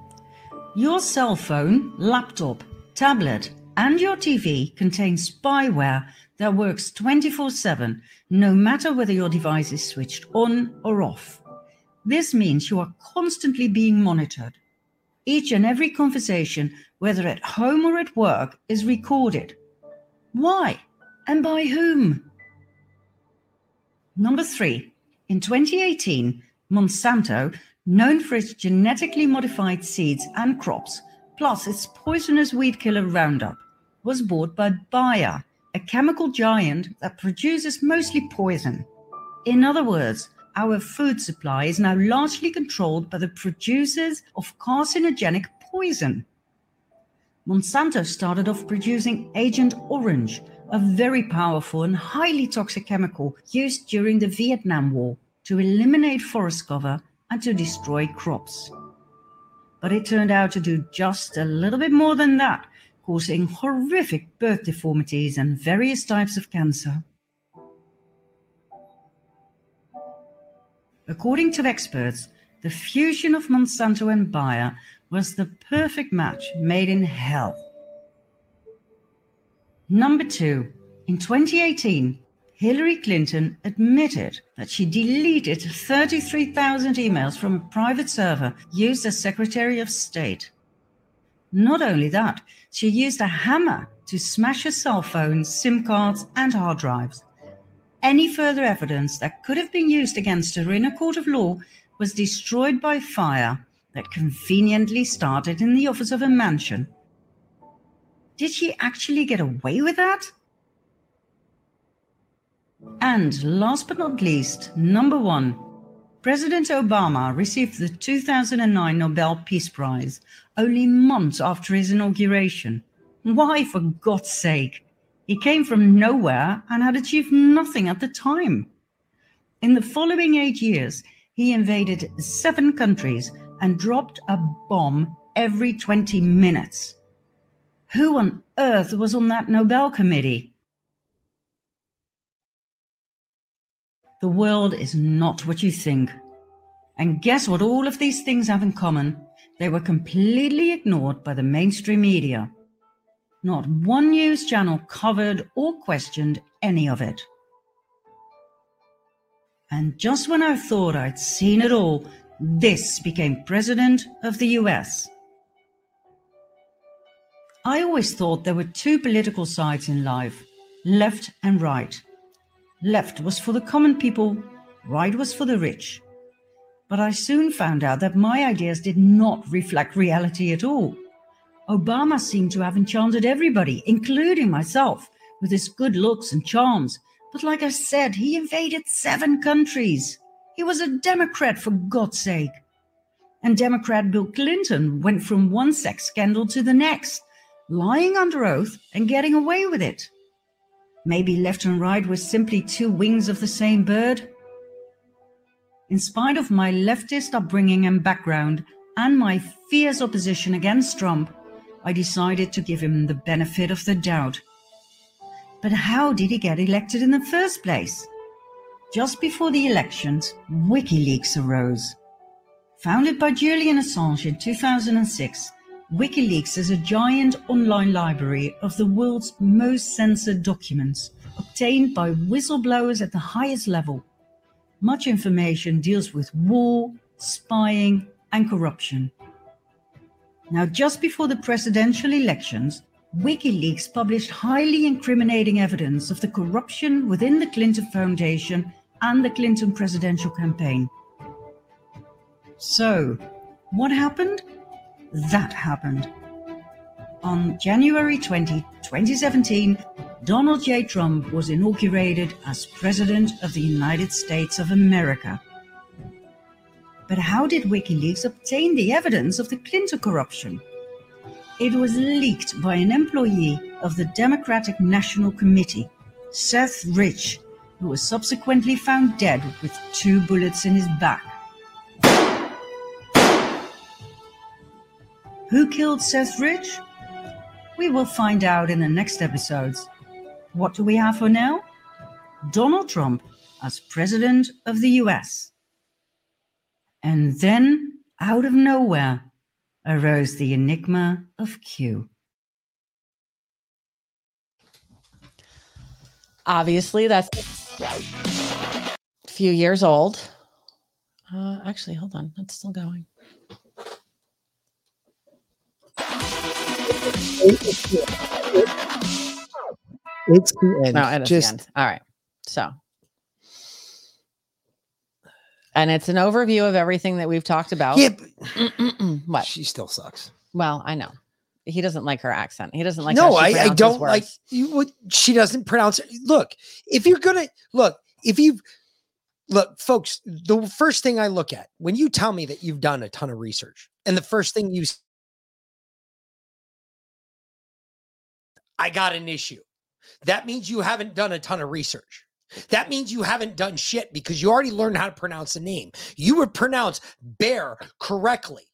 your cell phone, laptop, tablet, and your TV contain spyware that works 24 7, no matter whether your device is switched on or off. This means you are constantly being monitored. Each and every conversation, whether at home or at work, is recorded. Why? And by whom? Number three, in 2018, Monsanto, known for its genetically modified seeds and crops, plus its poisonous weed killer Roundup, was bought by Bayer, a chemical giant that produces mostly poison. In other words, our food supply is now largely controlled by the producers of carcinogenic poison. Monsanto started off producing Agent Orange, a very powerful and highly toxic chemical used during the Vietnam War to eliminate forest cover and to destroy crops. But it turned out to do just a little bit more than that, causing horrific birth deformities and various types of cancer. According to experts, the fusion of Monsanto and Bayer was the perfect match made in hell. Number two, In 2018, Hillary Clinton admitted that she deleted 33,000 emails from a private server used as Secretary of State. Not only that, she used a hammer to smash her cell phones, SIM cards, and hard drives. Any further evidence that could have been used against her in a court of law was destroyed by fire that conveniently started in the office of a mansion. Did she actually get away with that? And last but not least, number one, President Obama received the 2009 Nobel Peace Prize only months after his inauguration. Why, for God's sake? He came from nowhere and had achieved nothing at the time. In the following eight years, he invaded seven countries and dropped a bomb every 20 minutes. Who on earth was on that Nobel committee? The world is not what you think. And guess what all of these things have in common? They were completely ignored by the mainstream media. Not one news channel covered or questioned any of it. And just when I thought I'd seen it all, this became President of the US. I always thought there were two political sides in life left and right. Left was for the common people, right was for the rich. But I soon found out that my ideas did not reflect reality at all. Obama seemed to have enchanted everybody, including myself, with his good looks and charms. But like I said, he invaded seven countries. He was a Democrat, for God's sake. And Democrat Bill Clinton went from one sex scandal to the next, lying under oath and getting away with it. Maybe left and right were simply two wings of the same bird? In spite of my leftist upbringing and background, and my fierce opposition against Trump, I decided to give him the benefit of the doubt. But how did he get elected in the first place? Just before the elections, WikiLeaks arose. Founded by Julian Assange in 2006, WikiLeaks is a giant online library of the world's most censored documents, obtained by whistleblowers at the highest level. Much information deals with war, spying, and corruption. Now, just before the presidential elections, WikiLeaks published highly incriminating evidence of the corruption within the Clinton Foundation and the Clinton presidential campaign. So, what happened? That happened. On January 20, 2017, Donald J. Trump was inaugurated as President of the United States of America. But how did WikiLeaks obtain the evidence of the Clinton corruption? It was leaked by an employee of the Democratic National Committee, Seth Rich, who was subsequently found dead with two bullets in his back. Who killed Seth Rich? We will find out in the next episodes. What do we have for now? Donald Trump as President of the US. And then, out of nowhere, arose the enigma of Q. Obviously, that's a few years old. Uh, actually, hold on. that's still going. It's the end. No, it is Just the end. All right. So, and it's an overview of everything that we've talked about. Yeah, what? She still sucks. Well, I know. He doesn't like her accent. He doesn't like. no, I, I don't like you. What she doesn't pronounce it. Look, if you're gonna look, if you look, folks, the first thing I look at when you tell me that you've done a ton of research, and the first thing you, I got an issue. That means you haven't done a ton of research. That means you haven't done shit because you already learned how to pronounce the name. You would pronounce bear correctly.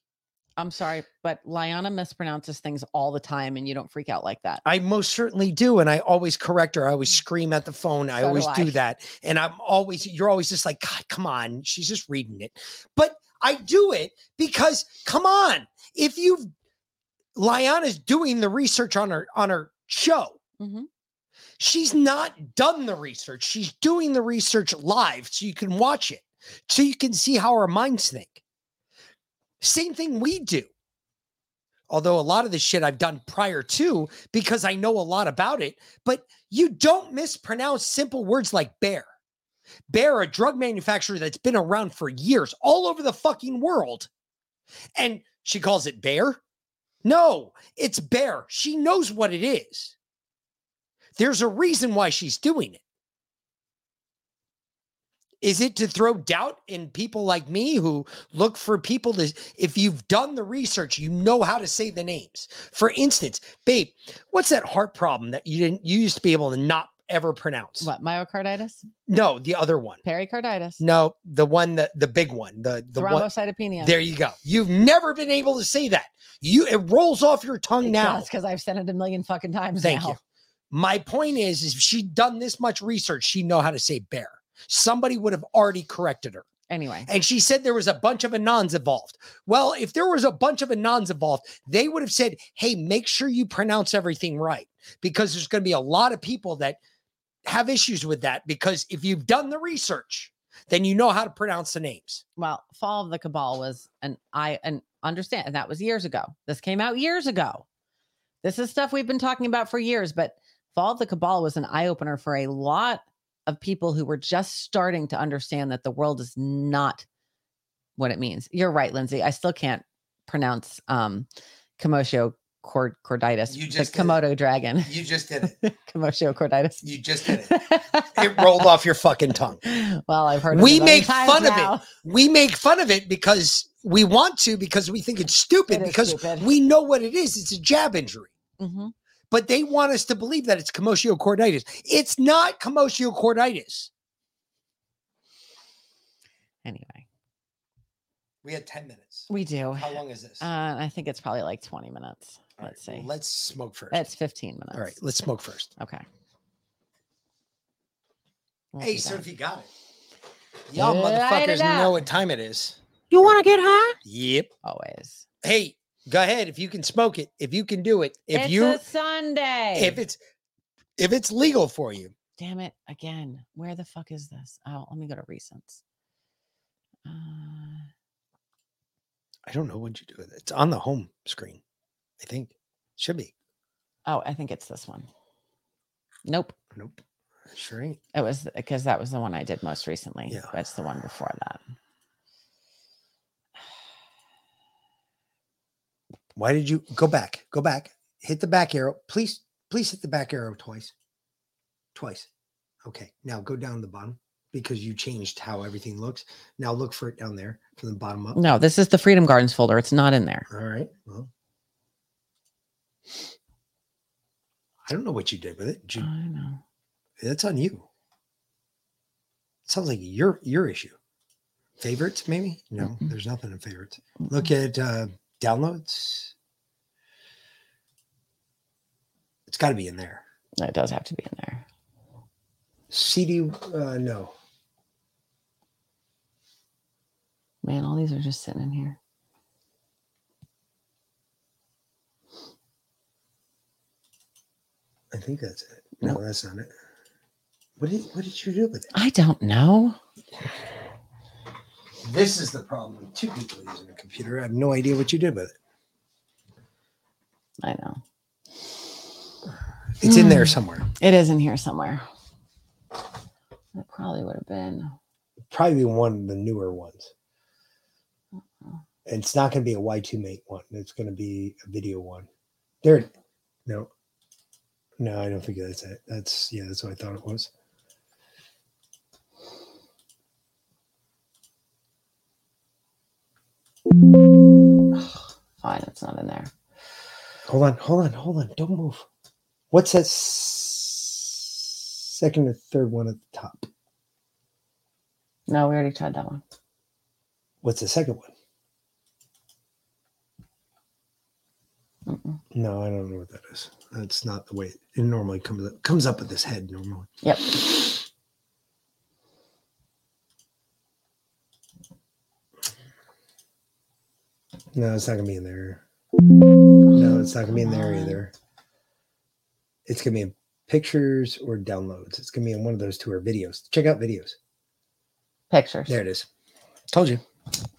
I'm sorry, but Liana mispronounces things all the time, and you don't freak out like that. I most certainly do. And I always correct her. I always scream at the phone. I So do always do I. that. And I'm always, you're always just like, God, come on. She's just reading it. But I do it because, come on, if you've, Liana's doing the research on her, on her show. Mhm. She's not done the research. She's doing the research live so you can watch it, so you can see how our minds think. Same thing we do. Although a lot of the shit I've done prior to because I know a lot about it, but you don't mispronounce simple words like bear. Bear, a drug manufacturer that's been around for years all over the fucking world. And she calls it bear? No, it's bear. She knows what it is. There's a reason why she's doing it. Is it to throw doubt in people like me who look for people to, if you've done the research, you know how to say the names? For instance, babe, what's that heart problem that you didn't, you used to be able to not ever pronounce? What, myocarditis? No, the other one. Pericarditis. No, the one that the big one, the the one. Thrombocytopenia. There you go. You've never been able to say that. You it rolls off your tongue now. because I've said it a million fucking times Thank now. you. My point is, is if she'd done this much research, she'd know how to say bear. Somebody would have already corrected her. Anyway, And she said there was a bunch of Anons involved. Well, if there was a bunch of Anons involved, they would have said, hey, make sure you pronounce everything right. Because there's going to be a lot of people that have issues with that. Because if you've done the research, then you know how to pronounce the names. well, Fall of the Cabal was an I and understand, and that was years ago. This came out years ago. This is stuff we've been talking about for years, but Fall of the Cabal was an eye opener for a lot of people who were just starting to understand that the world is not what it means. You're right, Lindsay. I still can't pronounce um Komodo cord corditis. You the just it. Komodo dragon. You just did it. Komodo corditis. You just did it. It rolled off your fucking tongue. Well, I've heard we it make fun now. of it. We make fun of it because we want to, because we think it's stupid, It because stupid. we know what it is. It's a jab injury. Mhm. But they want us to believe that it's chorditis. It's not chorditis. Anyway, We had 10 minutes. we do. How long is this? Uh, I think it's probably like 20 minutes. All Let's right, see. well, let's smoke first. It's 15 minutes. All right, let's smoke first. Okay. We'll Hey, do so if you got it. Y'all Light it motherfuckers know what time it is. You want to get high? Yep. Always. Hey, go ahead. If you can smoke it, if you can do it, if it's you a Sunday. if it's if it's legal for you, Damn it again. Where the fuck is this? Oh, let me go to recents. Uh, I don't know what you do with it. It's on the home screen. I think should be. oh, I think it's this one. Nope. Nope. Sure ain't. It was because that was the one I did most recently. Yeah. It's the one before that. Why did you go back? Go back. Hit the back arrow. Please, please hit the back arrow twice. Twice. Okay. Now go down the bottom because you changed how everything looks. Now look for it down there from the bottom up. No, this is the Freedom Gardens folder. It's not in there. All right. Well, I don't know what you did with it. Did you- I know. That's on you. sounds like your your issue. Favorites, maybe? No, there's nothing in favorites. Look at uh downloads. It's got to be in there. It does have to be in there. CD, uh, no. Man, all these are just sitting in here. I think that's it. No, that's not it. What did what did you do with it? I don't know. This is the problem with two people using a computer. I have no idea what you did with it. I know. It's in there Hmm. somewhere. It is in here somewhere. It probably would have been. Probably one of the newer ones. And it's not going to be a Y2 mate one. It's going to be a video one. There. No. No, I don't think that's it. That's yeah, that's what I thought it was. Fine, it's not in there. Hold on, hold on, hold on. Don't move. What's that s- second or third one at the top? No, we already tried that one. What's the second one? No, I don't know what that is. That's not the way it normally comes up. Comes up with this head normally. Yep. No, it's not gonna be in there. No, it's not gonna be in there either. It's gonna be in Pictures or downloads. It's gonna be in one of those two or videos. Check out videos. Pictures. There it is. Told you.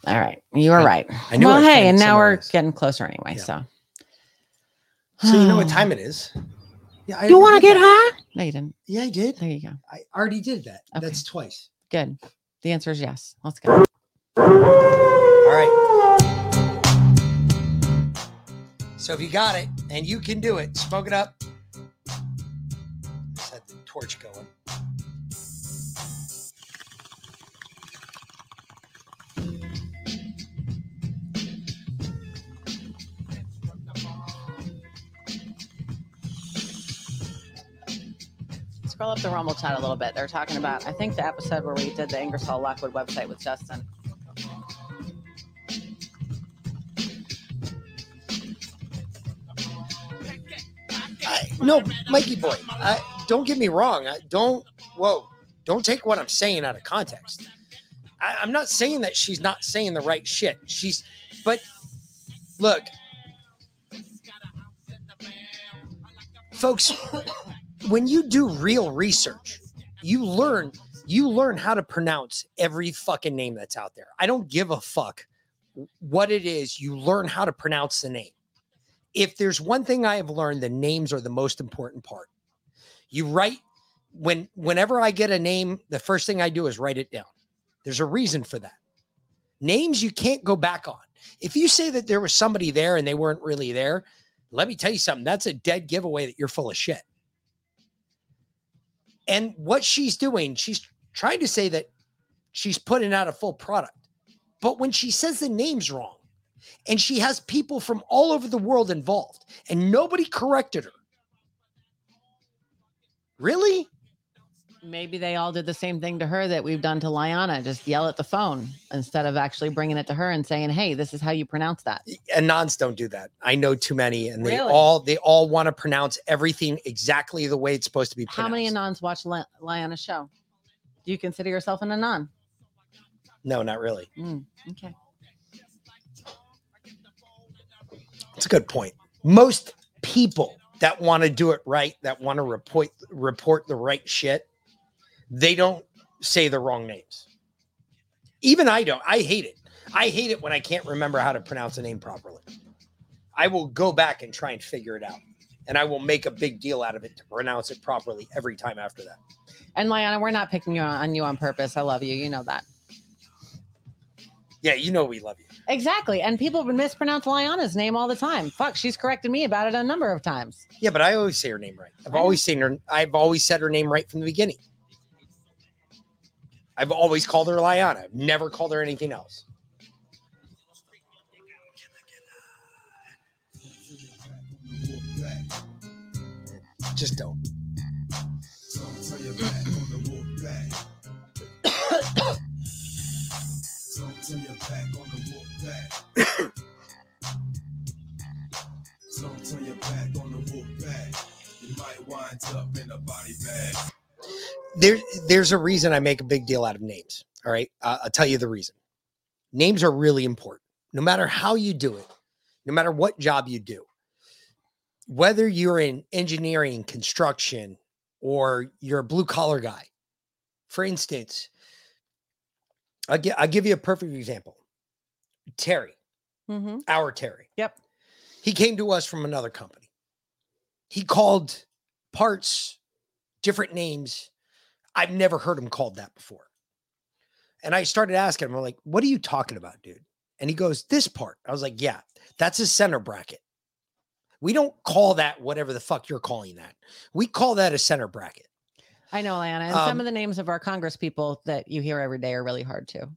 All right. You were I- right. I knew well, hey, and now we're else. getting closer anyway. So So you know what time it is. Yeah, I you want to get that. high? No, you didn't. Yeah, I did. There you go. I already did that. Okay. That's twice. Good. The answer is yes. Let's go. All right. So if you got it and you can do it, smoke it up. Set the torch going. Scroll up the Rumble chat a little bit. They're talking about, I think, the episode where we did the Ingersoll Lockwood website with Justin. No, Mikey boy, I, don't get me wrong. I, don't, whoa, don't take what I'm saying out of context. I, I'm not saying that she's not saying the right shit. She's, but look, folks, when you do real research, you learn you learn how to pronounce every fucking name that's out there. I don't give a fuck what it is. You learn how to pronounce the name. If there's one thing I have learned, the names are the most important part. You write when whenever I get a name, the first thing I do is write it down. There's a reason for that. Names you can't go back on. If you say that there was somebody there and they weren't really there, let me tell you something. That's a dead giveaway that you're full of shit. And what she's doing, she's trying to say that she's putting out a full product. But when she says the name's wrong, and she has people from all over the world involved, and nobody corrected her. Really? Maybe they all did the same thing to her that we've done to Liana. Just yell at the phone instead of actually bringing it to her and saying, "Hey, this is how you pronounce that." And Anons don't do that. I know too many, and they Really? all they all want to pronounce everything exactly the way it's supposed to be How many Anons watch Li- Liana's show? Do you consider yourself an Anon? No, not really. Mm, okay. It's a good point. Most people that want to do it right, that want to report report the right shit, they don't say the wrong names. Even I don't. I hate it. I hate it when I can't remember how to pronounce a name properly. I will go back and try and figure it out. And I will make a big deal out of it to pronounce it properly every time after that. And Liana, we're not picking you on, on you on purpose. I love you. You know that. Yeah, you know we love you. Exactly. And people mispronounce Liana's name all the time. Fuck, she's corrected me about it a number of times. Yeah, but I always say her name right. I've always seen her. I've always said her name right from the beginning. I've always called her Liana. I've never called her anything else. Just don't. There, there's a reason I make a big deal out of names. All right, uh, I'll tell you the reason. Names are really important. No matter how you do it, no matter what job you do, whether you're in engineering, construction, or you're a blue collar guy. For instance, I'll, gi- I'll give you a perfect example. Terry, Mm-hmm. our Terry. Yep. He came to us from another company. He called parts different names. I've never heard him called that before. And I started asking him, I'm like, what are you talking about, dude? And he goes, this part. I was like, yeah, that's a center bracket. We don't call that whatever the fuck you're calling that. We call that a center bracket. I know, Liana. And some Um, of the names of our Congress people that you hear every day are really hard too.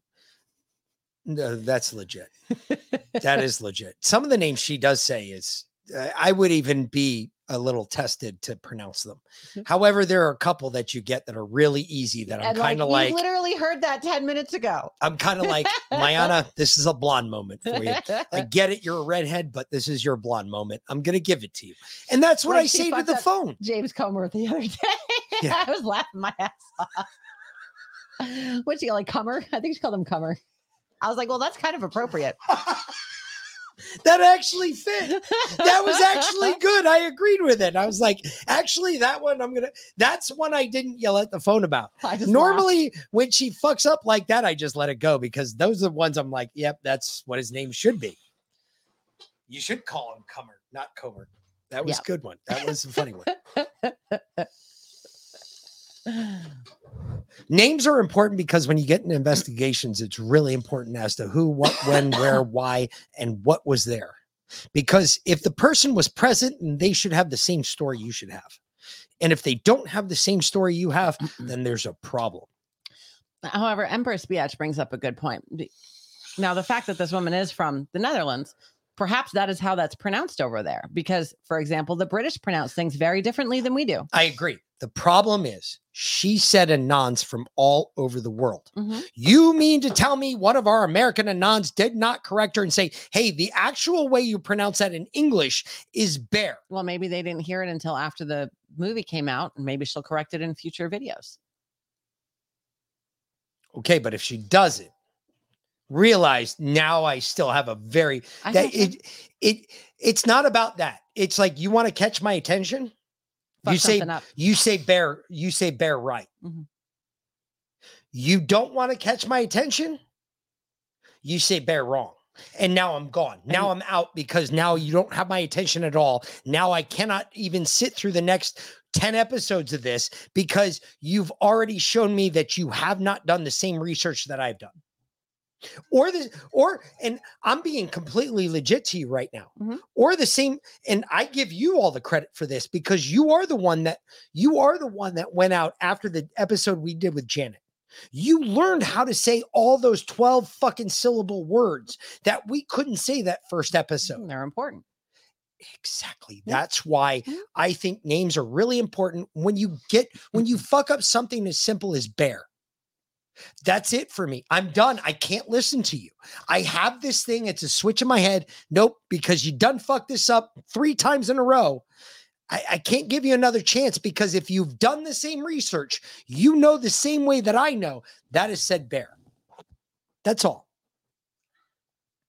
No, that's legit. that is legit. Some of the names she does say is, uh, I would even be a little tested to pronounce them. However, there are a couple that you get that are really easy that I'm kind of like, like, literally heard that 10 minutes ago. I'm kind of like, Mayana, this is a blonde moment for you. I get it, you're a redhead, but this is your blonde moment. I'm gonna give it to you. And that's what Like I say to the phone. James Comer the other day. Yeah. I was laughing my ass off. What's she like, Comer? I think she called him Comer. I was like, well, that's kind of appropriate. that actually fit. That was actually good. I agreed with it. I was like, actually, that one I'm gonna. That's one I didn't yell at the phone about. Normally, when she fucks up like that, I just let it go because those are the ones I'm like, yep, that's what his name should be. You should call him Comer, not Comer. That was a good one. That was a funny one. Names are important because when you get in investigations, it's really important as to who, what, when, where, why, and what was there. Because if the person was present, then they should have the same story you should have. And if they don't have the same story you have, then there's a problem. However, Empress Biatch brings up a good point. Now, the fact that this woman is from the Netherlands, perhaps that is how that's pronounced over there. Because, for example, the British pronounce things very differently than we do. I agree. The problem is she said Anons from all over the world. Mhm. You mean to tell me one of our American Anons did not correct her and say, hey, the actual way you pronounce that in English is bear? Well, maybe they didn't hear it until after the movie came out, and maybe she'll correct it in future videos. Okay, but if she doesn't, realize now I still have a very I that it it it's not about that. It's like you want to catch my attention. Fuck you say up. you say bear you say bear right. Mhm. You don't want to catch my attention. You say bear wrong. And now I'm gone. Now I'm out because now you don't have my attention at all. Now I cannot even sit through the next 10 episodes of this because you've already shown me that you have not done the same research that I've done. Or the or and I'm being completely legit to you right now. Mm-hmm. Or the same and I give you all the credit for this because you are the one that you are the one that went out after the episode we did with Janet. You learned how to say all those 12 fucking syllable words that we couldn't say that first episode. They're important. Exactly. That's why I think names are really important when you get when you fuck up something as simple as bear. That's it for me. I'm done. I can't listen to you. I have this thing. It's a switch in my head. Nope, because you done fucked this up three times in a row. I, I can't give you another chance because if you've done the same research, you know the same way that I know. That is said bear. That's all.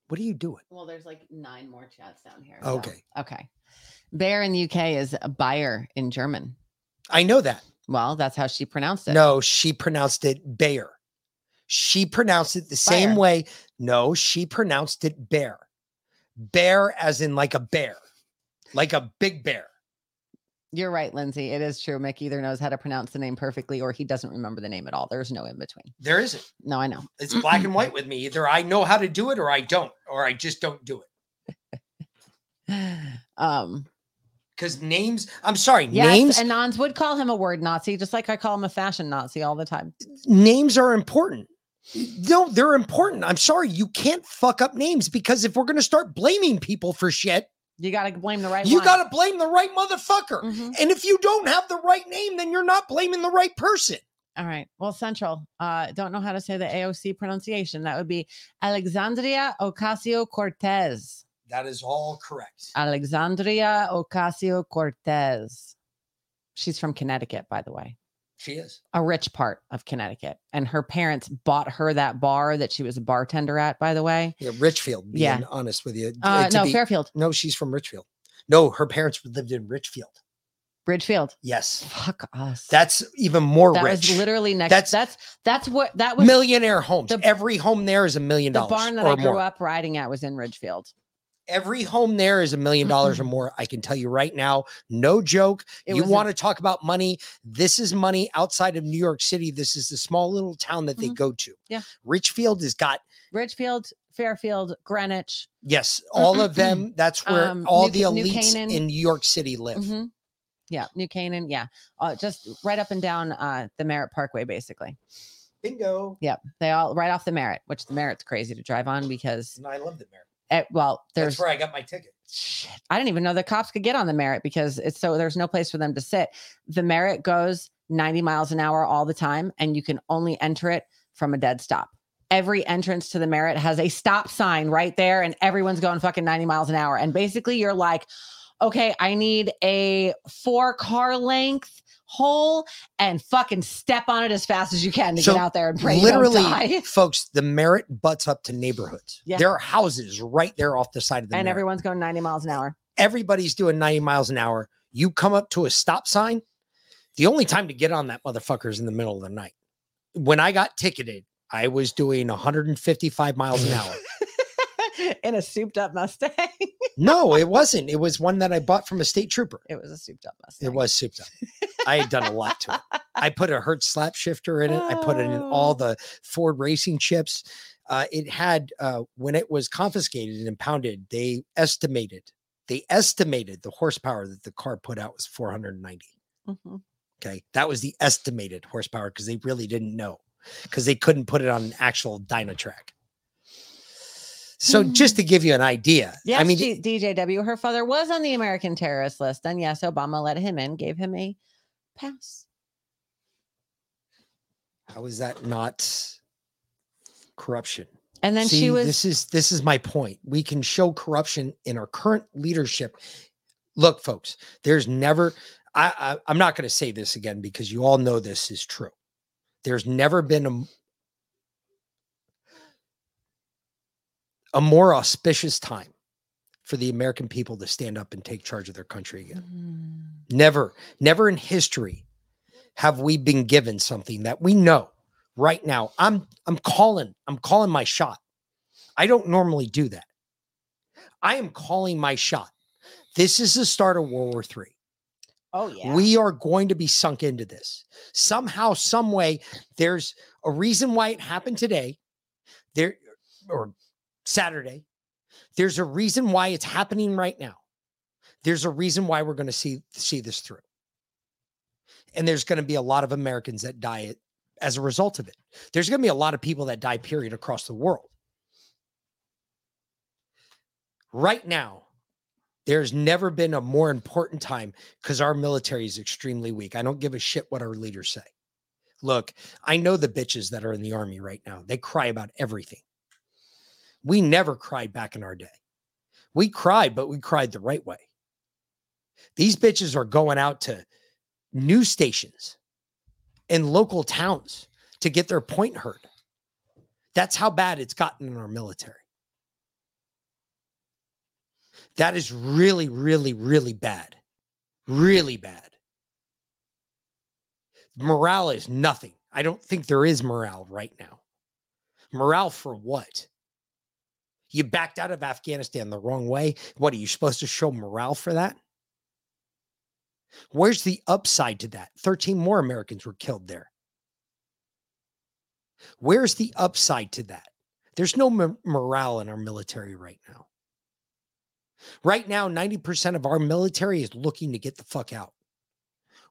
What are you doing? Well, there's like nine more chats down here. so- Okay. Okay. Bear in the UK is a buyer in German. I know that. Well, that's how she pronounced it. No, she pronounced it bear. She pronounced it the same Bear. way. No, she pronounced it bear. Bear as in like a bear, like a big bear. You're right, Lindsay. It is true. Mick either knows how to pronounce the name perfectly or he doesn't remember the name at all. There's no in between. There isn't. No, I know. It's black and white with me. Either I know how to do it or I don't, or I just don't do it. Um, Because names, I'm sorry, yes, names and Nons would call him a word Nazi, just like I call him a fashion Nazi all the time. names are important. No, they're important. I'm sorry, you can't fuck up names because if we're gonna start blaming people for shit, You got to blame the right you got to blame the right motherfucker. Mhm. And if you don't have the right name, then you're not blaming the right person. All right. Well, Central, uh, don't know how to say the AOC pronunciation. That would be Alexandria Ocasio Cortez. That is all correct. Alexandria Ocasio Cortez. She's from Connecticut, by the way, She is. a rich part of Connecticut. And her parents bought her that bar that she was a bartender at, by the way. Yeah, Richfield. Being Yeah. honest with you. Uh, to no, be- Fairfield. No, she's from Richfield. No, her parents lived in Richfield. Bridgefield. Yes. Fuck us. That's even more that rich. was literally next. That's That's that's what that was. millionaire homes. Every home there is a million the barn that I grew more. up riding at was in Ridgefield. Every home there is a million dollars or more. I can tell you right now, no joke. It you want to talk about money? This is money outside of New York City. This is the small little town that they Mhm. go to. Yeah. Richfield has got Richfield, Fairfield, Greenwich. yes, all of them. That's where Um, all New the Ca- New elites in New York City live. Mhm. Yeah, New Canaan. Yeah, uh, just right up and down uh, the Merritt Parkway, basically. Bingo. Yep, they all right off the Merritt, which the Merritt's crazy to drive on because, And I love the Merritt. Eh, well, there's That's where I got my ticket. I didn't even know the cops could get on the Merritt because it's so there's no place for them to sit. The Merritt goes 90 miles an hour all the time, and you can only enter it from a dead stop. Every entrance to the Merritt has a stop sign right there, and everyone's going fucking 90 miles an hour. And basically, you're like, okay, I need a four car length hole and fucking step on it as fast as you can to So, get out there and pray literally, don't die. folks, the Merritt butts up to neighborhoods. Yeah. There are houses right there off the side of the And Merritt. everyone's going 90 miles an hour. Everybody's doing 90 miles an hour. You come up to a stop sign. The only time to get on that motherfucker is in the middle of the night. When I got ticketed, I was doing 155 miles an hour. in a souped up Mustang. No, it wasn't. It was one that I bought from a state trooper. It was a souped up Mustang. It was souped up. I had done a lot to it. I put a Hurst slap shifter in it. I put it in all the Ford racing chips. Uh, it had uh, when it was confiscated and impounded, they estimated they estimated the horsepower that the car put out was 490. Mhm. Okay, that was the estimated horsepower because they really didn't know because they couldn't put it on an actual dyno track. So hmm. just to give you an idea, Yes, I mean, DJW, her father was on the American terrorist list. And yes, Obama let him in, gave him a pass. how is that not corruption? And then she See, was- This is this is my point. We can show corruption in our current leadership. Look, folks, there's never. I, I I'm not going to say this again because you all know this is true. There's never been a a more auspicious time for the American people to stand up and take charge of their country again. Mm. Never, never in history have we been given something that we know right now. I'm I'm calling, I'm calling my shot. I don't normally do that. I am calling my shot. This is the start of World War III. Oh, yeah. We are going to be sunk into this. Somehow, some way, there's a reason why it happened today. There or Saturday. There's a reason why it's happening right now. There's a reason why we're going to see see this through. And there's going to be a lot of Americans that die as a result of it. There's going to be a lot of people that die period across the world. Right now, there's never been a more important time because our military is extremely weak. I don't give a shit what our leaders say. Look, I know the bitches that are in the army right now. They cry about everything. We never cried back in our day. We cried, but we cried the right way. These bitches are going out to news stations and local towns to get their point heard. That's how bad it's gotten in our military. That is really, really, really bad. Really bad. Morale is nothing. I don't think there is morale right now. Morale for what? You backed out of Afghanistan the wrong way. What are you supposed to show morale for that? Where's the upside to that? 13 more Americans were killed there. Where's the upside to that? There's no mo- morale in our military right now. Right now, 90% of our military is looking to get the fuck out.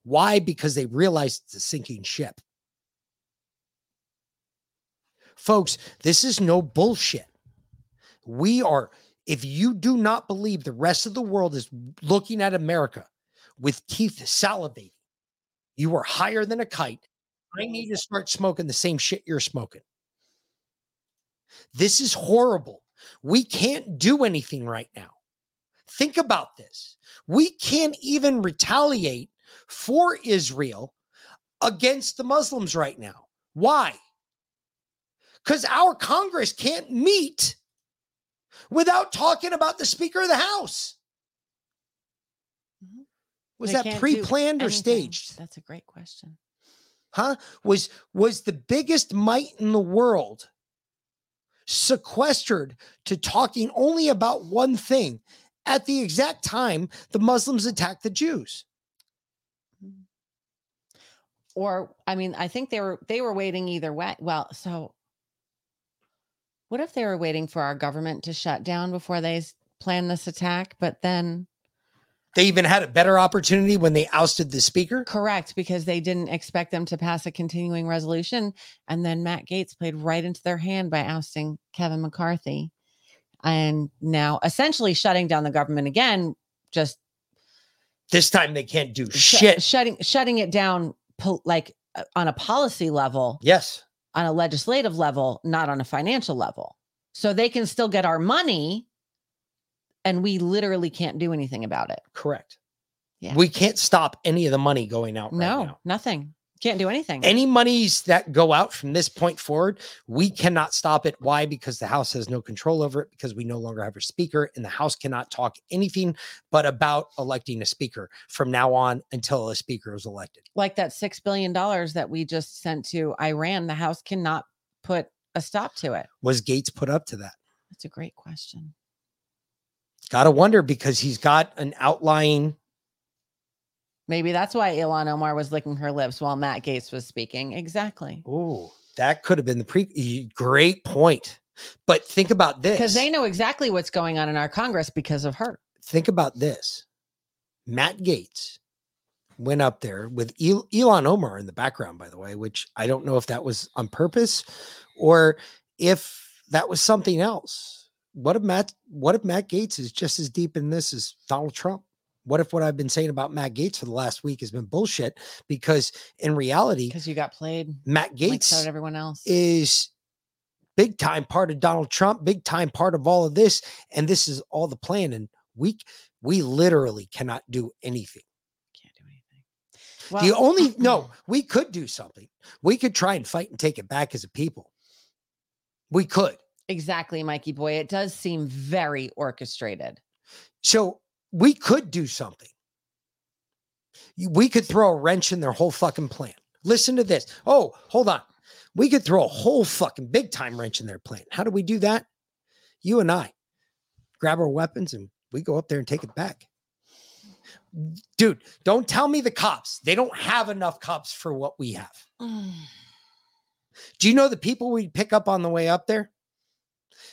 Why? Because they realize it's a sinking ship. Folks, this is no bullshit. We are, if you do not believe the rest of the world is looking at America with teeth salivating, you are higher than a kite. I need to start smoking the same shit you're smoking. This is horrible. We can't do anything right now. Think about this. We can't even retaliate for Israel against the Muslims right now. Why? Because our Congress can't meet without talking about the Speaker of the House. Mm-hmm. Was They that pre-planned or staged? That's a great question. Huh? Was was the biggest might in the world sequestered to talking only about one thing at the exact time the Muslims attacked the Jews? Mm-hmm. Or I mean, I think they were they were waiting either way. Well, so what if they were waiting for our government to shut down before they planned this attack? But then They even had a better opportunity when they ousted the speaker. correct because they didn't expect them to pass a continuing resolution, and then Matt Gaetz played right into their hand by ousting Kevin McCarthy, and now essentially shutting down the government again. Just This time they can't do sh- shit. shutting shutting it down po- like uh, on a policy level Yes. On a legislative level not on a financial level so they can still get our money And we literally can't do anything about it. Correct. Yeah. We can't stop any of the money going out right no, now. nothing. Can't do anything. Any monies that go out from this point forward, we cannot stop it. Why? Because the House has no control over it, because we no longer have a speaker, and the House cannot talk anything but about electing a speaker from now on until a speaker is elected. like that $6 billion that we just sent to Iran, the House cannot put a stop to it. Was Gaetz put up to that? That's a great question. Gotta wonder because he's got an outlying. Maybe that's why Ilhan Omar was licking her lips while Matt Gaetz was speaking. Exactly. Oh, that could have been the pre. Great point. But think about this. Because they know exactly what's going on in our Congress because of her. think about this. Matt Gaetz went up there with El- Ilhan Omar in the background, by the way, which I don't know if that was on purpose or if that was something else. What if Matt what if Matt Gaetz is just as deep in this as Donald Trump? What if what I've been saying about Matt Gaetz for the last week has been bullshit? Because in reality, Because you got played. Matt Gaetz did everyone else. is big time part of Donald Trump, big time part of all of this, and this is all the plan. And we we literally cannot do anything. the Well- the only no, we could do something. We could try and fight and take it back as a people. We could. Exactly, Mikey boy. It does seem very orchestrated. So we could do something. We could throw a wrench in their whole fucking plan. Listen to this. Oh, hold on. We could throw a whole fucking big time wrench in their plan. How do we do that? You and I grab our weapons and we go up there and take it back. Dude, don't tell me the cops. They don't have enough cops for what we have. Do you know the people we pick up on the way up there?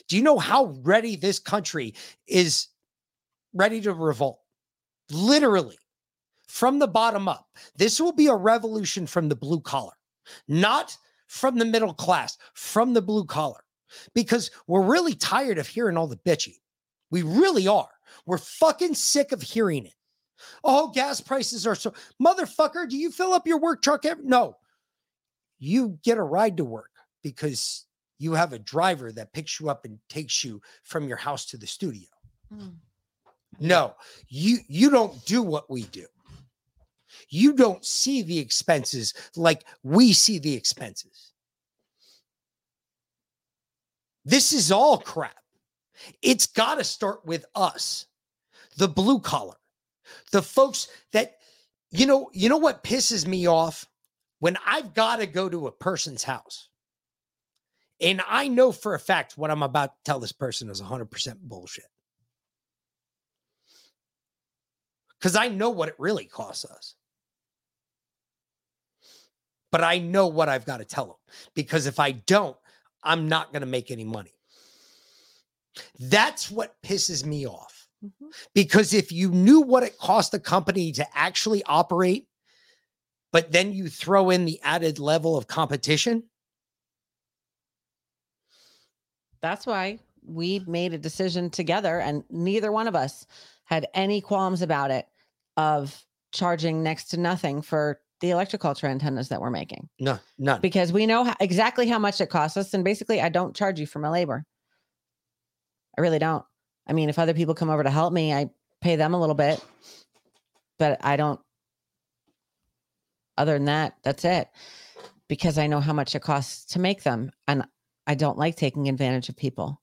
Do you know how ready this country is ready to revolt? Literally, from the bottom up. This will be a revolution from the blue collar, not from the middle class, from the blue collar, because we're really tired of hearing all the bitchy. We really are. We're fucking sick of hearing it. Oh, gas prices are so motherfucker. Do you fill up your work truck? Every- no, you get a ride to work because you have a driver that picks you up and takes you from your house to the studio. Hmm. No, you you don't do what we do. You don't see the expenses like we see the expenses. This is all crap. It's got to start with us, the blue collar, the folks that you know. You know what pisses me off when I've got to go to a person's house, and I know for a fact what I'm about to tell this person is 100% bullshit. Because I know what it really costs us. But I know what I've got to tell them because if I don't, I'm not going to make any money. That's what pisses me off. Mm-hmm. Because if you knew what it cost the company to actually operate, but then you throw in the added level of competition, That's why we made a decision together, and neither one of us had any qualms about it of charging next to nothing for the electroculture antennas that we're making no, none. because we know ho- exactly how much it costs us. And basically, I don't charge you for my labor. I really don't. I mean, if other people come over to help me, I pay them a little bit, but I don't. Other than that, that's it because I know how much it costs to make them. And I don't like taking advantage of people.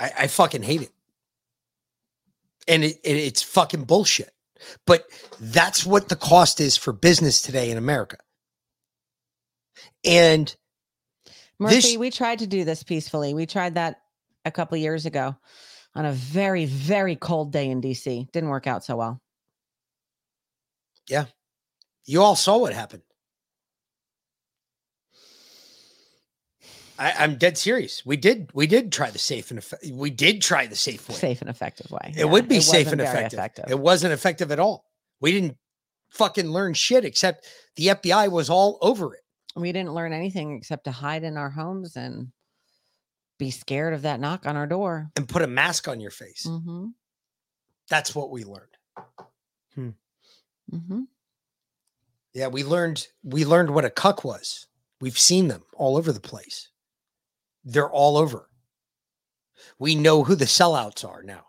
I, I fucking hate it. And it, it- it's fucking bullshit. But that's what the cost is for business today in America. And Murphy, This- we tried to do this peacefully. We tried that a couple years ago on a very, very cold day in DC. Didn't work out so well. yeah, you all saw what happened. I, I'm dead serious. We did we did try the safe and we did try the safe way. Safe and effective way. It Yeah, would be it safe and very effective. It wasn't effective at all. We didn't fucking learn shit except the FBI was all over it. We didn't learn anything except to hide in our homes and be scared of that knock on our door. and put a mask on your face. Mm-hmm. That's what we learned. Hmm. Mm-hmm. Yeah, we learned we learned what a cuck was. We've seen them all over the place. They're all over. We know who the sellouts are now.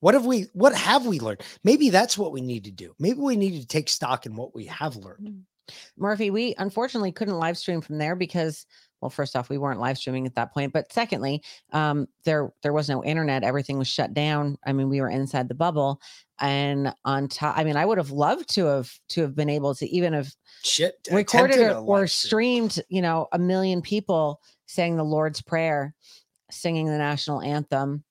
What have we what have we learned? Maybe that's what we need to do. Maybe we need to take stock in what we have learned. Murphy, we unfortunately couldn't live stream from there because, well, first off, we weren't live streaming at that point. But secondly, um, there there was no internet. Everything was shut down. I mean, we were inside the bubble, and on top, I mean, I would have loved to have to have been able to even have Shit. recorded a or streamed, you know, a million people saying the Lord's Prayer, singing the national anthem,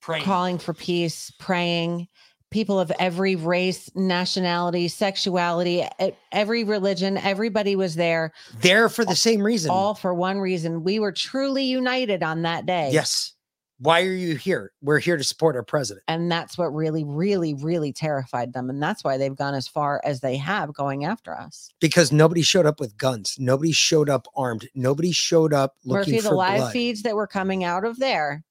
Praying. calling for peace, praying. People of every race, nationality, sexuality, every religion, everybody was there. there for the same reason. All for one reason. We were truly united on that day. Yes. Why are you here? We're here to support our president. And that's what really, really, really terrified them. And that's why they've gone as far as they have going after us. Because nobody showed up with guns. Nobody showed up armed. Nobody showed up looking Murphy, for the live blood. feeds that were coming out of there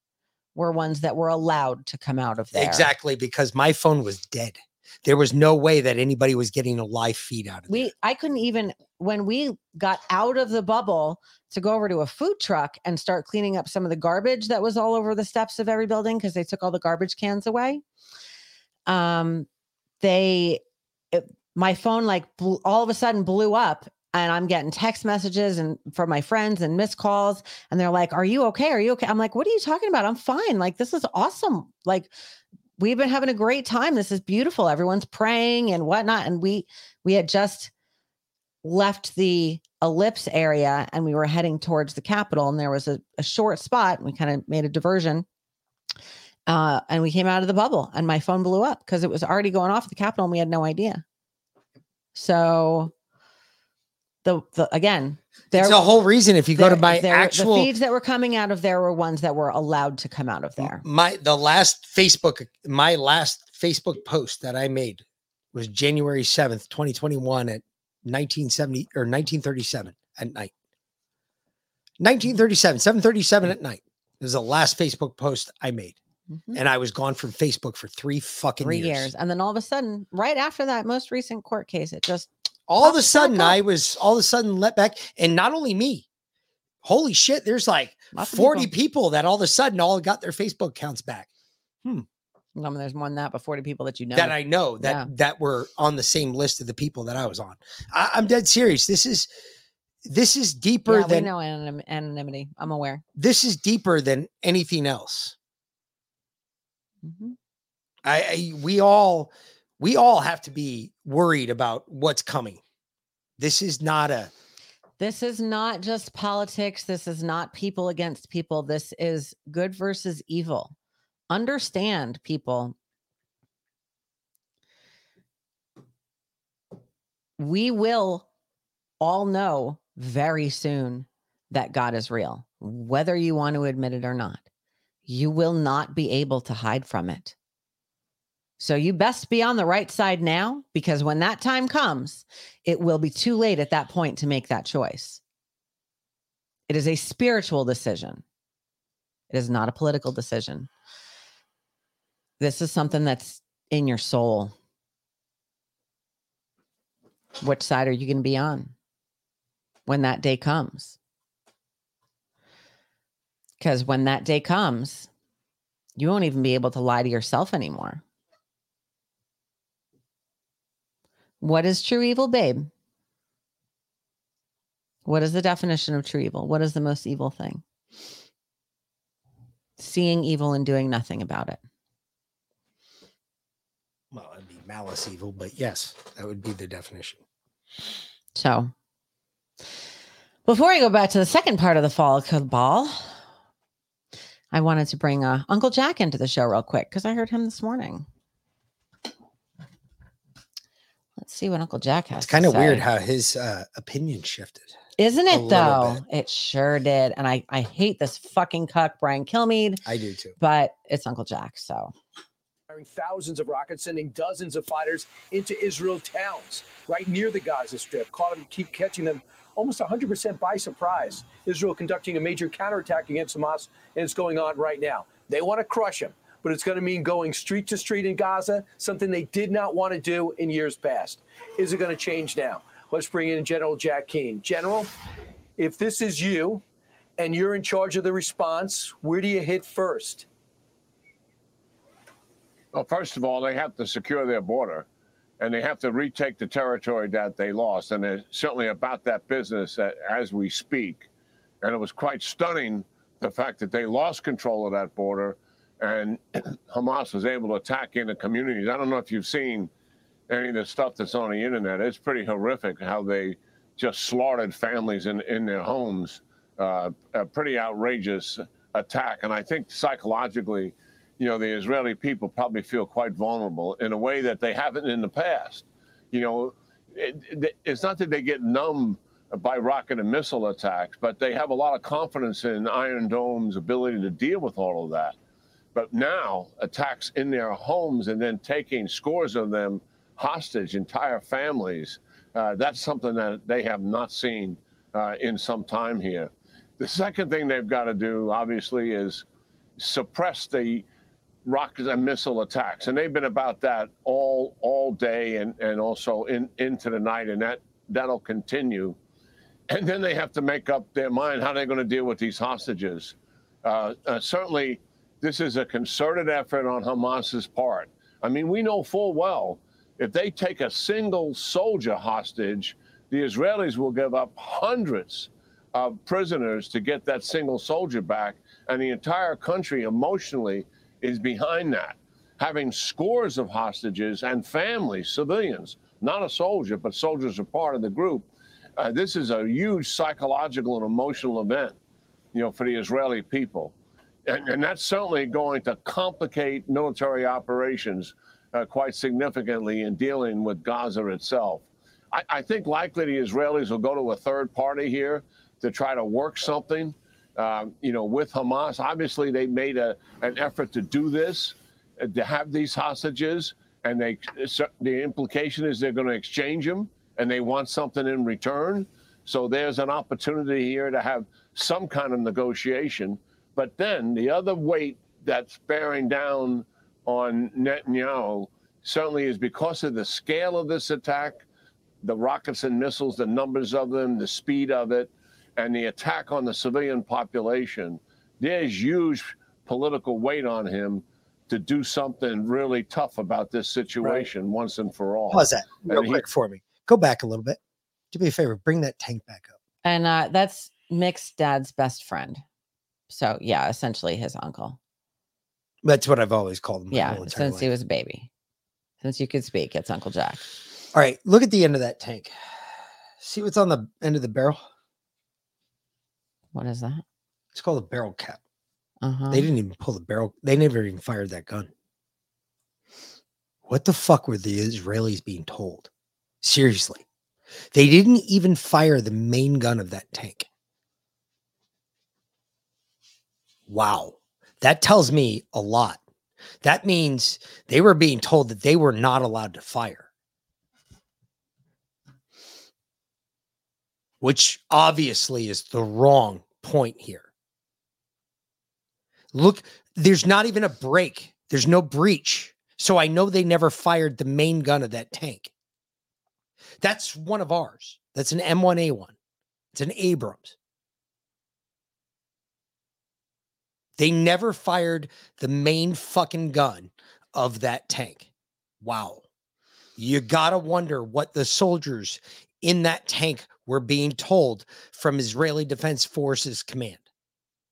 were ones that were allowed to come out of there. Exactly, because my phone was dead. There was no way that anybody was getting a live feed out of it. We I couldn't even when we got out of the bubble to go over to a food truck and start cleaning up some of the garbage that was all over the steps of every building because they took all the garbage cans away. Um they it, my phone like blew, all of a sudden blew up and I'm getting text messages and from my friends and missed calls and they're like, "Are you okay? Are you okay?" I'm like, "What are you talking about? I'm fine. Like this is awesome. Like we've been having a great time. This is beautiful. Everyone's praying and whatnot." And we we had just left the ellipse area and we were heading towards the Capitol and there was a, a short spot. And we kind of made a diversion. Uh, and we came out of the bubble and my phone blew up because it was already going off at the Capitol and we had no idea. So the, the again, there's the whole reason if you go to my there- actual the feeds that were coming out of there were ones that were allowed to come out of there. my the last Facebook my last Facebook post that I made was January 7th, 2021 at 1970 or 1937 at night. 1937, 737 at night. This is the last Facebook post I made. Mm-hmm. And I was gone from Facebook for three fucking Three years. years. And then all of a sudden, right after that most recent court case, it just All of a sudden. I was all of a sudden let back. And not only me, holy shit, there's like Lots 40 people. people. that all of a sudden all got their Facebook accounts back. Hmm. I mean, there's more than that, but 40 people that you know. that I know that Yeah. that were on the same list of the people that I was on. I, I'm dead serious. This is this is deeper yeah, we than know anonym- anonymity. I'm aware. this is deeper than anything else. Mm-hmm. I, I we all we all have to be worried about what's coming. This is not a This is not just politics. This is not people against people. This is good versus evil. Understand, people. We will all know very soon that God is real, whether you want to admit it or not. You will not be able to hide from it. So you best be on the right side now because when that time comes, it will be too late at that point to make that choice. It is a spiritual decision. It is not a political decision. This is something that's in your soul. Which side are you going to be on when that day comes? Because when that day comes, you won't even be able to lie to yourself anymore. What is true evil, babe? What is the definition of true evil? What is the most evil thing? Seeing evil and doing nothing about it. well, it'd be malice evil, but yes, that would be the definition. So, before I go back to the second part of the fall of cabal, I wanted to bring uh, Uncle Jack into the show real quick because I heard him this morning. Let's see what Uncle Jack has. It's kind of weird how his uh, opinion shifted. Isn't it though? It sure did. And I, I hate this fucking cuck, Brian Kilmeade, I do too. but it's Uncle Jack. So firing thousands of rockets, sending dozens of fighters into Israel towns right near the Gaza Strip. Caught them, keep catching them almost 100% by surprise. Israel conducting a major counterattack against Hamas, and it's going on right now. They want to crush them, but it's going to mean going street to street in Gaza, something they did not want to do in years past. Is it going to change now? Let's bring in General Jack Keane. General, if this is you and you're in charge of the response, where do you hit first? Well, first of all, they have to secure their border and they have to retake the territory that they lost. And they're certainly about that business as we speak. And it was quite stunning the fact that they lost control of that border and Hamas was able to attack into communities. I don't know if you've seen any of the stuff that's on the internet. It's pretty horrific how they just slaughtered families in, in their homes. Uh, a pretty outrageous attack. And I think psychologically, you know, the Israeli people probably feel quite vulnerable in a way that they haven't in the past. You know, it, it- it's not that they get numb by rocket and missile attacks, but they have a lot of confidence in Iron Dome's ability to deal with all of that. But now, attacks in their homes and then taking scores of them hostage, entire families, uh, that's something that they have not seen uh, in some time here. The second thing they've got to do, obviously, is suppress the rocket and missile attacks, and they've been about that all all day and and also in into the night, and that that'll continue. And then they have to make up their mind how they're going to deal with these hostages. Uh, uh, certainly, this is a concerted effort on Hamas's part. I mean, we know full well if they take a single soldier hostage, the Israelis will give up hundreds of prisoners to get that single soldier back, and the entire country emotionally is behind that. Having scores of hostages and families, civilians, not a soldier, but soldiers are part of the group. Uh, this is a huge psychological and emotional event, you know, for the Israeli people, and, and that's certainly going to complicate military operations uh, quite significantly in dealing with Gaza itself. I, I think likely the Israelis will go to a third party here to try to work something, um, you know, with Hamas. Obviously, they made a, an effort to do this, uh, to have these hostages, and they so the implication is they're going to exchange them, and they want something in return. So there's an opportunity here to have some kind of negotiation. But then the other weight that's bearing down on Netanyahu certainly is because of the scale of this attack, the rockets and missiles, the numbers of them, the speed of it, and the attack on the civilian population. There's huge political weight on him to do something really tough about this situation once and for all. Pause that real And he- for me. Go back a little bit. Do me a favor. Bring that tank back up. And uh, that's Mick's dad's best friend. So yeah, essentially his uncle. That's what I've always called him. Yeah, whole entire since he was a baby. Since you could speak, it's Uncle Jack. All right, look at the end of that tank. See what's on the end of the barrel? What is that? It's called a barrel cap. Uh-huh. They didn't even pull the barrel. They never even fired that gun. What the fuck were the Israelis being told? Seriously. They didn't even fire the main gun of that tank. Wow. That tells me a lot. That means they were being told that they were not allowed to fire. Which obviously is the wrong point here. Look, there's not even a break. There's no breach. So I know they never fired the main gun of that tank. That's one of ours. That's an M1A1. It's an Abrams. They never fired the main fucking gun of that tank. Wow. You got to wonder what the soldiers in that tank were being told from Israeli Defense Forces command.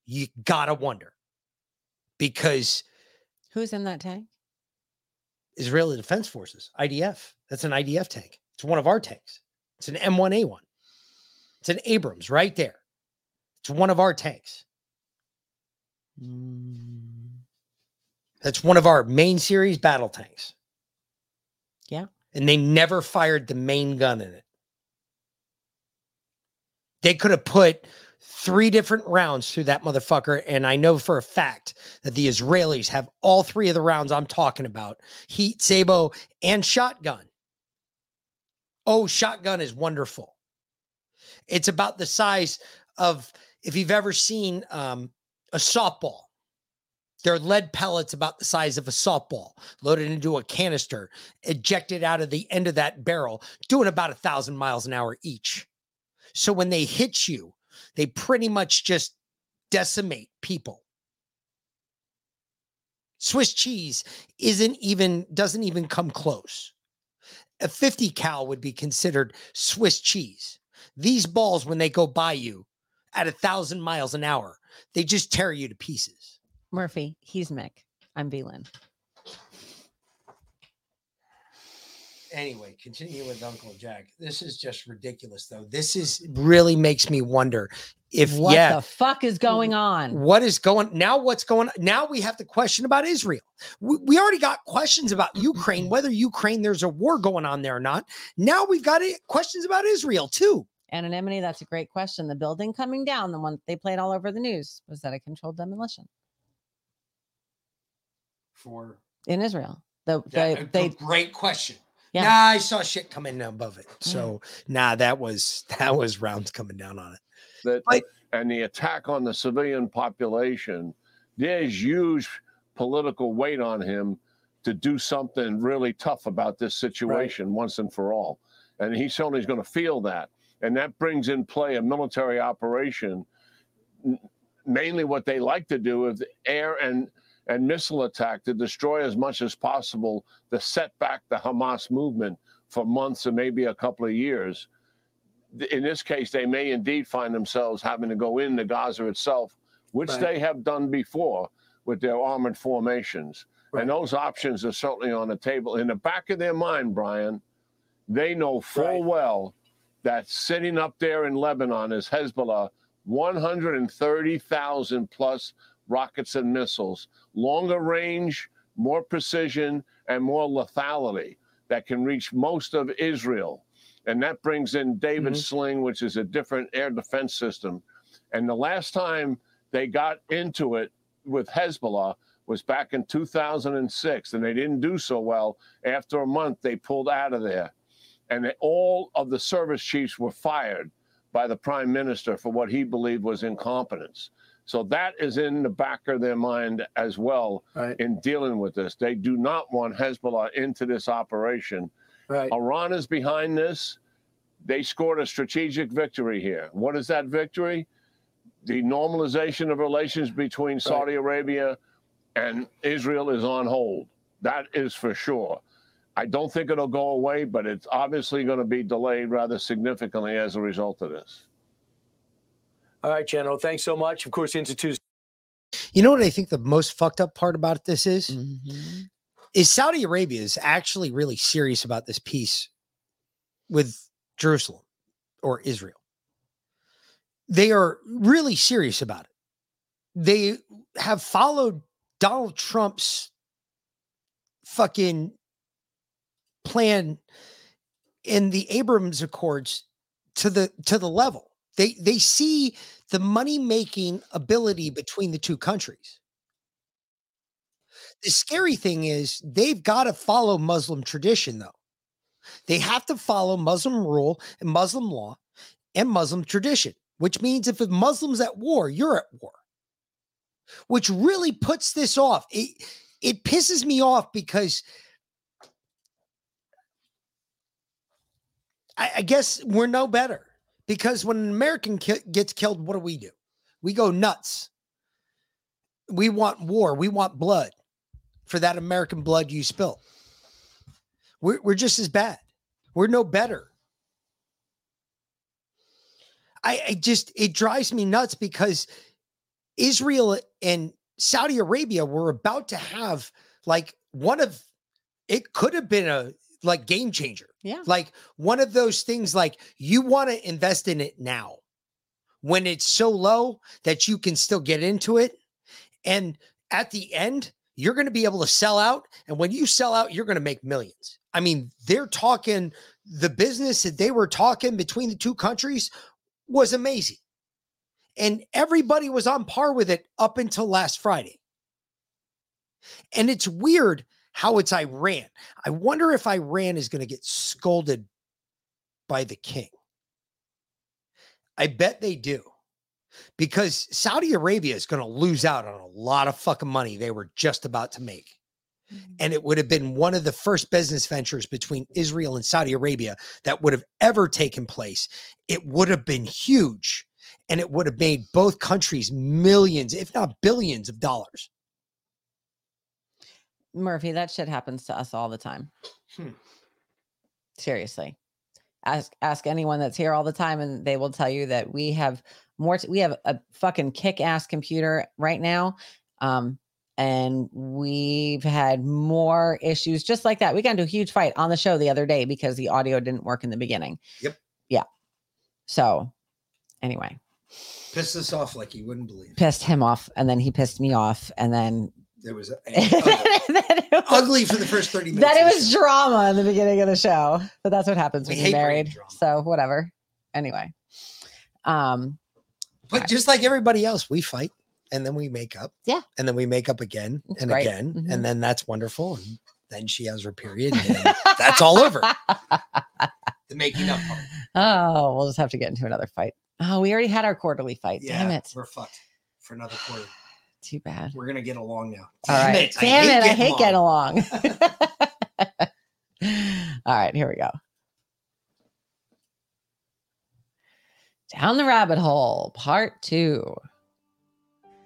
You got to wonder because Who's in that tank? Israeli Defense Forces, IDF. That's an IDF tank. It's one of our tanks. It's an M1A1. It's an Abrams right there. It's one of our tanks. Mm. That's one of our main series battle tanks. Yeah. And they never fired the main gun in it. They could have put three different rounds through that motherfucker. And I know for a fact that the Israelis have all three of the rounds I'm talking about heat, sabot, and shotgun. Oh, shotgun is wonderful. It's about the size of, if you've ever seen um, a softball, they're lead pellets about the size of a softball loaded into a canister, ejected out of the end of that barrel, doing about a thousand miles an hour each. So when they hit you, they pretty much just decimate people. Swiss cheese isn't even doesn't even come close. A 50 cal would be considered Swiss cheese. These balls, when they go by you at a thousand miles an hour, they just tear you to pieces. Murphy, he's Mick. I'm Velin. Anyway, continue with Uncle Jack. This is just ridiculous, though. This is really makes me wonder if What yeah, the fuck is going on? what is going now? What's going now? We have the question about Israel. We, we already got questions about Ukraine, whether Ukraine there's a war going on there or not. Now we've got it, questions about Israel too. Anonymity, that's a great question. The building coming down, the one that they played all over the news, was that a controlled demolition For in Israel? The, Yeah, the- a they great question. Yeah. Nah, I saw shit coming above it. So nah, that was that was rounds coming down on it. that and the attack on the civilian population, there's huge political weight on him to do something really tough about this situation once and for all. And he certainly is going to feel that. And that brings in play a military operation. Mainly what they like to do is air and and missile attack to destroy as much as possible to set back the Hamas movement for months and maybe a couple of years in this case, they may indeed find themselves having to go into Gaza itself, which Right. they have done before with their armored formations. And those options are certainly on the table. In the back of their mind, Brian, they know full well that sitting up there in Lebanon is Hezbollah, 130,000 plus rockets and missiles, longer range, more precision, and more lethality that can reach most of Israel. And that brings in David mm-hmm. Sling, which is a different air defense system. And the last time they got into it with Hezbollah was back in 2006, and they didn't do so well. After a month, they pulled out of there. And they- all of the service chiefs were fired by the prime minister for what he believed was incompetence. So that is in the back of their mind as well in dealing with this. They do not want Hezbollah into this operation. Right. Iran is behind this. They scored a strategic victory here. What is that victory? The normalization of relations between Saudi Arabia and Israel is on hold. That is for sure. I don't think it'll go away, but it's obviously going to be delayed rather significantly as a result of this. All right, General. Thanks so much. Of course, Institute. You know what I think the most fucked up part about this is? Mm-hmm. Is Saudi Arabia is actually really serious about this peace with Jerusalem or Israel. They are really serious about it. They have followed Donald Trump's fucking plan in the Abraham Accords to the to the level. They they see the money making ability between the two countries. The scary thing is they've got to follow Muslim tradition though. They have to follow Muslim rule and Muslim law and Muslim tradition, which means if a Muslim's at war, you're at war. Which really puts this off. It it pisses me off because I, I guess we're no better because when an American ki- gets killed, what do we do? We go nuts. We want war. We want blood for that American blood you spilt. We're, we're just as bad. We're no better. I, I just, it drives me nuts because Israel and Saudi Arabia were about to have like one of, it could have been a like game changer. Yeah. Like one of those things like you want to invest in it now when it's so low that you can still get into it. And at the end, you're going to be able to sell out. And when you sell out, you're going to make millions. I mean, they're talking the business that they were talking between the two countries was amazing. And everybody was on par with it up until last Friday. And it's weird how it's Iran. I wonder if Iran is going to get scolded by the king. I bet they do. Because Saudi Arabia is going to lose out on a lot of fucking money they were just about to make. Mm. And it would have been one of the first business ventures between Israel and Saudi Arabia that would have ever taken place. It would have been huge and it would have made both countries millions, if not billions of dollars. Murphy, that shit happens to us all the time. Hmm. Seriously. Ask ask anyone that's here all the time and they will tell you that we have more t- we have a fucking kick-ass computer right now. Um and we've had more issues just like that. We got into a huge fight on the show the other day because the audio didn't work in the beginning. Yep. Yeah. So anyway, Pissed us off like you wouldn't believe. pissed him off and then he pissed me off and then There was a, ugly, ugly for the first 30 minutes. that it was show. drama in the beginning of the show. But that's what happens We when you're married. So whatever. Anyway. Um But just like everybody else, we fight and then we make up. Yeah. And then we make up again It's and great. again. Mhm. And then that's wonderful. And then she has her period. And that's all over. The making up part. Oh, we'll just have to get into another fight. Oh, we already had our quarterly fight. Damn it. We're fucked for another quarter. Too bad. We're gonna get along now. All Damn right. it. Damn it. I hate getting along. along. All right, here we go. Down the rabbit hole, part two.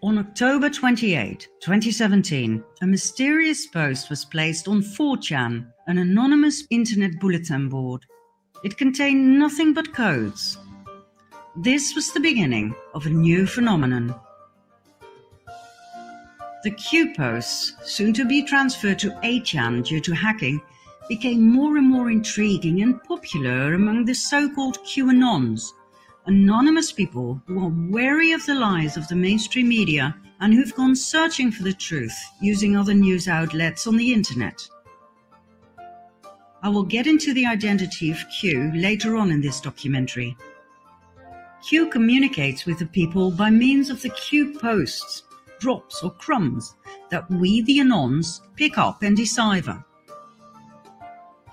On October 28, 2017, a mysterious post was placed on 4chan, an anonymous internet bulletin board. It contained nothing but codes. This was the beginning of a new phenomenon. The Q posts, soon to be transferred to 8chan due to hacking, became more and more intriguing and popular among the so called QAnons, anonymous people who are wary of the lies of the mainstream media and who've gone searching for the truth using other news outlets on the internet. I will get into the identity of Q later on in this documentary. Q communicates with the people by means of the Q posts, drops, or crumbs that we, the Anons, pick up and decipher.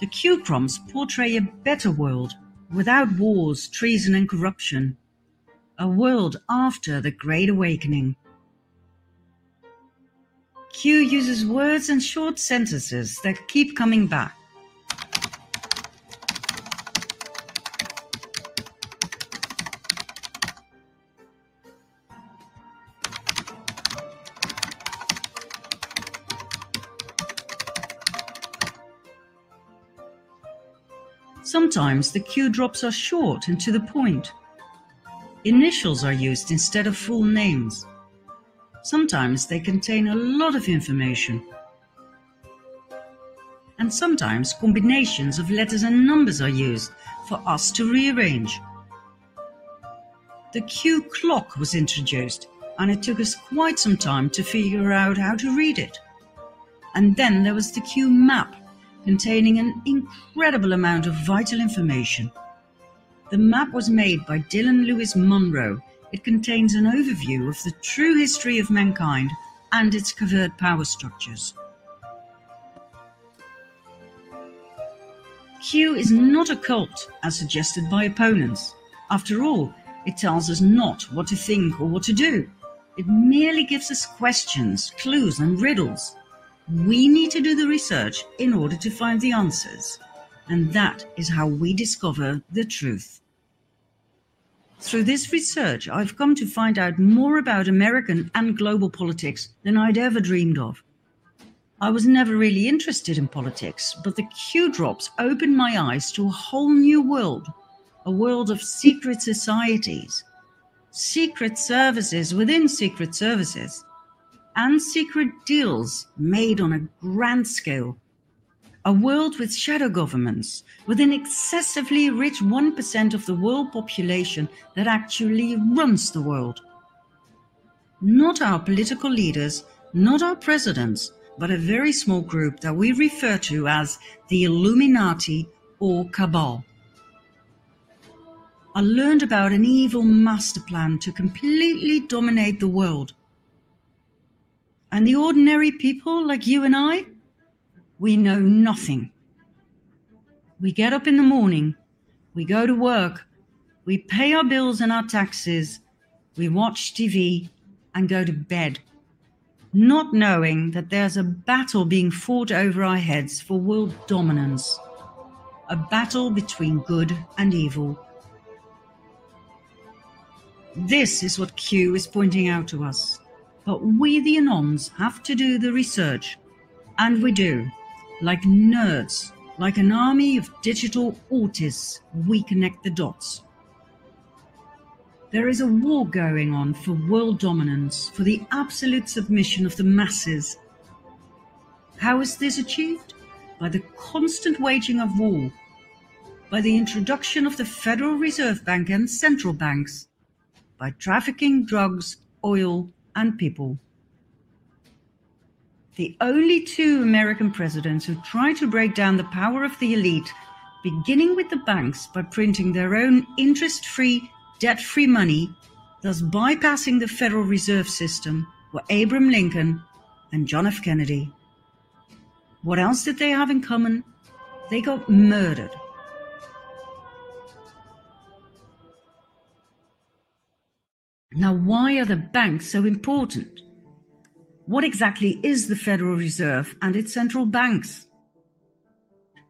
The Q crumbs portray a better world without wars, treason, and corruption. A world after the Great Awakening. Q uses words and short sentences that keep coming back. Sometimes the Q drops are short and to the point. Initials are used instead of full names. Sometimes they contain a lot of information. And sometimes combinations of letters and numbers are used for us to rearrange. The Q clock was introduced, and it took us quite some time to figure out how to read it. And then there was the Q map, containing an incredible amount of vital information. The map was made by Dylan Louis Monroe. It contains an overview of the true history of mankind and its covert power structures. Q is not a cult, as suggested by opponents. After all, it tells us not what to think or what to do. It merely gives us questions, clues, and riddles. We need to do the research in order to find the answers. And that is how we discover the truth. Through this research, I've come to find out more about American and global politics than I'd ever dreamed of. I was never really interested in politics, but the Q drops opened my eyes to a whole new world a world of secret societies, secret services within secret services, and secret deals made on a grand scale. A world with shadow governments, with an excessively rich 1% of the world population that actually runs the world. Not our political leaders, not our presidents, but a very small group that we refer to as the Illuminati or Cabal. I learned about an evil master plan to completely dominate the world. And the ordinary people like you and I, we know nothing. We get up in the morning, we go to work, we pay our bills and our taxes, we watch TV, and go to bed, not knowing that there's a battle being fought over our heads for world dominance, a battle between good and evil. This is what Q is pointing out to us. But we, the Anons, have to do the research. And we do. Like nerds, like an army of digital autists, we connect the dots. There is a war going on for world dominance, for the absolute submission of the masses. How is this achieved? By the constant waging of war, by the introduction of the Federal Reserve Bank and central banks, by trafficking drugs, oil, and people. The only two American presidents who tried to break down the power of the elite, beginning with the banks by printing their own interest free, debt free money, thus bypassing the Federal Reserve System, were Abraham Lincoln and John F. Kennedy. What else did they have in common? They got murdered. Now, why are the banks so important? What exactly is the Federal Reserve and its central banks?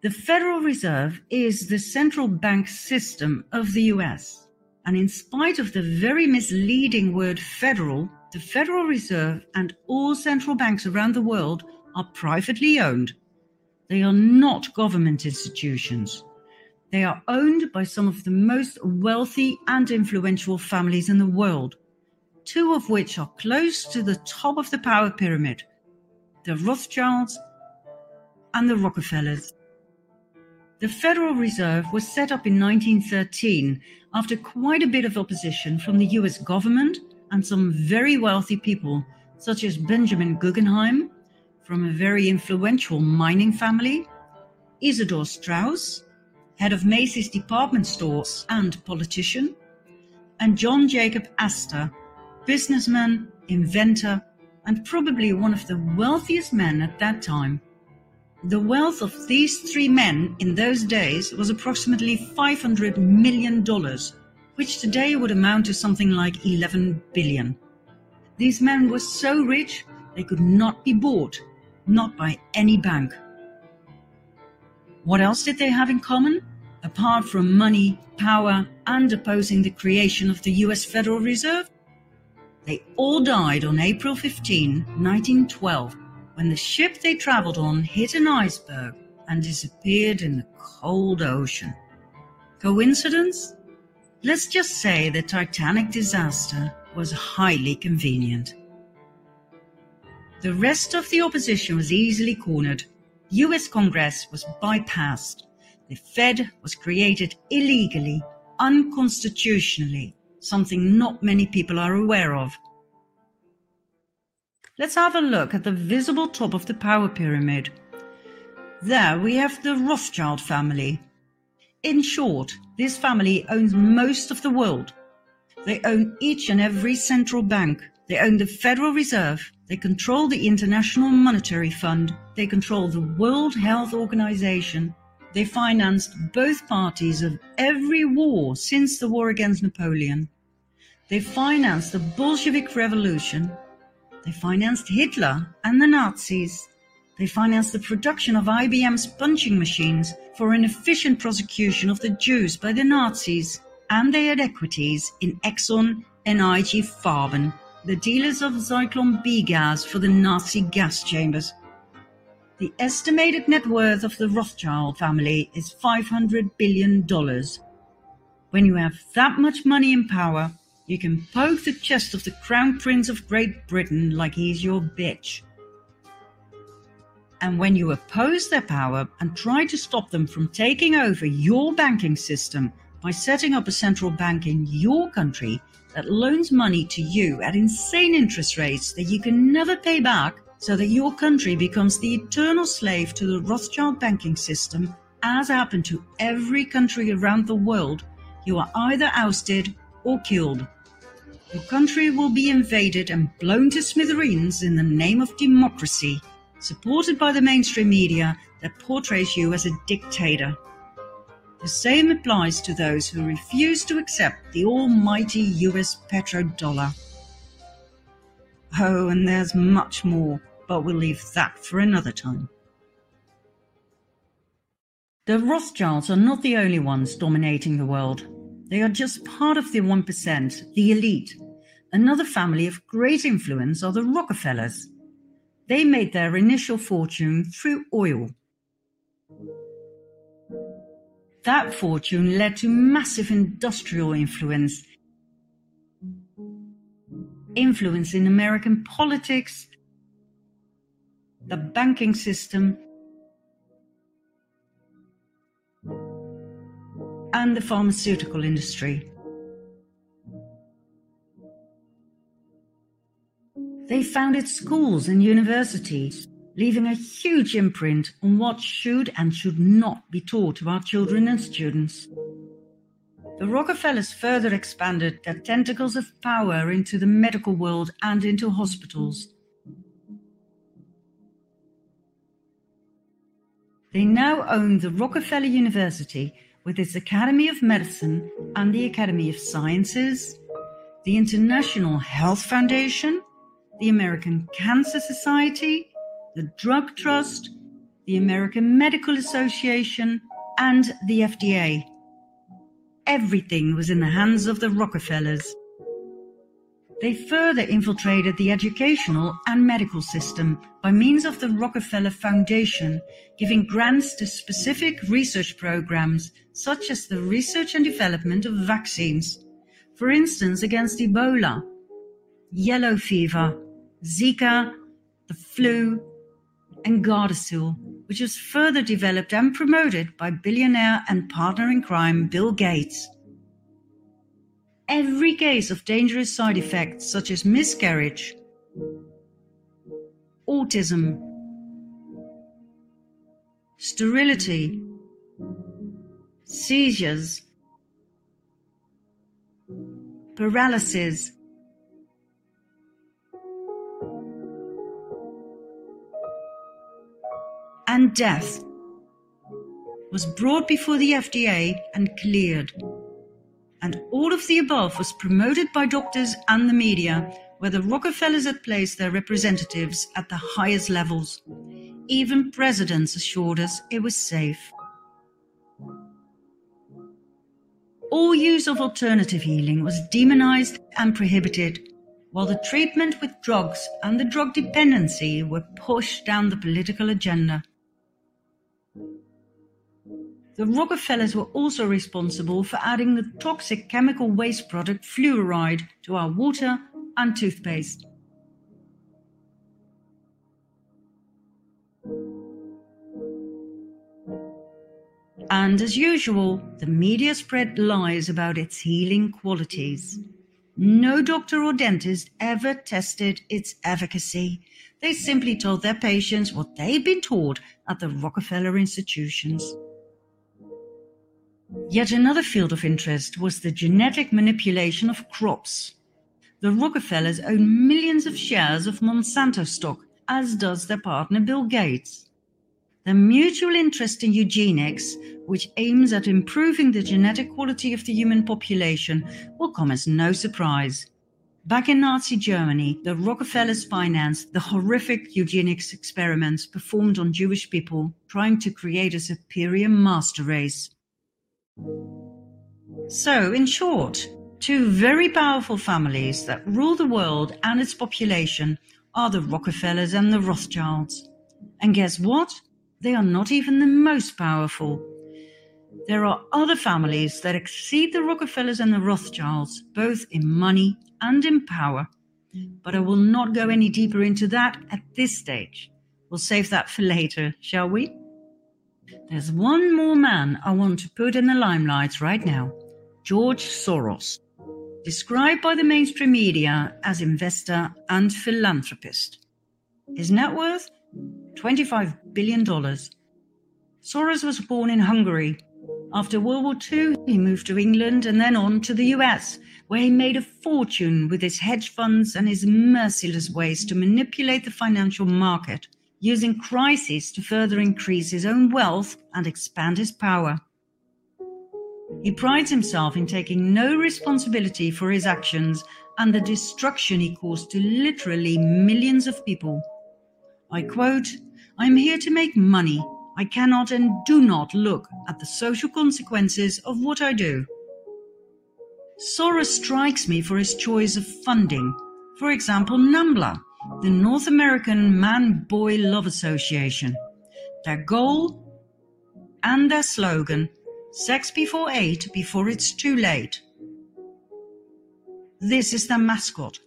The Federal Reserve is the central bank system of the US. And in spite of the very misleading word federal, the Federal Reserve and all central banks around the world are privately owned. They are not government institutions. They are owned by some of the most wealthy and influential families in the world, two of which are close to the top of the power pyramid the Rothschilds and the Rockefellers. The Federal Reserve was set up in 1913 after quite a bit of opposition from the US government and some very wealthy people, such as Benjamin Guggenheim, from a very influential mining family, Isidor Straus, head of Macy's department stores and politician, and John Jacob Astor, businessman, inventor, and probably one of the wealthiest men at that time. The wealth of these three men in those days was approximately $500 million, which today would amount to something like 11 billion. These men were so rich they could not be bought, not by any bank. What else did they have in common? Apart from money, power, and opposing the creation of the US Federal Reserve? They all died on April 15, 1912, when the ship they traveled on hit an iceberg and disappeared in the cold ocean. Coincidence? Let's just say the Titanic disaster was highly convenient. The rest of the opposition was easily cornered. US Congress was bypassed. The Fed was created illegally, unconstitutionally, something not many people are aware of. Let's have a look at the visible top of the power pyramid. There we have the Rothschild family. In short, this family owns most of the world. They own each and every central bank. They own the Federal Reserve. They control the International Monetary Fund. They control the World Health Organization. They financed both parties of every war since the war against Napoleon. They financed the Bolshevik Revolution. They financed Hitler and the Nazis. They financed the production of IBM's punching machines for an efficient prosecution of the Jews by the Nazis. And they had equities in Exxon and IG Farben, the dealers of Zyklon B gas for the Nazi gas chambers. The estimated net worth of the Rothschild family is $500 billion. When you have that much money and power, you can poke the chest of the Crown Prince of Great Britain like he's your bitch. And when you oppose their power and try to stop them from taking over your banking system by setting up a central bank in your country that loans money to you at insane interest rates that you can never pay back, so that your country becomes the eternal slave to the Rothschild banking system, as happened to every country around the world, you are either ousted or killed. Your country will be invaded and blown to smithereens in the name of democracy, supported by the mainstream media that portrays you as a dictator. The same applies to those who refuse to accept the almighty US petrodollar. Oh, and there's much more, but we'll leave that for another time. The Rothschilds are not the only ones dominating the world. They are just part of the 1%, the elite. Another family of great influence are the Rockefellers. They made their initial fortune through oil. That fortune led to massive industrial influence, influence in American politics, the banking system, and the pharmaceutical industry. They founded schools and universities, leaving a huge imprint on what should and should not be taught to our children and students. The Rockefellers further expanded their tentacles of power into the medical world and into hospitals. They now own the Rockefeller University with its Academy of Medicine and the Academy of Sciences, the International Health Foundation, the American Cancer Society, the Drug Trust, the American Medical Association, and the FDA. Everything was in the hands of the Rockefellers. They further infiltrated the educational and medical system by means of the Rockefeller Foundation, giving grants to specific research programs such as the research and development of vaccines, for instance, against Ebola, yellow fever, Zika, the flu, and Gardasil, which was further developed and promoted by billionaire and partner in crime Bill Gates. Every case of dangerous side effects such as miscarriage, autism, sterility, seizures, paralysis, and death was brought before the FDA and cleared. And all of the above was promoted by doctors and the media, where the Rockefellers had placed their representatives at the highest levels. Even presidents assured us it was safe. All use of alternative healing was demonized and prohibited, while the treatment with drugs and the drug dependency were pushed down the political agenda. The Rockefellers were also responsible for adding the toxic chemical waste product fluoride to our water and toothpaste. And as usual, the media spread lies about its healing qualities. No doctor or dentist ever tested its efficacy. They simply told their patients what they'd been taught at the Rockefeller institutions. Yet another field of interest was the genetic manipulation of crops. The Rockefellers own millions of shares of Monsanto stock, as does their partner Bill Gates. Their mutual interest in eugenics, which aims at improving the genetic quality of the human population, will come as no surprise. Back in Nazi Germany, the Rockefellers financed the horrific eugenics experiments performed on Jewish people, trying to create a superior master race. So, in short, two very powerful families that rule the world and its population are the Rockefellers and the Rothschilds. And guess what? They are not even the most powerful. There are other families that exceed the Rockefellers and the Rothschilds, both in money and in power. But I will not go any deeper into that at this stage. We'll save that for later, shall we? There's one more man I want to put in the limelight right now George Soros, described by the mainstream media as investor and philanthropist. His net worth $25 billion. Soros was born in Hungary. After World War II, he moved to England and then on to the US, where he made a fortune with his hedge funds and his merciless ways to manipulate the financial market using crises to further increase his own wealth and expand his power. He prides himself in taking no responsibility for his actions and the destruction he caused to literally millions of people. I quote, I am here to make money. I cannot and do not look at the social consequences of what I do. Soros strikes me for his choice of funding. For example, NAMBLA, the North American Man Boy Love Association. Their goal and their slogan sex before eight, before it's too late. This is their mascot.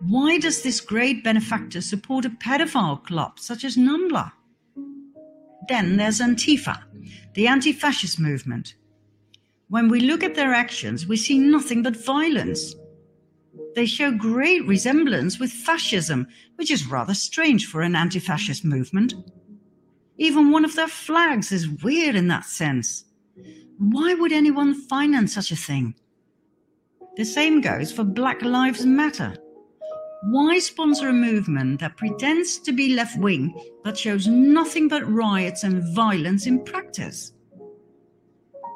Why does this great benefactor support a pedophile club such as NUMBLA? Then there's Antifa, the anti fascist movement. When we look at their actions, we see nothing but violence. They show great resemblance with fascism, which is rather strange for an anti fascist movement. Even one of their flags is weird in that sense. Why would anyone finance such a thing? The same goes for Black Lives Matter. Why sponsor a movement that pretends to be left wing but shows nothing but riots and violence in practice?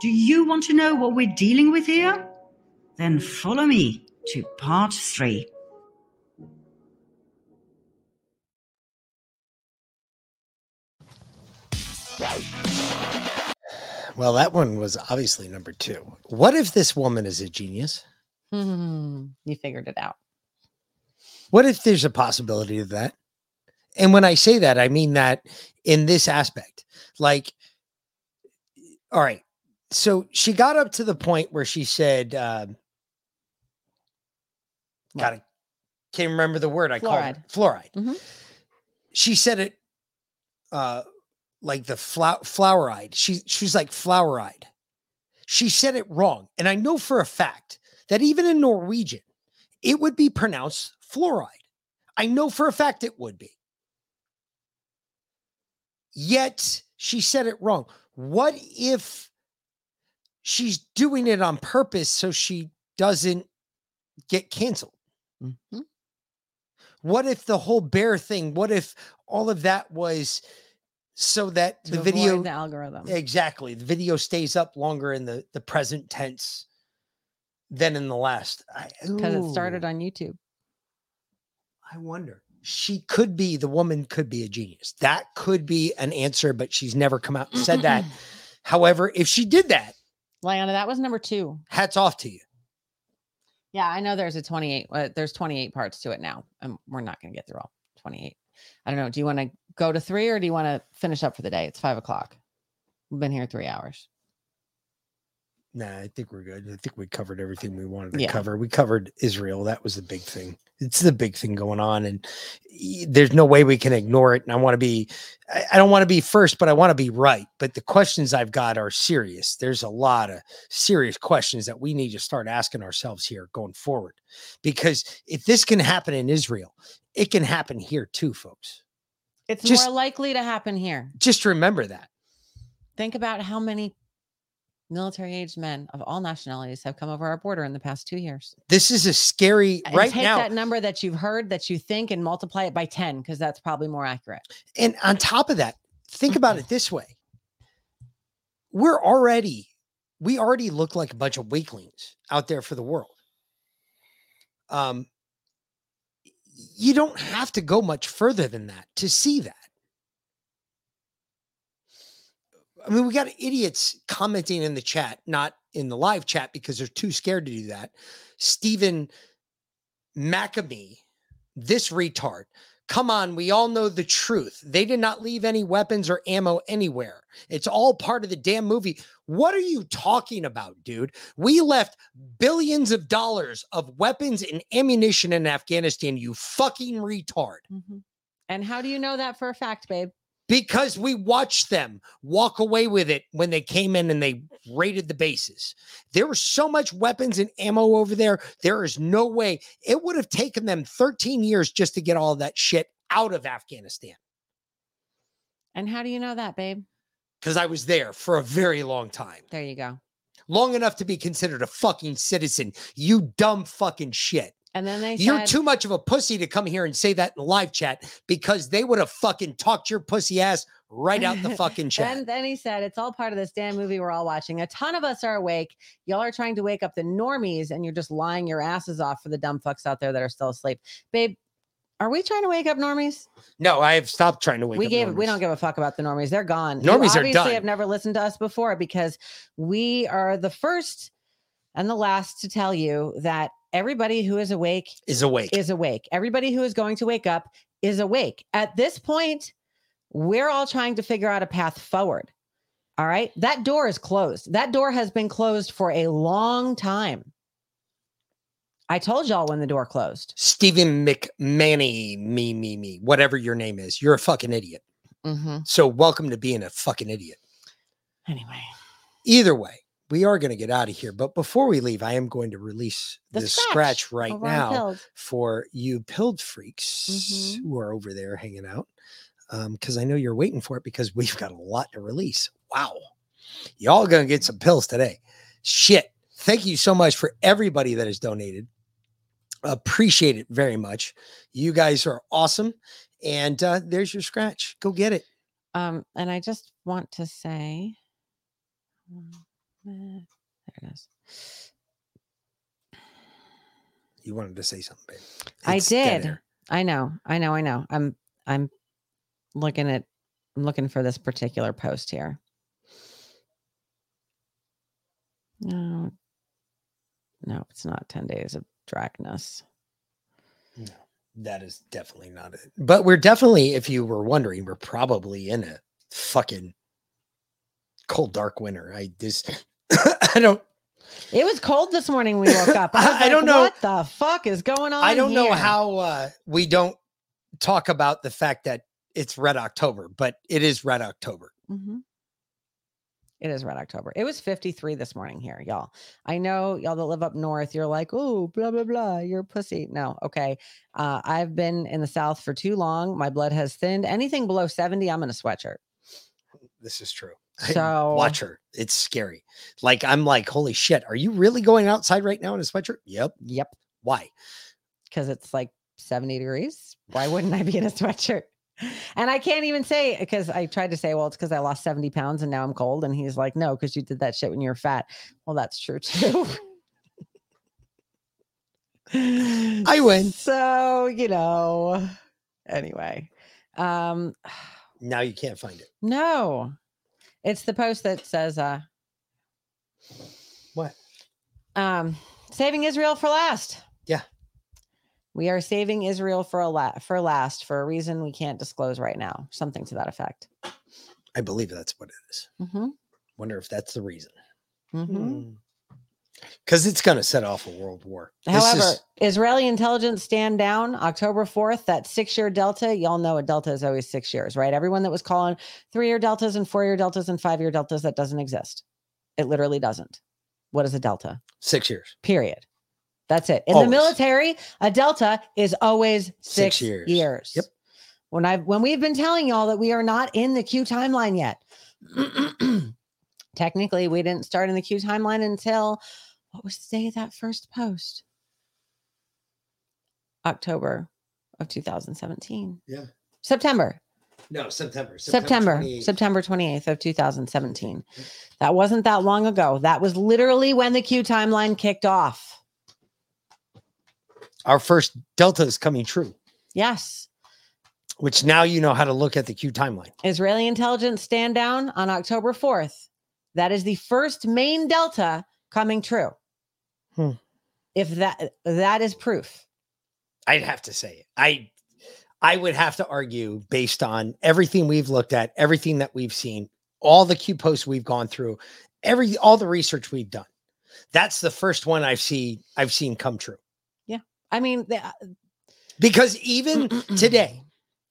Do you want to know what we're dealing with here? Then follow me to part three. Well, that one was obviously number two. What if this woman is a genius? Hmm, you figured it out. What if there's a possibility of that? And when I say that, I mean that in this aspect. Like, all right. So she got up to the point where she said, um, gotta can't remember the word I called it. Fluoride. Mhm. She said it uh like the flower flower-eyed. She she's like flower-eyed. She said it wrong. And I know for a fact that even in Norwegian, it would be pronounced fluoride. I know for a fact it would be. Yet she said it wrong. What if she's doing it on purpose so she doesn't get canceled? Mhm. What if the whole bear thing, what if all of that was so that To the video the algorithm. exactly the video stays up longer in the the present tense than in the last I- Because it started on YouTube. I wonder she could be the woman could be a genius that could be an answer but she's never come out and said that however if she did that Liana, that was number two. hats off to you Yeah, I know there's a 28. Uh, there's 28 parts to it now, and we're not going to get through all 28. I don't know. Do you want to go to three or do you want to finish up for the day? It's five o'clock. We've been here three hours. Nah, I think we're good. I think we covered everything we wanted to Yeah. cover. We covered Israel. That was the big thing. It's the big thing going on, and there's no way we can ignore it. And I want to be, I don't want to be first, but I want to be right. But the questions I've got are serious. There's a lot of serious questions that we need to start asking ourselves here going forward. Because if this can happen in Israel, it can happen here too, folks. It's Just- more likely to happen here. Just remember that. Think about how many military aged men of all nationalities have come over our border in the past two years. This is a scary And right take now. that number that you've heard that you think and multiply it by 10 because that's probably more accurate. And on top of that, think about it this way. We're already, we already look like a bunch of weaklings out there for the world. Um, you don't have to go much further than that to see that. I mean, we got idiots commenting in the chat, not in the live chat because they're too scared to do that. Stephen McAmee, this retard. Come on, we all know the truth. They did not leave any weapons or ammo anywhere. It's all part of the damn movie. What are you talking about, dude? We left billions of dollars of weapons and ammunition in Afghanistan, you fucking retard. Mm-hmm. And how do you know that for a fact, babe? Because we watched them walk away with it when they came in and they raided the bases. There was so much weapons and ammo over there. There is no way it would have taken them 13 years just to get all that shit out of Afghanistan. And how do you know that, babe? Because I was there for a very long time. There you go. Long enough to be considered a fucking citizen. You dumb fucking shit. And then they said, You're said, too much of a pussy to come here and say that in the live chat because they would have fucking talked your pussy ass right out the fucking chat. and then he said, it's all part of this damn movie we're all watching. A ton of us are awake. Y'all are trying to wake up the normies, and you're just lying your asses off for the dumb fucks out there that are still asleep. Babe, are we trying to wake up normies? No, I have stopped trying to wake we up. gave we don't give a fuck about the normies. They're gone. You Normies are obviously done. have never listened to us before because we are the first and the last to tell you that everybody who is awake Is awake. is awake. Everybody who is going to wake up is awake. At this point, we're all trying to figure out a path forward. All right. That door is closed. That door has been closed for a long time. I told y'all when the door closed. Stephen McManny, me, me, me, whatever your name is, you're a fucking idiot. Mm-hmm. So welcome to being a fucking idiot. Anyway, Either way, we are going to get out of here. But before we leave, I am going to release The the, scratch scratch, right now Pilled. for you pilled freaks Mhm. who are over there hanging out. Because I know you're waiting for it because we've got a lot to release. Wow. Y'all going to get some pills today. Shit. Thank you so much for everybody that has donated. Appreciate it very much. You guys are awesome. And uh, there's your scratch. Go get it. Um, and I just want to say, there it is. You wanted to say something, babe. I did. air. I know. I know. I know. I'm. I'm looking at. I'm looking for this particular post here. No. No, it's not ten days of darkness. That is definitely not it. But we're definitely, if you were wondering, we're probably in a fucking cold, dark winter. I just, I don't, It was cold this morning. We woke up. I, I- I don't know- what the fuck is going on. I don't know how uh, we don't talk about the fact that it's Red October, but it is Red October. Mhm. It is Red October. It was 53 this morning here, y'all. I know y'all that live up north, you're like, oh, blah, blah, blah. You're a pussy. No, okay. Uh, I've been in the South for too long. My blood has thinned. Anything below 70, I'm in a sweatshirt. This is true. So- watch her. It's scary. Like, I'm like, holy shit. Are you really going outside right now in a sweatshirt? Yep. Yep. Why? Because it's like 70 degrees. Why wouldn't I be in a sweatshirt? And I can't even say because I tried to say, well, it's because I lost 70 pounds and now I'm cold. And he's like, no, because you did that shit when you were fat. Well, that's true too. I win. So, you know, anyway. Um Now you can't find it. no. It's the post that says uh What? um saving Israel for last. Yeah. We are saving Israel for a la- for last for a reason we can't disclose right now. Something to that effect. I believe that's what it is. Mm-hmm. Wonder if that's the reason. Mm-hmm. Because it's going to set off a world war. However, is- Israeli intelligence stand down October 4th, that six year delta. Y'all know a delta is always six years, right? Everyone that was calling three year deltas and four year deltas and five year deltas, that doesn't exist. It literally doesn't. What is a delta? six years. Period. That's it. In Always. the military, a delta is always six, Six years. years. Yep. When I when we've been telling y'all that we are not in the Q timeline yet. Technically, we didn't start in the Q timeline until what was the day of that first post? October of 2017. Yeah. September. No, September. September. 28th. September 28th of 2017. That wasn't that long ago. That was literally when the Q timeline kicked off. Our first Delta is coming true, Yes. which now you know how to look at the Q timeline. Israeli intelligence stand down on October 4th. That is the first main delta coming true. Hmm. If that that is proof. I'd have to say it. I I would have to argue based on everything we've looked at, everything that we've seen, all the Q posts we've gone through, every all the research we've done. That's the first one I've seen I've seen come true. Yeah. I mean, the, uh, Because even today,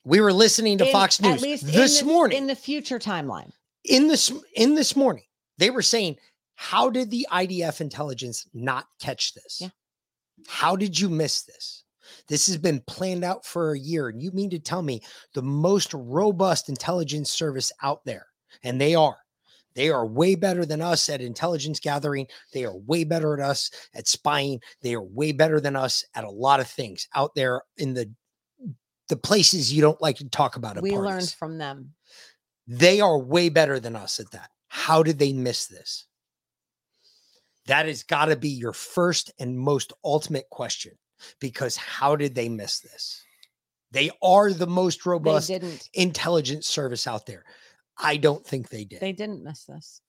we were listening to in- Fox at News least in this morning. in the future timeline. in this in this morning, they were saying, "How did the IDF intelligence not catch this? Yeah. How did you miss this? This has been planned out for a year, and you mean to tell me the most robust intelligence service out there, and they are." They are way better than us at intelligence gathering. They are way better at us at spying. They are way better than us at a lot of things out there in the the places you don't like to talk about. We parties. learned from them. They are way better than us at that. How did they miss this? That has got to be your first and most ultimate question because how did they miss this? They are the most robust didn't. intelligence service out there. I don't think they did. They didn't miss this.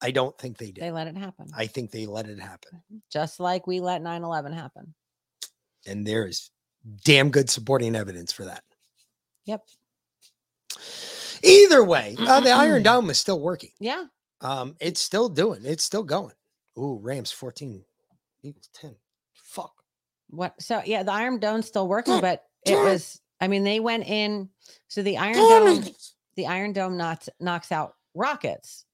I don't think they did. They let it happen. I think they let it happen. Just like we let 9 11 happen. And there is damn good supporting evidence for that. Yep. Either way, uh, the Iron Dome is still working. Yeah. Um, it's still doing, it's still going. Ooh, Rams 14, Eagles 10. Fuck. What? So yeah, the Iron Dome's still working, but it was. I mean, they went in. So the Iron Dome, the Iron Dome knocks knocks out rockets,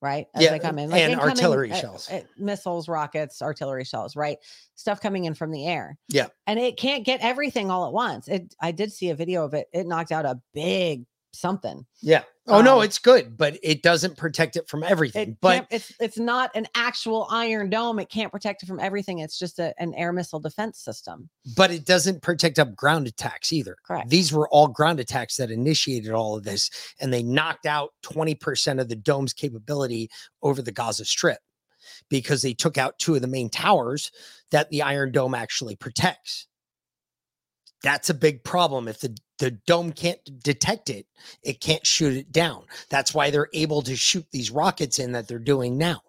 right? As Yeah, they come in, and incoming, artillery uh, shells. uh, missiles, rockets, artillery shells, right? Stuff coming in from the air, Yeah. and it can't get everything all at once. It. I did see a video of it. It knocked out a big something. Yeah. Oh no, Um, it's good, but it doesn't protect it from everything. It but it's it's not an actual Iron Dome. It can't protect it from everything. It's just a, an air missile defense system. but it doesn't protect up ground attacks either. Correct. These were all ground attacks that initiated all of this, and they knocked out 20% of the dome's capability over the Gaza Strip because they took out two of the main towers that the Iron Dome actually protects. That's a big problem. If the, the dome can't detect it, it can't shoot it down. That's why they're able to shoot these rockets in that they're doing now.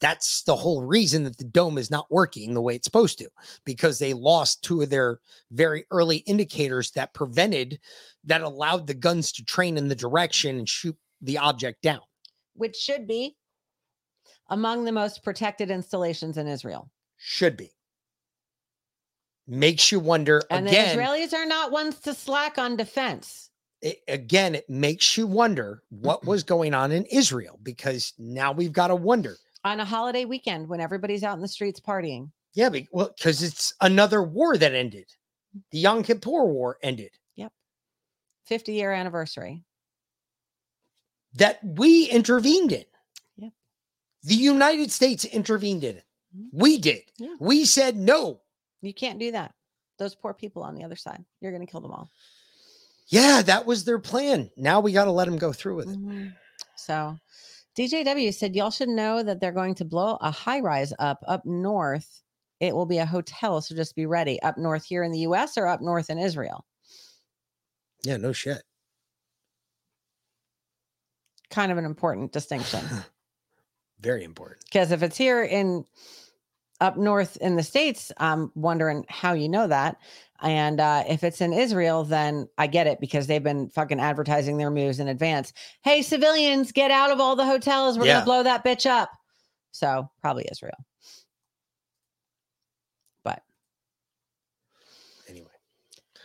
That's the whole reason that the dome is not working the way it's supposed to, because they lost two of their very early indicators that prevented, that allowed the guns to train in the direction and shoot the object down. which should be among the most protected installations in Israel. Should be. Makes you wonder And again. the Israelis are not ones to slack on defense. it- again, it makes you wonder what was going on in Israel because now we've got to wonder. On a holiday weekend when everybody's out in the streets partying. Yeah, be- well, because it's another war that ended. The Yom Kippur War ended. Yep. 50 year anniversary. that we intervened in. Yep. The United States intervened in it. Mm-hmm. We did. Yeah. We said no. You can't do that. Those poor people on the other side. You're going to kill them all. Yeah, that was their plan. Now we got to let them go through with it. Mhm. So DJW said y'all should know that they're going to blow a high rise up up north. It will be a hotel, so just be ready. Up north here in the US or up north in Israel. Yeah, no shit. Kind of an important distinction. Very important. Because if it's here in up north in the States, I'm wondering how you know that. And uh, if it's in Israel, then I get it because they've been fucking advertising their moves in advance. Hey, civilians, get out of all the hotels. We're Yeah. going to blow that bitch up. So probably Israel. But Anyway.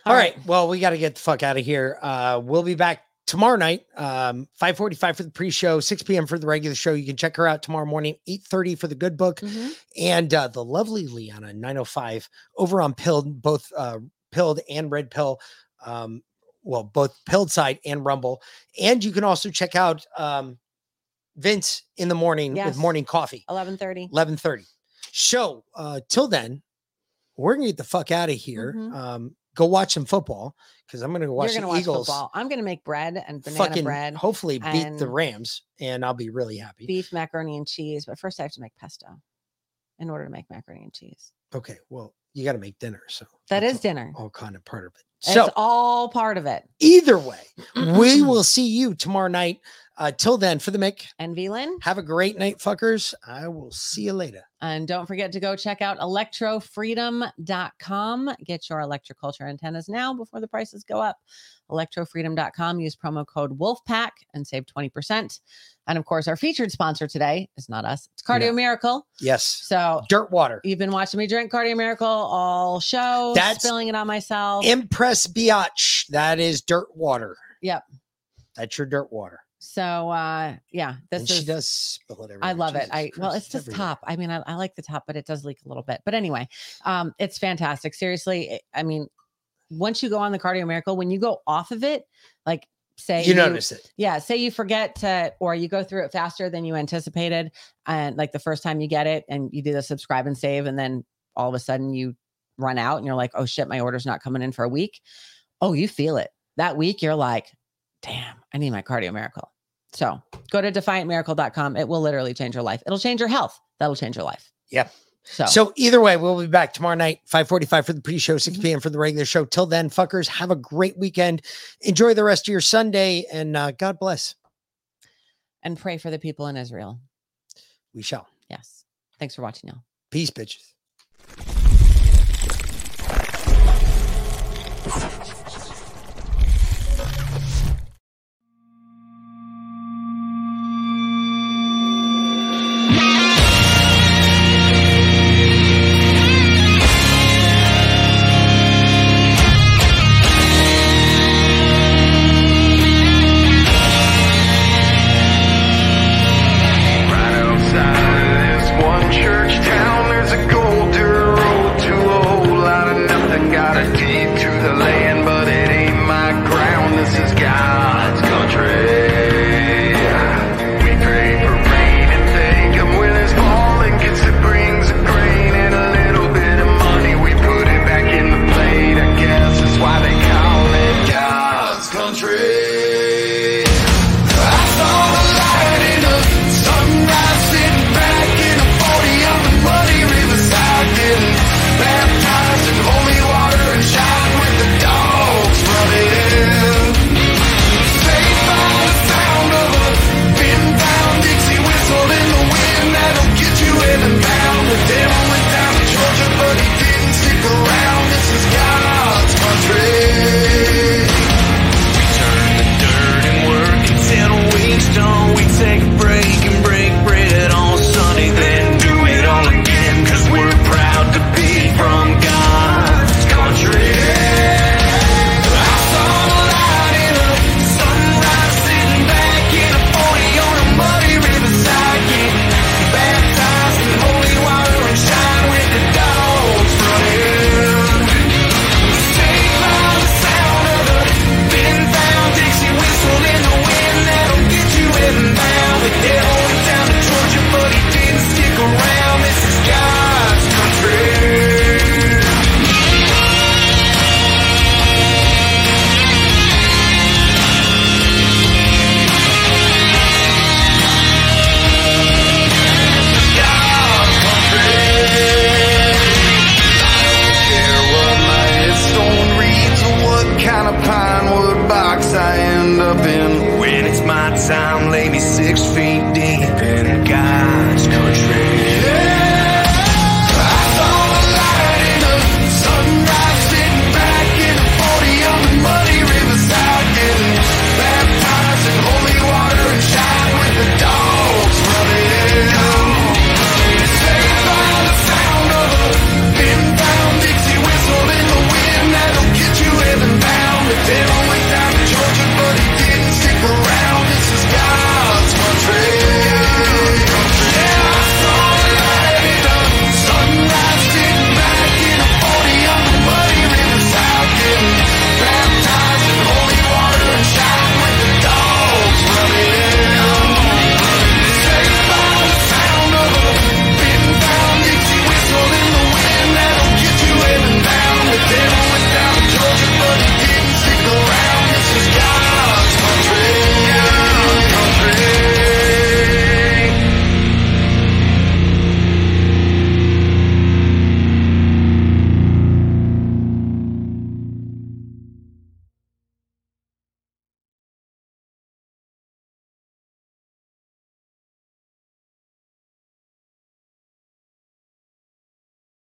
All right. Well, we got to get the fuck out of here. Uh, we'll be back tomorrow night, um, 545 for the pre-show, 6 p.m. for the regular show. You can check her out tomorrow morning, 8:30 for the good book. And uh, the lovely Liana, 905, over on Pilled, both uh, Pilled and Red Pill. Um, well, both Pilled side and Rumble. And you can also check out um, Vince in the morning Yes. with morning coffee. 1130. 11:30. So uh till then, we're gonna get the fuck out of here. Mhm. Um, go watch some football because I'm gonna go watch you're the going to watch Eagles football. I'm going to make bread and banana fucking bread. hopefully beat the Rams, and I'll be really happy. Beef, macaroni, and cheese. But first, I have to make pesto in order to make macaroni and cheese. Okay, well, you gotta make dinner, so That is dinner. all kind of part of it. It's all part of it. either way, we will see you tomorrow night. Uh till then, for the Mick and VLAN, have a great night, fuckers. I will see you later. And don't forget to go check out electrofreedom.com. Get your electroculture antennas now before the prices go up. Electrofreedom.com. Use promo code WOLFPACK and save 20%. And of course, our featured sponsor today is not us, it's Cardio No. Miracle. Yes. So, Dirt water. you've been watching me drink Cardio Miracle all show, That's spilling it on myself. Impress Biatch. That is dirt water. Yep. That's your dirt water. So, uh, yeah, this and is. she does spill it everywhere. I love it. Jesus I well, it's just everywhere. top. I mean, I, I like the top, but it does leak a little bit. But anyway, um, it's fantastic. Seriously, I mean, once you go on the Cardio Miracle, when you go off of it, like say You notice it. yeah. Say you forget to, or you go through it faster than you anticipated, and like the first time you get it, and you do the subscribe and save, and then all of a sudden you run out, and you're like, oh shit, my order's not coming in for a week. Oh, you feel it that week. You're like, damn, I need my Cardio Miracle. So go to defiantmiracle.com. It will literally change your life. It'll change your health. That'll change your life. Yep. So, So either way, we'll be back tomorrow night, 545 for the pre-show, 6 Mm-hmm. p.m. for the regular show. Till then, fuckers, have a great weekend. Enjoy the rest of your Sunday and uh, God bless. and pray for the people in Israel. We shall. Yes. Thanks for watching, y'all. Peace, bitches.